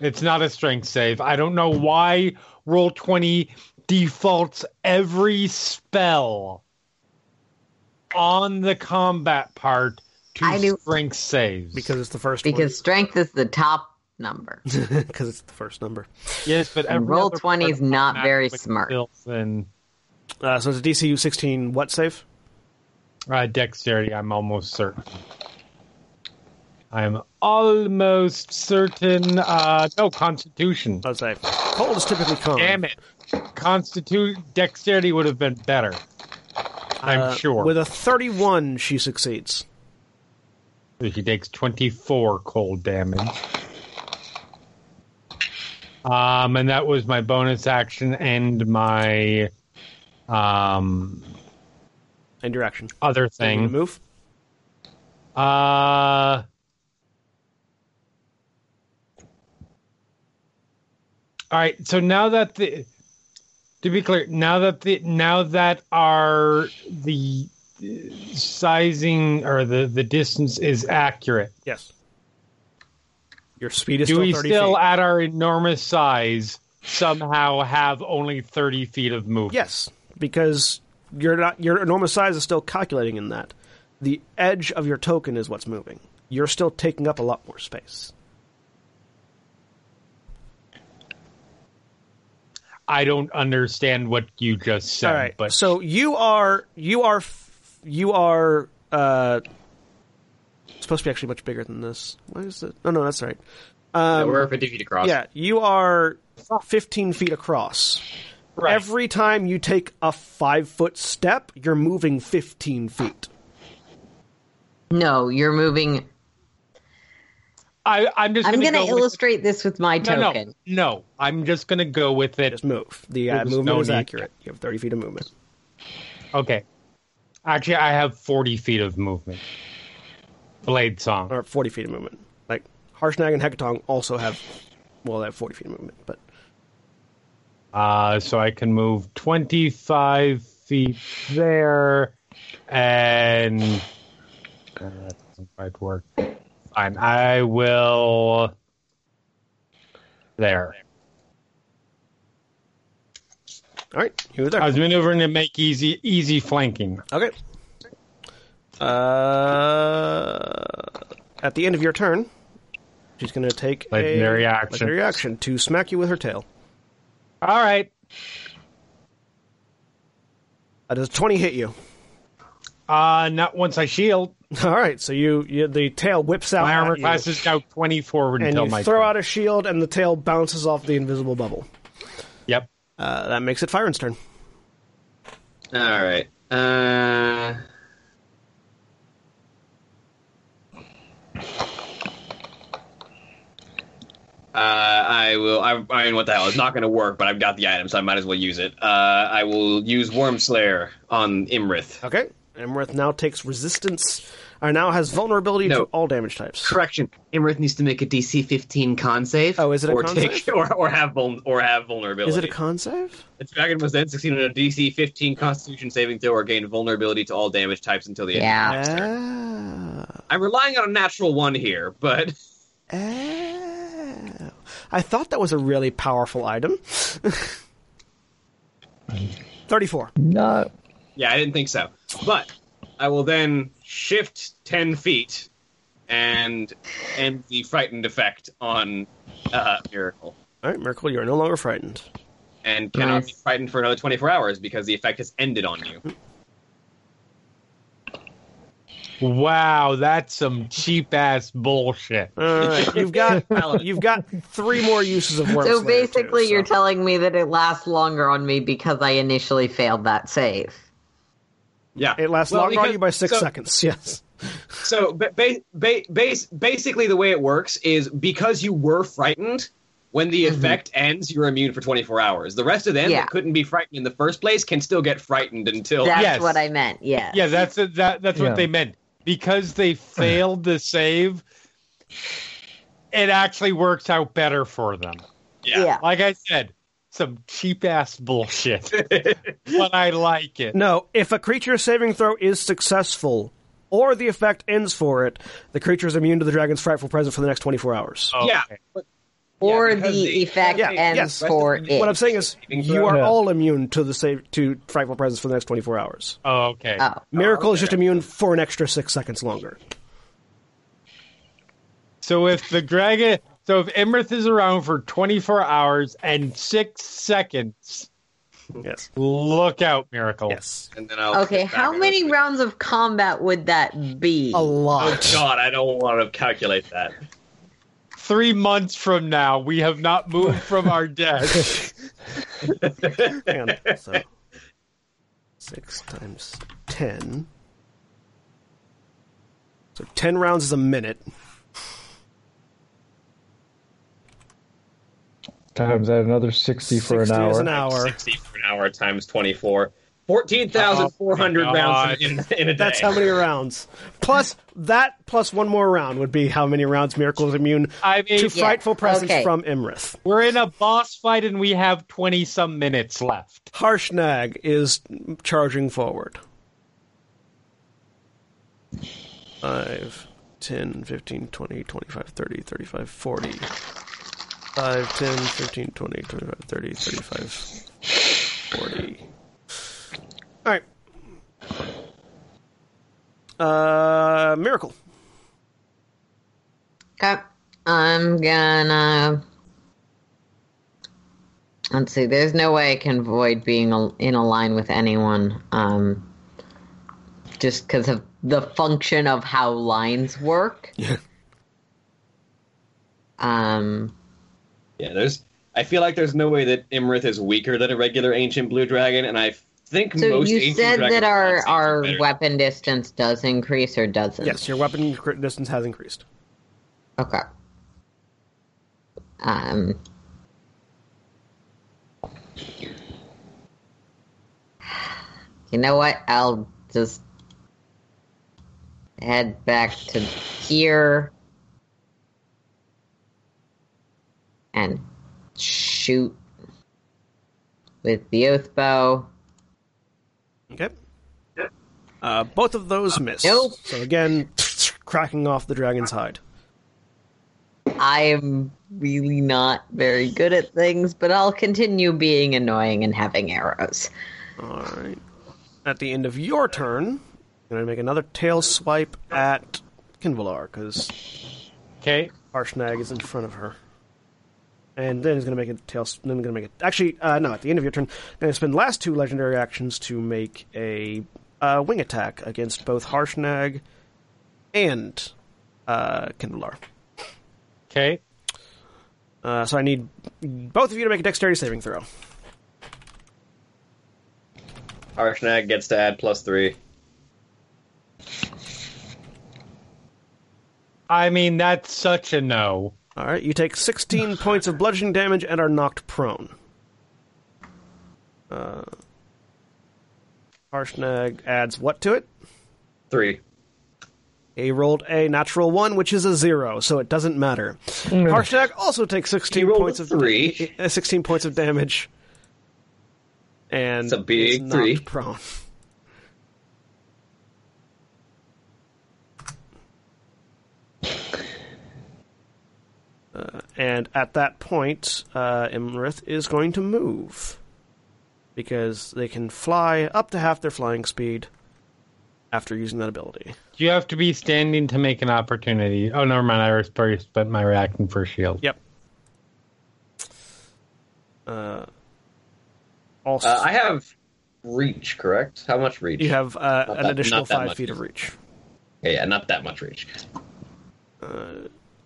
It's not a strength save. I don't know why roll twenty defaults every spell on the combat part to I do- strength saves. Because it's the first Because strength is the top number. *laughs* because it's the first number. yes, but every roll 20 is not very smart. builds in, Uh, so it's a DCU 16 what save? Uh, dexterity, I'm almost certain. I'm almost certain. Uh, no, Constitution. Let's say cold is typically cone. Damn it. Constitute dexterity would have been better. I'm Uh, sure. With a 31, she succeeds. She takes 24 cold damage. Um, and that was my bonus action and my um End your action. other Thing. Move. Uh. All right. So now that the, to be clear, now that the now that our the sizing or the the distance is accurate, Yes. Your speed is do still we still, feet. at our enormous size, somehow have only thirty feet of movement? Yes, because your not, your enormous size is still calculating in that. The edge of your token is what's moving. You're still taking up a lot more space. I don't understand what you just said. All right. But so you are you are you are uh, supposed to be actually much bigger than this. Why is it? Oh no, that's right. Um, no, we're 50 feet across. Yeah, you are 15 feet across. Right. Every time you take a five foot step, you're moving 15 feet. No, you're moving. I, I'm just. I'm going going to to illustrate this with my No, no, token. no. I'm just going to go with it. Just move. The uh, There's movement no is need. accurate. You have 30 feet of movement. Okay. Actually, I have 40 feet of movement. Blade song. Or 40 feet of movement. Like, Harshnag and Hekaton also have, well, they have 40 feet of movement, but. Uh, so I can move 25 feet there, and uh, that doesn't quite work. Fine, I will there. All right, you were there. I was maneuvering to make easy easy flanking. Okay. Uh, at the end of your turn, she's going to take Legendary a action. legendary action to smack you with her tail. All right, Uh, does 20 hit you? uh, not once I shield. *laughs* All right, so you, you the tail whips out My armor class is now 20 forward and until you my throw turn. out a shield, and the tail bounces off the invisible bubble. Yep. Uh, that makes it Firen's turn. All right. Uh, uh, I will. I, I mean, what the hell? It's not going to work, but I've got the item, so I might as well use it. Uh, I will use Wormslayer on Iymrith. Okay, Iymrith now takes resistance, or now has vulnerability No. to all damage types. Correction. Iymrith needs to make a DC 15 con save. Oh, is it a or con take, save? *laughs* Or, or have vul- or have vulnerability. Is it a con save? The dragon must then succeed on a DC 15 Constitution saving throw or gain vulnerability to all damage types until the end. Yeah. Of the next turn. Ah. I'm relying on a natural one here, but Oh. *laughs* I thought that was a really powerful item. *laughs* 34. No. yeah, I didn't think so. But I will then shift 10 feet and end the frightened effect on uh, Miracle. All right, Miracle, you are no longer frightened. And cannot Nice. be frightened for another 24 hours because the effect has ended on you. Wow, that's some cheap ass bullshit. All right, you've got *laughs* you've got three more uses of work. So basically, you're telling me that it lasts longer on me because I initially failed that save. Yeah. it lasts Well, longer on because- you by six so- seconds. *laughs* Yes. So, ba- ba- ba- base- basically, the way it works is because you were frightened, when the mm-hmm. effect ends, you're immune for 24 hours. The rest of them Yeah. that couldn't be frightened in the first place can still get frightened until. That's Yes. what I meant. Yeah. Yeah, that's that. That's Yeah. what they meant. Because they failed the save, it actually works out better for them. Yeah. Like I said, some cheap ass bullshit, *laughs* but I like it. No, if a creature saving throw is successful, or the effect ends for it, the creature is immune to the dragon's frightful presence for the next 24 hours. Oh, yeah. Okay. But, Or Yeah, the the- effect Yeah, ends yes. for What it. What I'm saying is, you are Yeah. all immune to the save to frightful presence for the next 24 hours. Oh, okay. Oh. Miracle is okay. just immune for an extra six seconds longer. So if the dragon, so if Iymrith is around for 24 hours and six seconds, Yes. look out, Miracle. Yes. and then I'll. Okay, how many rounds of combat would that be? A lot. Oh. God, I don't want to calculate that. Three months from now, we have not moved from our desk. *laughs* Hang on. So, six times ten. So ten rounds is a minute. times that another sixty for an hour. is an hour. 60 for an hour times 24. 14,400 Oh rounds in, in a *laughs* day. That's how many rounds. Plus that plus one more round would be how many rounds Miracle is immune I mean, to frightful presence okay. from Iymrith. we're in a boss fight and we have 20 some minutes left. Harshnag is charging forward. 5, 10, 15, 20, 25, 30, 35, 40. 5, 10, 15, 20, 25, 30, 35, 40. Alright. Uh, Miracle. Okay. I'm gonna Let's see. There's no way I can avoid being in a line with anyone. Um, just because of the function of how lines work. *laughs* Yeah. Um, Yeah, there's. I feel like there's no way that Iymrith is weaker than a regular ancient blue dragon, and I think so most you said that our our weapon distance does increase or doesn't? Yes, your weapon distance has increased. Okay. Um. You know what? I'll just head back to here and shoot with the oath bow. Okay. Uh, both of those miss. Nope. So again, *laughs* cracking off the dragon's hide. I'm really not very good at things, but I'll continue being annoying and having arrows. All right. At the end of your turn, I'm going to make another tail swipe at Qinvylar because Okay. Harshnag is in front of her. And then he's going to make a tail. Then going to make it. Actually, uh, no. At the end of your turn, I'm going to spend the last two legendary actions to make a uh, wing attack against both Harshnag and uh, Qinvylar. Okay. Uh, so I need both of you to make a dexterity saving throw. Harshnag gets to add plus three. I mean, that's such a no. All right, you take 16 *laughs* points of bludgeoning damage and are knocked prone. Uh, Harshnag adds what to it? Three. He rolled a natural one, which is a zero, so it doesn't matter. Harshnag also takes 16 points a of three. uh, 16 points of damage, and It's a big is knocked three. prone. Uh, and at that point, uh, Iymrith is going to move because they can fly up to half their flying speed after using that ability. You have to be standing to make an opportunity. Oh, never mind. I already spent my reacting for shield. Yep. Uh, also, Uh, I have reach, correct? How much reach? you have uh, an that- additional five much. feet of reach. Yeah, yeah, not that much reach.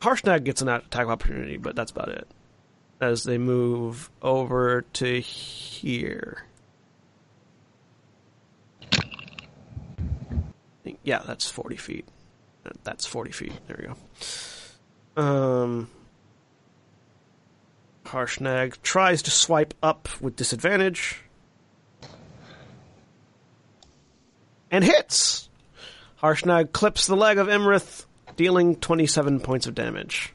Harshnag gets an attack opportunity, but that's about it. As they move over to here. Yeah, that's 40 feet. That's 40 feet. There we go. Um, Harshnag tries to swipe up with disadvantage. And hits! Harshnag clips the leg of Iymrith, dealing 27 points of damage.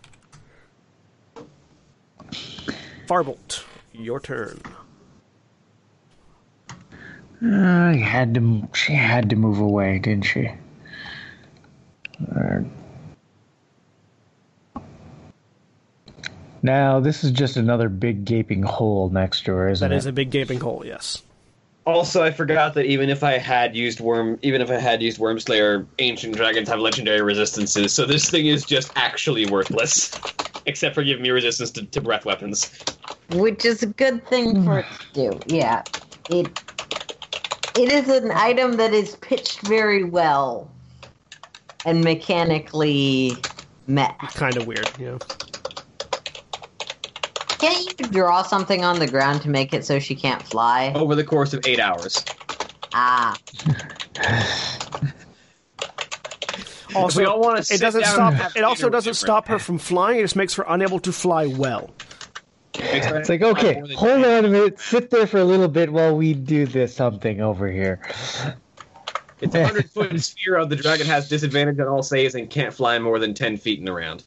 Farbolt, your turn. Uh, had to. She had to move away, didn't she? Uh, now this is just another big gaping hole next to her, isn't That it? is a big gaping hole, yes. Also, I forgot that even if I had used worm, even if I had used Wormslayer, ancient dragons have legendary resistances. So this thing is just actually worthless, *laughs* except for giving me resistance to, to breath weapons. which is a good thing hmm. for it to do. Yeah, it it is an item that is pitched very well and mechanically met. Kind of weird, you know. Can't you draw something on the ground to make it so she can't fly? Over the course of eight hours, Ah, *laughs* Also, we all wanna it doesn't down stop. It also doesn't with stop her from flying. It just makes her unable to fly well. It's like, okay, hold on a minute, sit there for a little bit while we do this something over here. It's a hundred foot sphere of the dragon has disadvantage on all saves and can't fly more than ten feet in a round.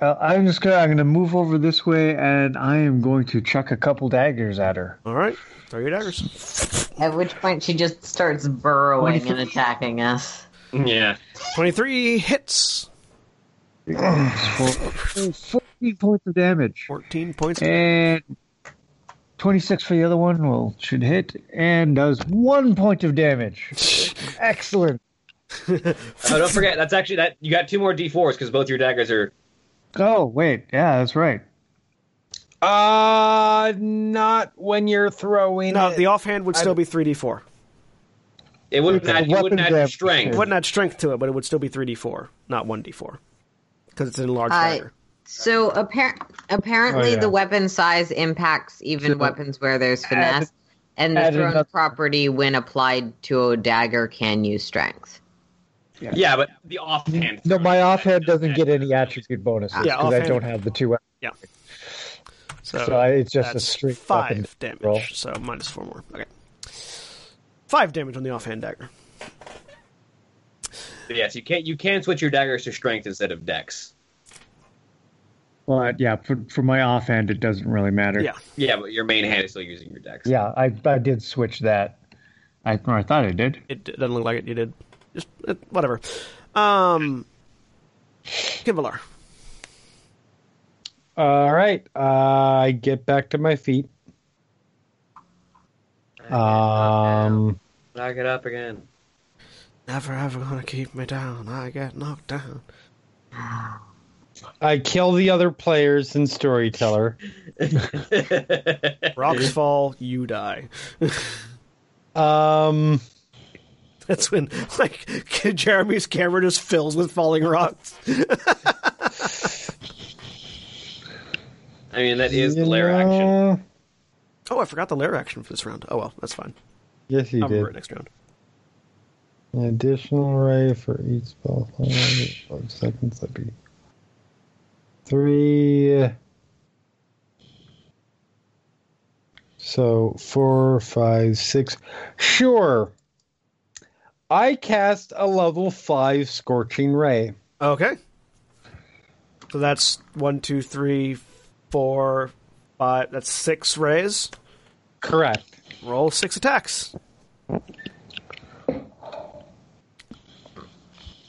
Uh, I'm just gonna, I'm gonna move over this way, and I am going to chuck a couple daggers at her. All right, throw your daggers. at which point she just starts burrowing and attacking us. Yeah, Twenty-three hits, 14 points of damage, fourteen points. and 26 for the other one. Well, should hit and does one point of damage. *laughs* Excellent. oh, don't forget that's actually that you got two more d4s because both your daggers are. Oh wait, yeah, that's right. Uh, not when you're throwing. No, it. the offhand would still don't- be 3d4. It wouldn't Okay. add, you wouldn't add strength. It wouldn't add strength to it, but it would still be 3d4, not 1d4. Because it's an enlarged I- dagger. So appar- apparently, Oh, yeah. the weapon size impacts even So- weapons where there's Add- finesse, and the thrown another- property, when applied to a dagger, can use strength. Yeah, but the offhand. No, my offhand doesn't get any attribute bonuses Yeah, because I don't have the two. weapons. Yeah. So, So I, it's just a that's straight five damage. roll. So minus four more. Okay. Five damage on the offhand dagger. Yes, you can't. You can switch your daggers to strength instead of dex. Well, yeah, for for my offhand, it doesn't really matter. Yeah. Yeah, but your main hand is still using your dex. Yeah, I I did switch that. I or I thought I did. It doesn't look like it. You did. Just uh, whatever. Um, Qinvylar. All right. Uh, I get back to my feet. Um, Knock it up again. Never ever gonna keep me down. I get knocked down. I kill the other players in Storyteller. *laughs* Rocks fall, you die. Um, That's when like *laughs* Jeremy's camera just fills with falling rocks. I mean, that is the you lair action. Oh, I forgot the lair action for this round. Oh well, that's fine. Yes, you did. I'll remember it did. next round. An additional ray for each spell. Five seconds. That'd be three. So four, five, six. Sure. I cast a level five scorching ray. Okay. So that's one, two, three, four, five. That's six rays. Correct. Roll six attacks.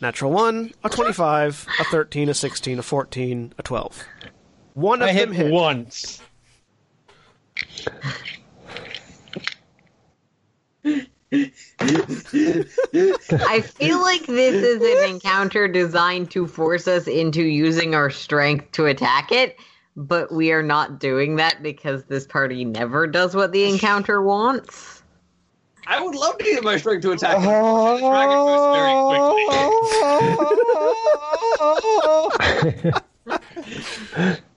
Natural one, a twenty-five, a thirteen, a sixteen, a fourteen, a twelve. One of I hit them hit. once. I feel like this is an encounter designed to force us into using our strength to attack it, but we are not doing that because this party never does what the encounter wants. I would love to use my strength to attack. him. Dragon moves very quickly. *laughs* *laughs*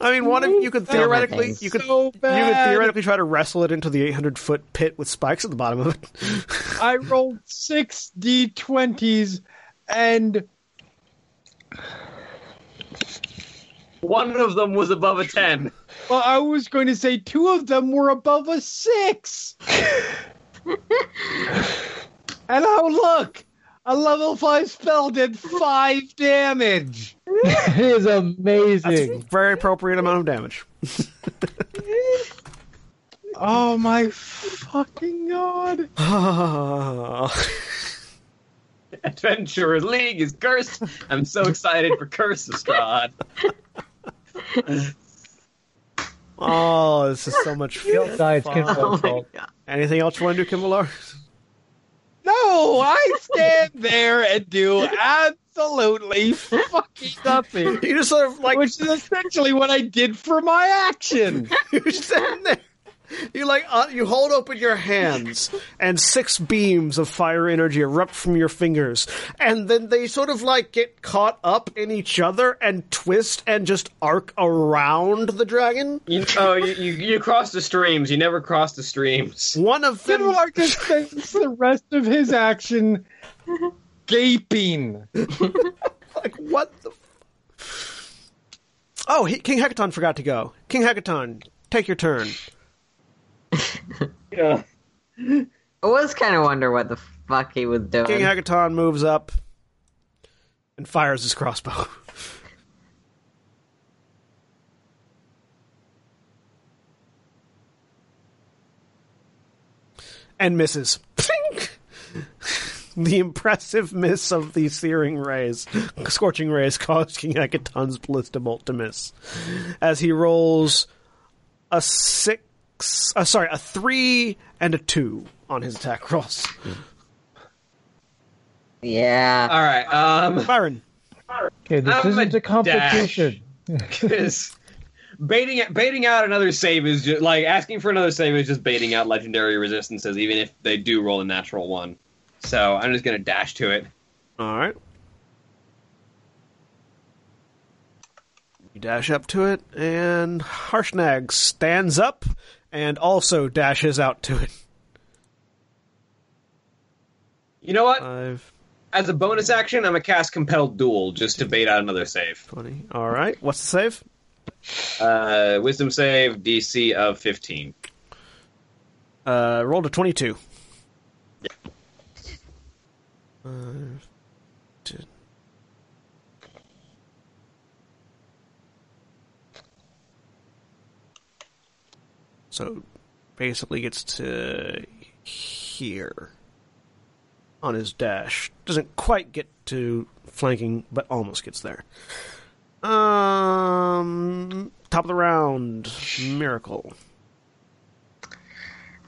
I mean, one of you could theoretically you could So you could theoretically try to wrestle it into the eight hundred foot pit with spikes at the bottom of it. *laughs* I rolled six d20s and One of them was above a ten. well, I was going to say two of them were above a six. *laughs* and oh, look, a level five spell did five damage. *laughs* it is amazing. Very appropriate amount of damage. *laughs* Oh my fucking god! *laughs* Adventurers League is cursed. I'm so excited for Curse of Strahd. oh, this is so much fun. Besides, Oh my fault. god. Anything else you want to do, Qinvylar? No, I stand there and do absolutely fucking nothing. You just sort of like Which is essentially what I did for my action. *laughs* You're standing there. You like uh, you hold open your hands, and six beams of fire energy erupt from your fingers, and then they sort of like get caught up in each other and twist and just arc around the dragon. You, oh, you, you, you cross the streams. You never cross the streams. One of them, Qinvylar just spends the rest of his action gaping. *laughs* like what the. F- oh, he, King Hekaton forgot to go. King Hekaton, take your turn. *laughs* Yeah. I was kind of wonder what the fuck he was doing. King Hekaton moves up and fires his crossbow. *laughs* and misses. Ping! *laughs* The impressive miss of the searing rays, scorching rays, caused King Hekaton's ballista bolt to miss. As he rolls a six, uh, sorry, a three and a two on his attack rolls. yeah. All right. Um, Firen. Okay, this I'm isn't a a competition. because *laughs* baiting baiting out another save is just like asking for another save is just baiting out legendary resistances, even if they do roll a natural one. So I'm just gonna dash to it. All right. You dash up to it, and Harshnag stands up and also dashes out to it. You know what? Five, As a bonus action, I'm gonna cast Compelled Duel just to bait out another save. 20. All right. What's the save? Uh, wisdom save DC of 15. Uh, roll to 22. Five, two. So basically gets to here on his dash. Doesn't quite get to flanking, but almost gets there. Um, top of the round, miracle.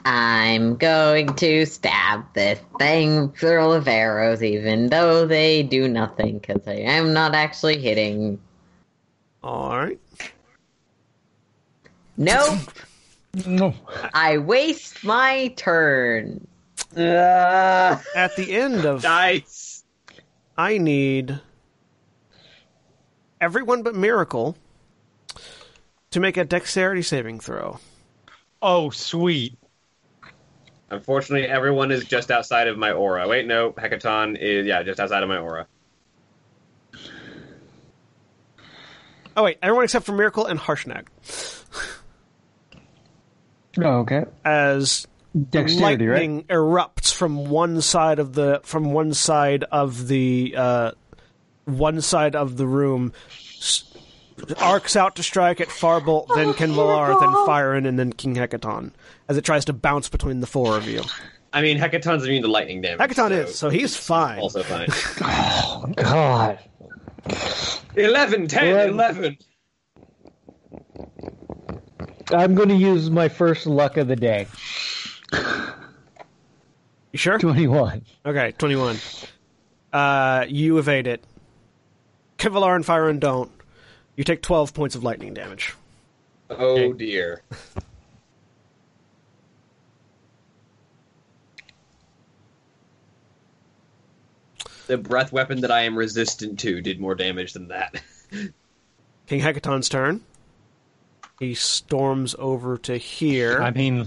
I'm going to stab this thing full of arrows, even though they do nothing, because I am not actually hitting. All right. Nope, *laughs* No. I waste my turn. Ah, At the end of dice. I need everyone but Miracle to make a dexterity saving throw. Oh, sweet. Unfortunately, everyone is just outside of my aura. Wait, no, Hekaton is yeah, just outside of my aura. Oh wait, everyone except for Miracle and Harshnag. Oh, okay. As Dexterity, right? lightning erupts from one side of the from one side of the uh, one side of the room, arcs out to strike at Farbolt, then Qinvylar, then Firen, and then King Hekaton, as it tries to bounce between the four of you. I mean, Hekaton's immune to lightning damage. Hekaton is, so he's fine. also fine. *laughs* Oh, God. 11, 10, Eleven. 11. I'm going to use my first luck of the day. You sure? 21. Okay, 21. Uh, you evade it. Qinvylar and Firen don't. You take 12 points of lightning damage. Oh dear. The breath weapon that I am resistant to did more damage than that. King Hekaton's turn. He storms over to here. I mean,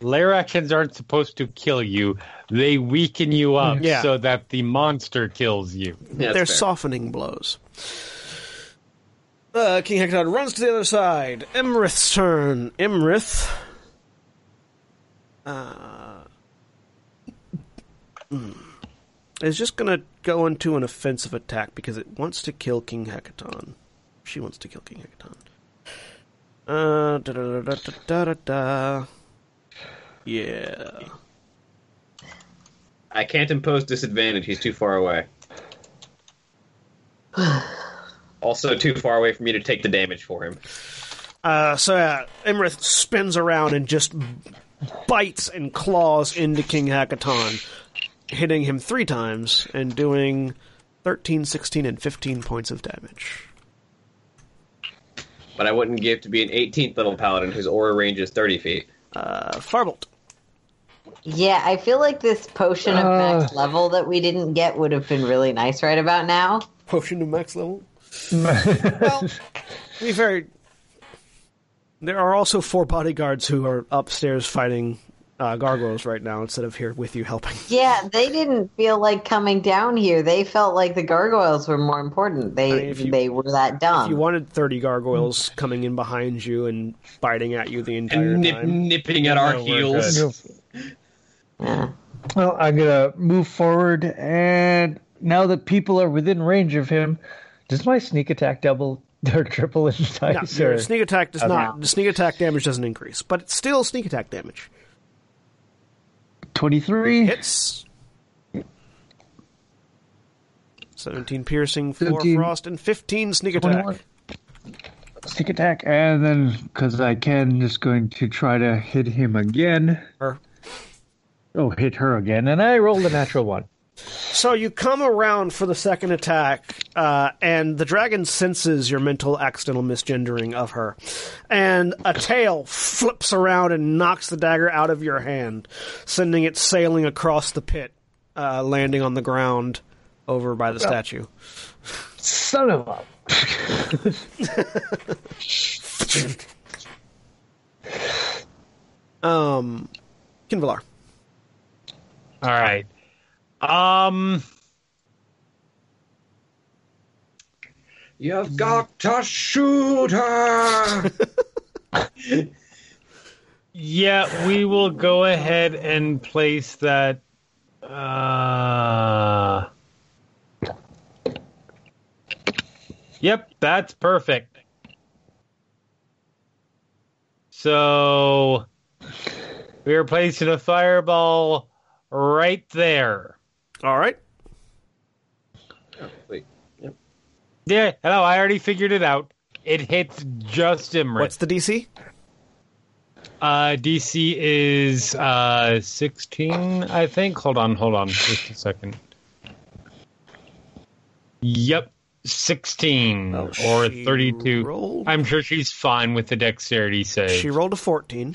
lair actions aren't supposed to kill you. They weaken you up Yeah. so that the monster kills you. Yeah, They're fair. softening blows. Uh, King Hekaton runs to the other side. Iymrith's turn. Iymrith. Uh, hmm, is just gonna go into an offensive attack because it wants to kill King Hekaton. She wants to kill King Hekaton. Uh, da da da da da da da. Yeah. I can't impose disadvantage. He's too far away. *sighs* also, too far away for me to take the damage for him. Uh, so yeah, Iymrith spins around and just bites and claws into King Hekaton, hitting him three times and doing 13, 16, and 15 points of damage. But I wouldn't give to be an 18th level paladin whose aura range is 30 feet. Uh, Farbolt. Yeah, I feel like this potion of Uh. max level that we didn't get would have been really nice right about now. Potion to max level. *laughs* Well, to be fair, there are also four bodyguards who are upstairs fighting uh, gargoyles right now instead of here with you helping. *laughs* Yeah, they didn't feel like coming down here. They felt like the gargoyles were more important. They I mean, you- they were that dumb. If you wanted 30 gargoyles coming in behind you and biting at you the entire And nip, time. nipping at our No, heels. Yeah. Well, I'm gonna move forward, and now that people are within range of him, does my sneak attack double *laughs* or triple in No, dice? your or- sneak attack does Okay. not. The sneak attack damage doesn't increase, but it's still sneak attack damage. 23. Hits. 17 piercing, 4 17. frost, and 15 sneak attack. 21. Sneak attack, and then because I can, just going to try to hit him again. Her. Oh, hit her again, and I rolled a natural one. So you come around for the second attack, uh, and the dragon senses your mental accidental misgendering of her, and a tail flips around and knocks the dagger out of your hand, sending it sailing across the pit, uh, landing on the ground over by the statue. Son of a. *laughs* Um, Qinvylar. All right. Um. You've got to shoot her. *laughs* Yeah, we will go ahead and place that. Uh. Yep, that's perfect. So we are placing a fireball right there. All right. Wait. Yep. Yeah, hello, I already figured it out. It hits just Iymrith. What's the DC? Uh, DC is uh 16, I think. Hold on, hold on, just a second. Yep, 16 Oh, or 32. rolled- I'm sure she's fine with the dexterity save. She rolled a 14,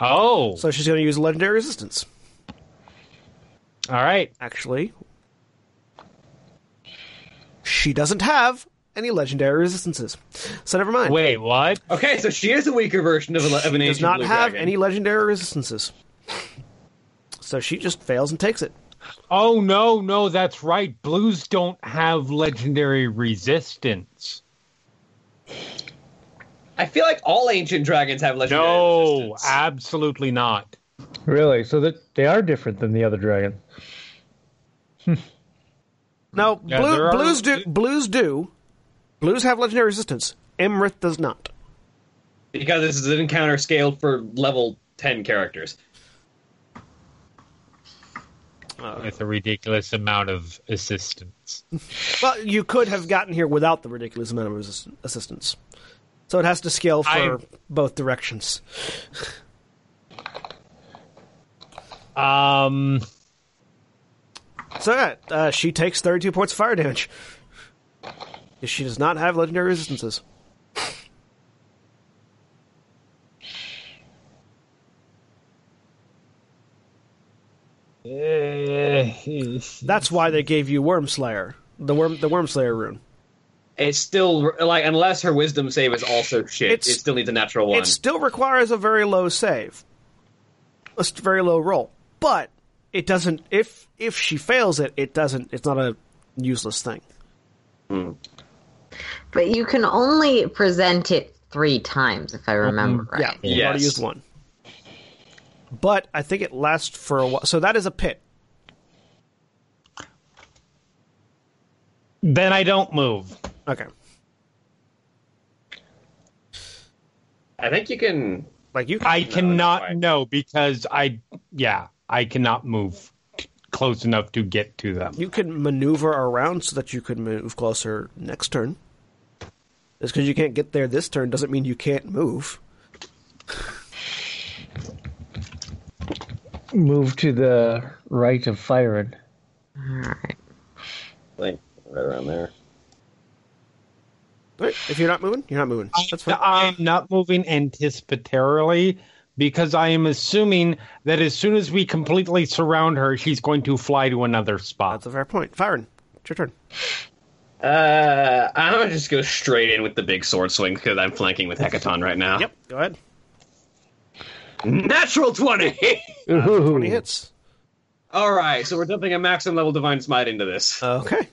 oh, so she's going to use legendary resistance. All right. Actually, she doesn't have any legendary resistances, so never mind. Wait, what? okay, so she is a weaker version of, a, of an does ancient not blue have dragon. any legendary resistances, so she just fails and takes it. Oh no, no, that's right. Blues don't have legendary resistance. I feel like all ancient dragons have legendary No, resistance. absolutely not. Really? So that they are different than the other dragon. Hmm. No, Yeah, blue, there are- blues do. Blues do. Blues have legendary resistance. Iymrith does not. because this is an encounter scaled for level 10 characters. Uh, With a ridiculous amount of assistance. *laughs* Well, you could have gotten here without the ridiculous amount of resist- assistance. So it has to scale for I- both directions. *laughs* Um, So yeah, uh, she takes 32 points of fire damage. She does not have legendary resistances. That's why they gave you Wormslayer, the worm, the Wormslayer rune. It's still, like, unless her wisdom save is also shit, It's- it still needs a natural one. It still requires a very low save, a very low roll, but it doesn't. If if she fails it, it doesn't. It's not a useless thing. Hmm. But you can only present it three times, if I remember mm-hmm. right. Yeah, you already Yes. used one. But I think it lasts for a while. So that is a pit. then I don't move. Okay, I think you can. like you. I cannot know because I yeah I cannot move t- close enough to get to them. You can maneuver around so that you could move closer next turn. Just because you can't get there this turn doesn't mean you can't move. Move to the right of Firen. Alright. Like, right around there. Right? If you're not moving, you're not moving. That's fine. I'm not moving anticipatorily because I am assuming that as soon as we completely surround her, she's going to fly to another spot. That's a fair point. Firen. It's your turn. Uh, I'm gonna just go straight in with the big sword swing because I'm flanking with Hekaton right now. Yep. Go ahead. Natural 20! Ooh. Twenty *laughs* hits. Alright, so we're dumping a maximum level Divine Smite into this. Okay.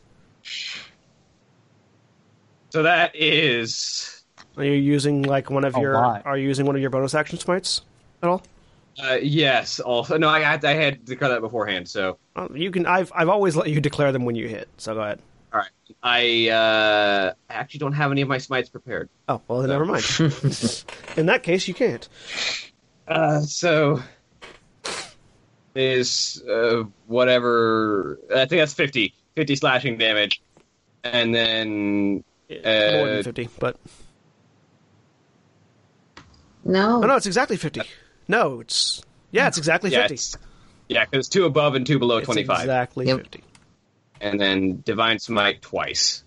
So that is. Are you using like one of A your? lot. Are you using one of your bonus action smites at all? Uh, yes, also. No, I had, I had declared that beforehand, so. You can. I've I've always let you declare them when you hit. So go ahead. Alright. I, uh. I actually don't have any of my smites prepared. Oh well, then never mind. *laughs* In that case, you can't. Uh, so. Is, uh, whatever. I think that's 50. 50 slashing damage. And then. More than Uh, fifty, but No. oh no, it's exactly fifty. No, it's yeah, it's exactly Yeah, fifty. it's, Yeah, because two above and two below It's 25. exactly Yep. 50. And then Divine Smite twice.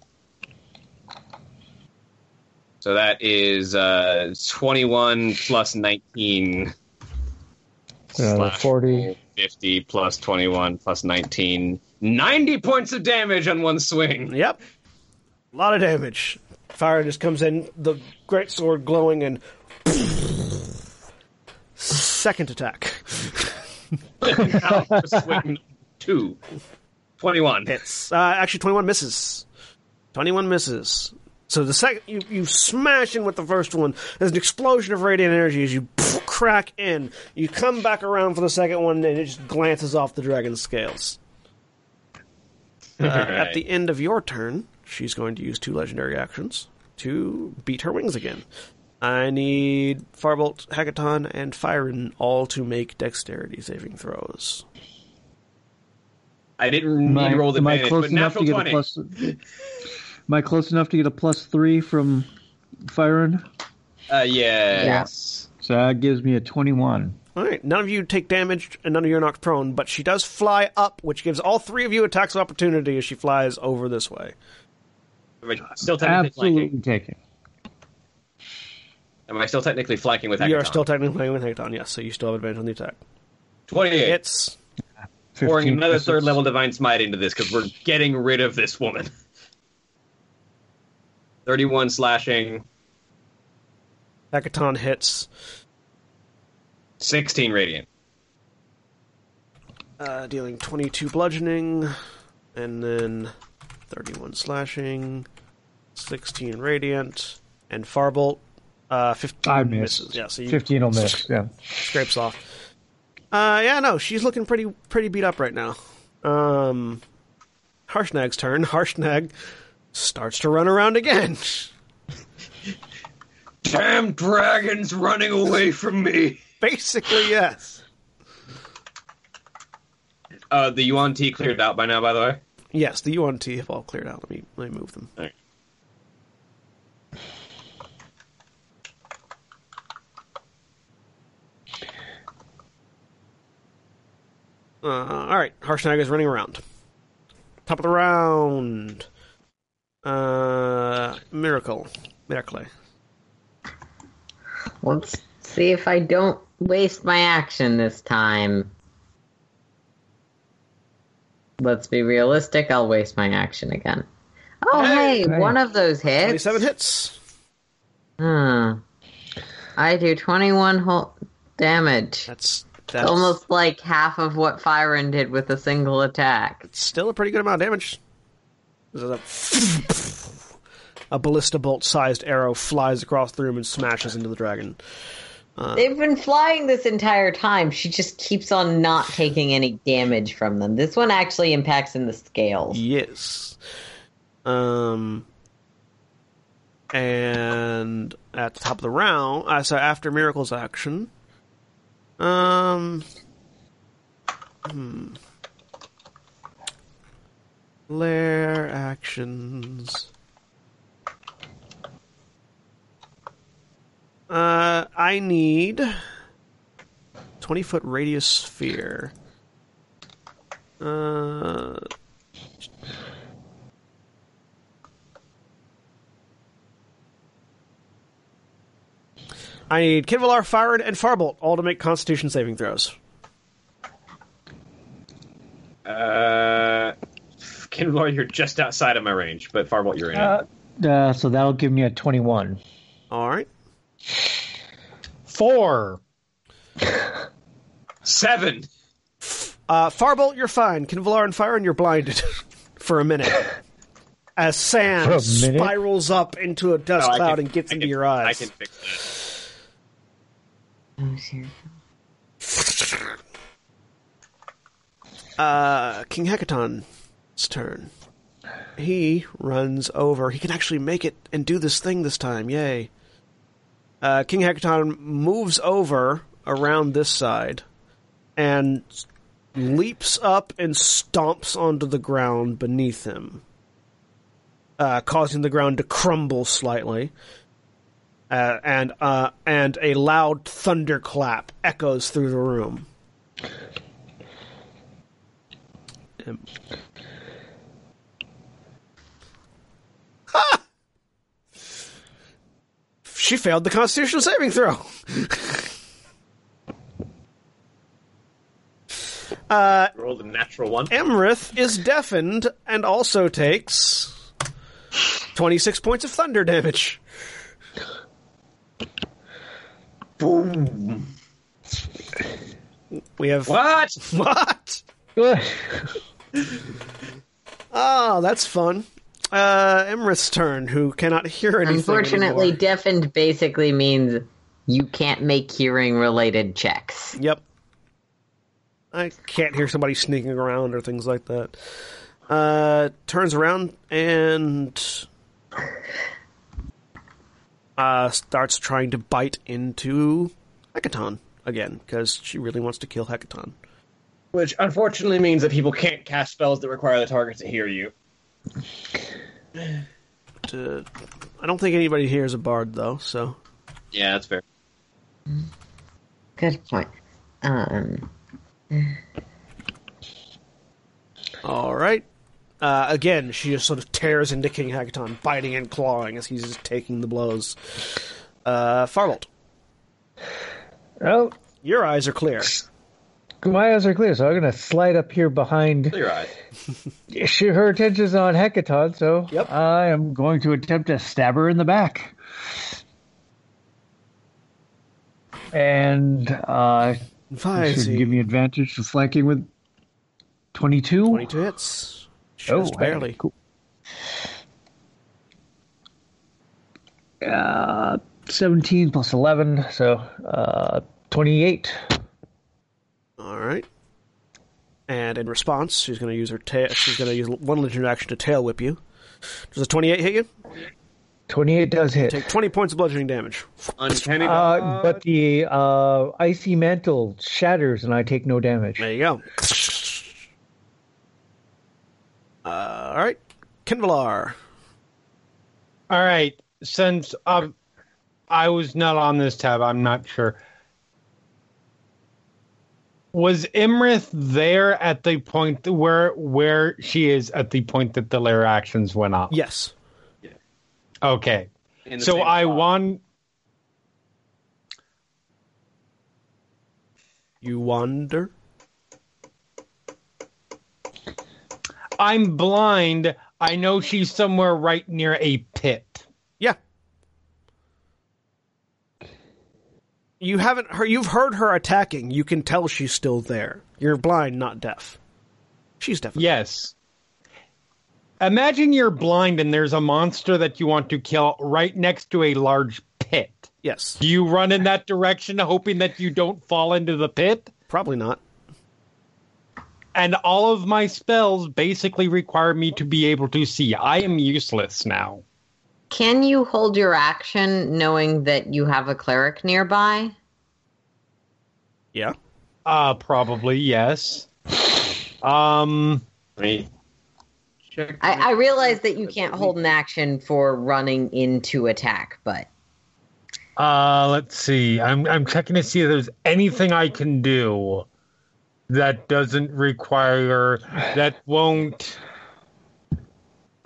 So that is uh, 21 plus 19. Uh, slash 40. 50 plus 21 plus 19. 90 points of damage on one swing. Yep. A lot of damage. Fire just comes in, the great sword glowing, and second attack two. 21. hits. Uh, actually, twenty-one misses. Twenty-one misses. So the second you, you smash in with the first one, there's an explosion of radiant energy as you crack in. You come back around for the second one, and it just glances off the dragon's scales. Uh, At the end of your turn, she's going to use two legendary actions to beat her wings again. I need Farbolt, Hekaton, and Firen all to make dexterity saving throws. I didn't need Am I, roll the am I advantage, close but enough to natural get 20. a plus? *laughs* Am I close enough to get a plus three from Firen? Uh, yes. So that gives me a twenty-one. All right, none of you take damage, and none of you are knocked prone, but she does fly up, which gives all three of you attacks of opportunity as she flies over this way. Still technically Absolutely flanking? taking. Am I still technically flanking with You are still technically flanking with Hekaton, yes, so you still have advantage on the attack. 28. It's pouring another misses. third level divine smite into this because we're getting rid of this woman. *laughs* 31 slashing, Hekaton hits, 16 radiant. uh, dealing 22 bludgeoning, and then 31 slashing, 16 radiant, and Farbolt, uh, 15 I misses. Yeah, so you Fifteen will miss. Yeah. scrapes off. Uh, yeah, no, she's looking pretty pretty beat up right now. Um, Harshnag's turn. *laughs* Harshnag starts to run around again. *laughs* Damn dragons running away from me! Basically, yes. Uh, the Yuan-ti cleared out by now, by the way. Yes, the Yuan-ti have all cleared out. Let me let me move them. Alright. Uh, all right, Harshnag is running around. Top of the round. Uh, miracle, miracle. Let's see if I don't waste my action this time. Let's be realistic. I'll waste my action again. Oh, Hey! hey, Hey. one of those hits. Twenty-seven hits. Hmm. I do 21 whole damage. That's that's Almost like half of what Firen did with a single attack. It's still a pretty good amount of damage. A, a ballista bolt sized arrow flies across the room and smashes into the dragon. They've been flying this entire time. She just keeps on not taking any damage from them. This one actually impacts in the scales. Yes. Um. And at the top of the round, uh, so after Miracle's action, um, hmm, lair actions. Uh, I need twenty foot radius sphere. Uh, I need Qinvylar, Firen, and Farbolt all to make Constitution saving throws. Uh, Qinvylar, you're just outside of my range, but Farbolt, you're in Uh, uh, so that'll give me a twenty-one. All right. Four. *laughs* Seven. Uh, Farbolt, you're fine. Qinvylar and Firen, you're blinded *laughs* for a minute. As sand minute? spirals up into a dust Oh, I cloud can- and gets I into can- your eyes. I can fix Uh, King Hekaton's turn. He runs over. He can actually make it and do this thing this time. Yay. Uh, King Hekaton moves over around this side and leaps up and stomps onto the ground beneath him, uh, causing the ground to crumble slightly. Uh, and uh, and a loud thunderclap echoes through the room. Ha! She failed the constitutional saving throw. Rolled a natural one. Iymrith is deafened and also takes 26 points of thunder damage. Boom. We have. What? *laughs* What? Oh, *laughs* that's fun. Uh, Iymrith's turn, who cannot hear anything. Unfortunately, anymore. deafened basically means you can't make hearing related checks. Yep. I can't hear somebody sneaking around or things like that. Uh, turns around and uh, starts trying to bite into Hekaton again because she really wants to kill Hekaton. Which unfortunately means that people can't cast spells that require the target to hear you. Uh, I don't think anybody here is a bard though, so Yeah, that's fair. Good point. Um, all right. Uh, again, she just sort of tears into King Hekaton, biting and clawing as he's just taking the blows. Uh, Farbolt, Oh, your eyes are clear. my eyes are clear, so I'm going to slide up here behind. Your eyes. *laughs* She, her attention's on Hekaton, so Yep. I am going to attempt to stab her in the back. And uh, Five, should give me advantage to flanking with 22. 22 hits. Just Oh, barely. hey, cool. Uh, 17 plus 11, so uh, 28. All right. And in response, she's going to use her tail. She's going to use one legendary action to tail whip you. Does a 28 hit you? 28 does hit. Take 20 points of bludgeoning damage. Uncanny Uh, but the uh, icy mantle shatters and I take no damage. There you go. Uh, all right. Qinvylar. All right. Since um, I was not on this tab, I'm not sure. Was Iymrith there at the point where where she is at the point that the layer actions went off? Yes. Yeah. Okay. So I spot. want You wander. I'm blind. I know she's somewhere right near a pit. Yeah. You haven't heard. You've heard her attacking. You can tell she's still there. You're blind, not deaf. She's deaf. Yes. Imagine you're blind and there's a monster that you want to kill right next to a large pit. Yes. Do you run in that direction hoping that you don't fall into the pit? Probably not. And all of my spells basically require me to be able to see. I am useless now. can you hold your action knowing that you have a cleric nearby? Yeah. Uh probably yes. Um Wait. Check. I, I realize that you can't hold an action for running into attack, but Uh, let's see. I'm I'm checking to see if there's anything I can do that doesn't require that won't.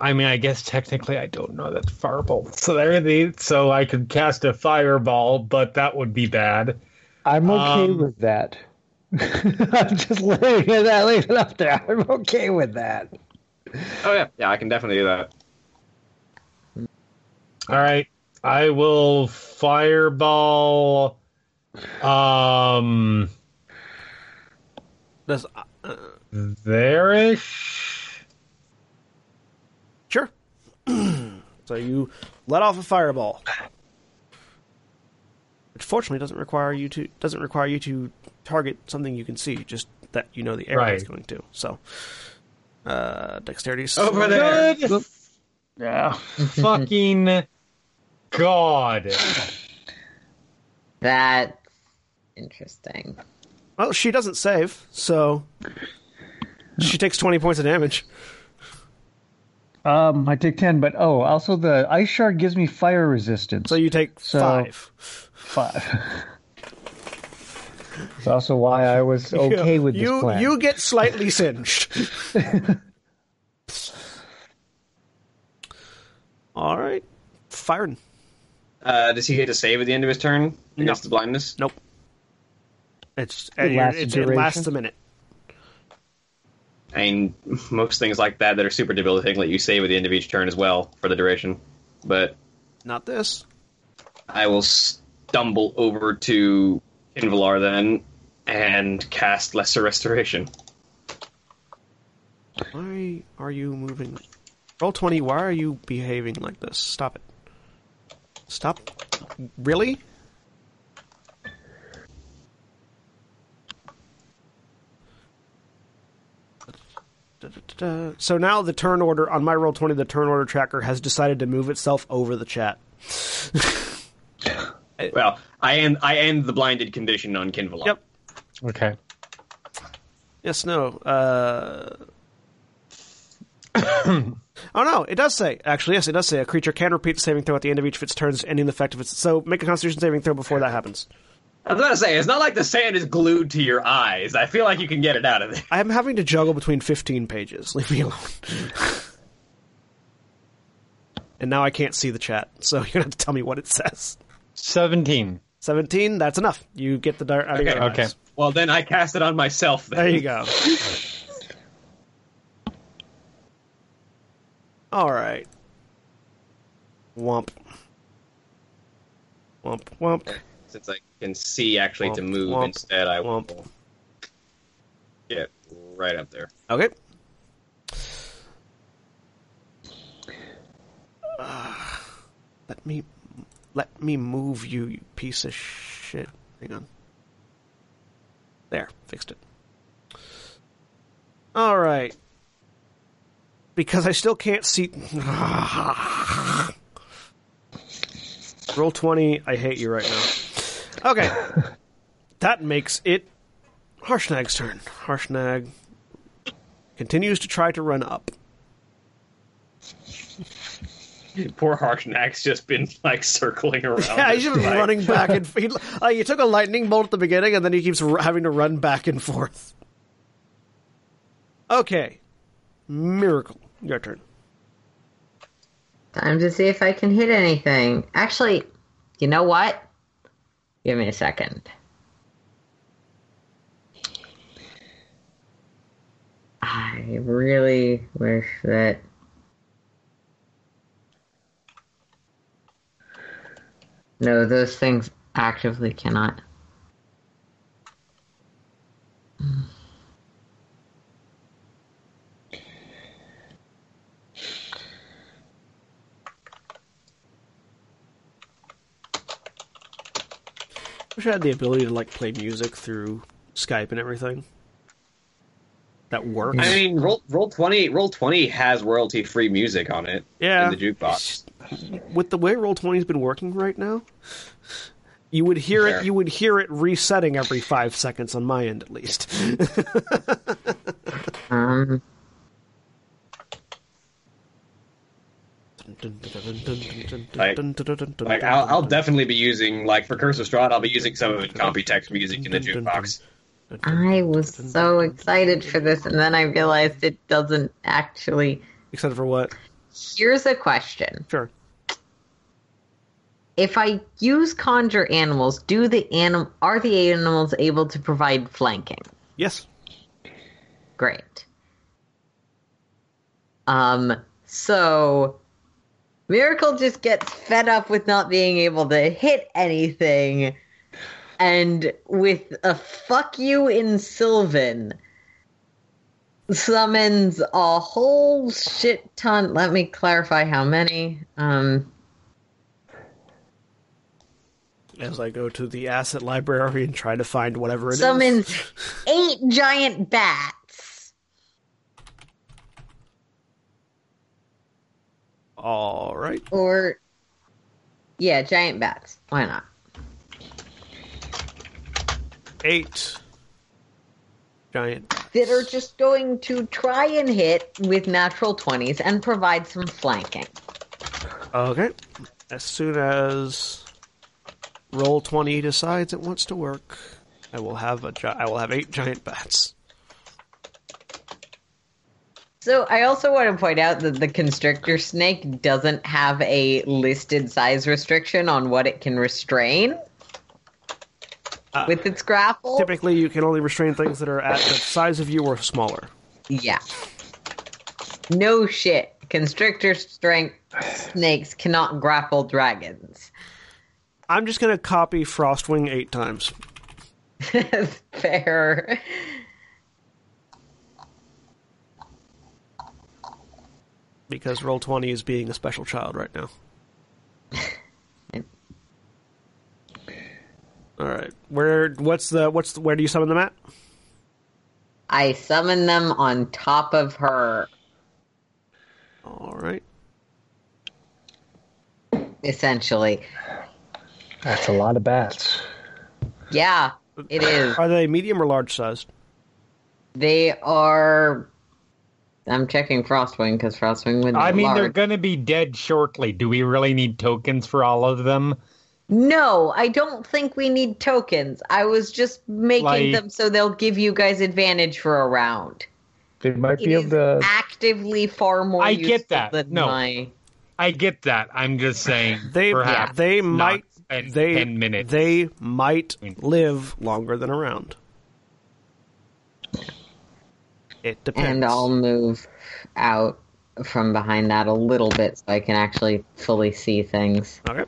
I mean, I guess technically I don't know that fireball. So there the so I could cast a fireball, but that would be bad. I'm okay Um, with that. *laughs* I'm just leaving it, that, leaving it up there. I'm okay with that. Oh yeah, yeah, I can definitely do that. All right, I will fireball. Um, Does uh, there-ish. sure. *clears throat* so you let off a fireball, which fortunately doesn't require you to doesn't require you to target something you can see. Just that you know the area is Right. going to. So, uh, dexterity. is- Over there. Good Yeah. fucking god. *laughs* that's interesting. Well, she doesn't save, so she takes twenty points of damage. Um, I take 10, but oh, also the ice shard gives me fire resistance. So you take So- five. Five. *laughs* It's also why I was *laughs* okay with this you, plan. You get slightly singed. *laughs* All right, Firen. Uh, does he get to save at the end of his turn No. against the blindness? Nope. It's, It lasts it's a it lasts a minute. I mean, most things like that that are super debilitating let you save at the end of each turn as well for the duration. But Not this. I will stumble over to Qinvylar then and cast Lesser Restoration. Why are you moving? Roll twenty. Why are you behaving like this? Stop it. Stop. Really? So now the turn order on my roll twenty, the turn order tracker has decided to move itself over the chat. *laughs* Well, I end I end the blinded condition on Qinvylar. Yep. Okay. Yes, no. Uh... *coughs* oh no, it does say. Actually, yes, it does say a creature can repeat the saving throw at the end of each of its turns, ending the effect of its. So make a Constitution saving throw before that happens. I was about to say, it's not like the sand is glued to your eyes. I feel like you can get it out of there. I am having to juggle between 15 pages. *laughs* Leave me alone. and now I can't see the chat, so *laughs* you're gonna have to tell me what it says. 17. 17. That's enough. You get the dart out of Okay, your okay. eyes. Well, then I cast it on myself. Then. There you go. All right. Womp. Womp, womp. Since I can see actually to move womp, instead, I will womp. get right up there. Okay. *sighs* Let me let me move you, you piece of shit. Hang on. There, fixed it. All right. Because I still can't see. *sighs* Roll twenty. I hate you right now. Okay. *laughs* that makes it Harshnag's turn. Harshnag continues to try to run up. Poor Harshnag's just been like circling around. Yeah, he's this just fight. running back and *laughs* he, uh, you took a lightning bolt at the beginning, and then he keeps r- having to run back and forth. Okay, miracle, your turn. Time to see if I can hit anything. Actually, you know what? Give me a second. I really wish that. No, those things actively cannot. Hmm. Wish I had the ability to like play music through Skype and everything. That works. I mean, roll roll twenty. Roll twenty has royalty free music on it. yeah, in the jukebox. with the way Roll Twenty's been working right now, you would hear Fair. it. You would hear it resetting every five seconds on my end, at least. *laughs* Um, Like- Like I'll, I'll definitely be using like for Curse of Strahd, I'll be using some of it Computex music in the jukebox. I was so excited for this, and then I realized it doesn't actually. Except for what? Here's a question. Sure. if I use conjure animals, do the anim are the animals able to provide flanking? Yes. Great. Um, so Miracle just gets fed up with not being able to hit anything, and with a fuck you in Sylvan, summons a whole shit ton. Let me clarify how many. Um, As I go to the asset library and try to find whatever it is. summons eight giant bats. All right. Or, yeah, giant bats. Why not? Eight. Giant. That are just going to try and hit with natural 20s and provide some flanking. Okay. As soon as roll twenty decides it wants to work. I will have a. Gi- I will have eight giant bats. So I also want to point out that the constrictor snake doesn't have a listed size restriction on what it can restrain Uh, with its grapple. Typically, you can only restrain things that are at the size of you or smaller. Yeah. No shit. Constrictor strength snakes cannot grapple dragons. I'm just gonna copy Frostwing eight times. *laughs* Fair. Because Roll20 is being a special child right now *laughs* all right where what's the what's the, where do you summon them at I summon them on top of her, all right essentially. That's a lot of bats. Yeah, it is. are they medium or large sized They are. I'm checking Frostwing because Frostwing would. I mean, they're going to be dead shortly. Do we really need tokens for all of them? No, I don't think we need tokens. I was just making Like- them so they'll give you guys advantage for a round. They might It be is able to. actively far more. I get that. Than No. my... I get that. I'm just saying. they perhaps they might spend they 10 minutes. they might mm. live longer than a round it depends And I'll move out from behind that a little bit so I can actually fully see things. okay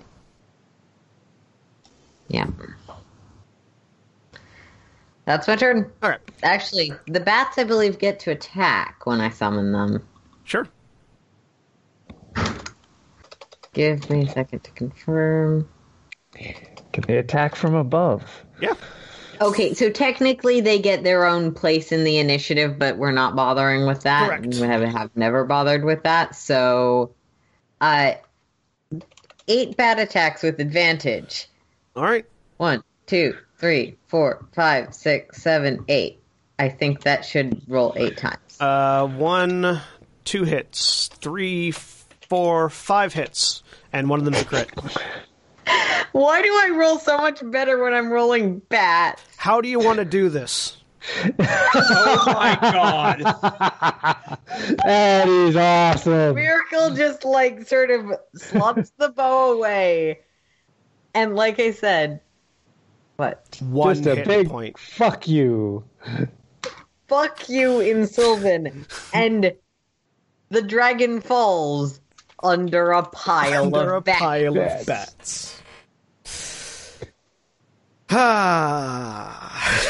Yeah. That's my turn. all right Actually, the bats, I believe, get to attack when I summon them. sure Give me a second to confirm. Can they attack from above? yeah Okay, so technically they get their own place in the initiative, but we're not bothering with that. Correct. We have, have never bothered with that. So, uh, eight bat attacks with advantage. all right One, two, three, four, five, six, seven, eight. I think that should roll eight times. uh one two hits three four five hits and one of them's a crit Why do I roll so much better when I'm rolling bats? how do you want to do this Oh my god. That is awesome. Miracle just like sort of slops the bow away. And like I said, what? one Just a big point fuck you. Fuck you in Sylvan. and the dragon falls under a pile under a of bats. pile of bats. Ah,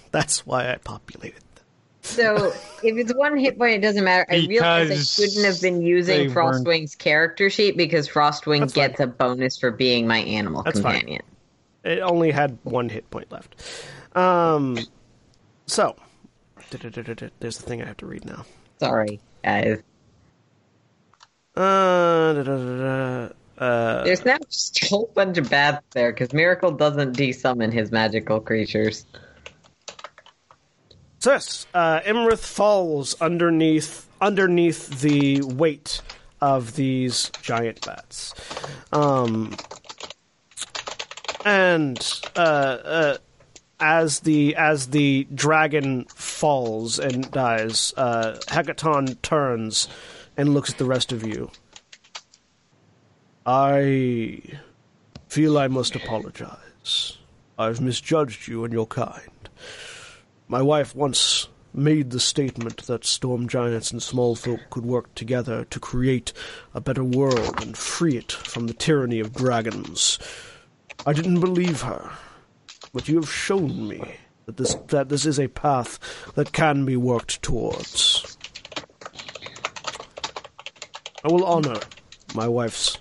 *sighs* that's why I populated them. So if it's one hit point, it doesn't matter. I realize I shouldn't have been using Frostwing's character sheet because Frostwing That's fine. gets a bonus for being my animal That's fine. companion. It only had one hit point left. Um, so there's the thing I have to read now. Sorry, guys. Uh, da, da, da, da. Uh, There's now just a whole bunch of bats there because Miracle doesn't desummon his magical creatures. So yes, uh, Iymrith falls underneath underneath the weight of these giant bats, um, and uh, uh, as the as the dragon falls and dies, uh, Hekaton turns and looks at the rest of you. I feel I must apologize. I've misjudged you and your kind. My wife once made the statement that storm giants and small folk could work together to create a better world and free it from the tyranny of dragons. I didn't believe her, but you have shown me that this that this is a path that can be worked towards. I will honor my wife's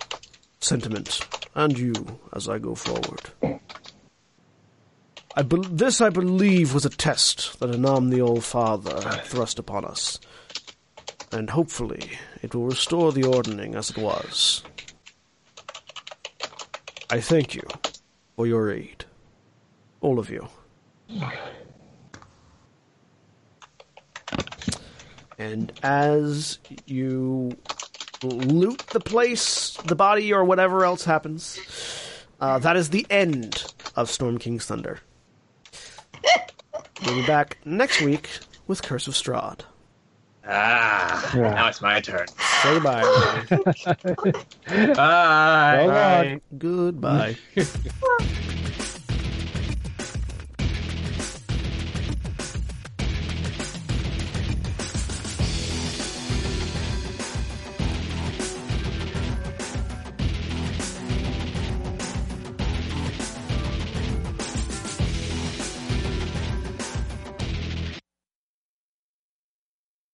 sentiment and you as I go forward. I bel this, I believe, was a test that Annam the All-Father had thrust upon us. And hopefully it will restore the ordning as it was. I thank you for your aid. All of you. And as you loot the place, the body, or whatever else happens, uh, that is the end of Storm King's Thunder. We'll be back next week with Curse of Strahd. Ah, Yeah. now it's my turn. Say *laughs* goodbye, everybody. Bye. Hold. Goodbye.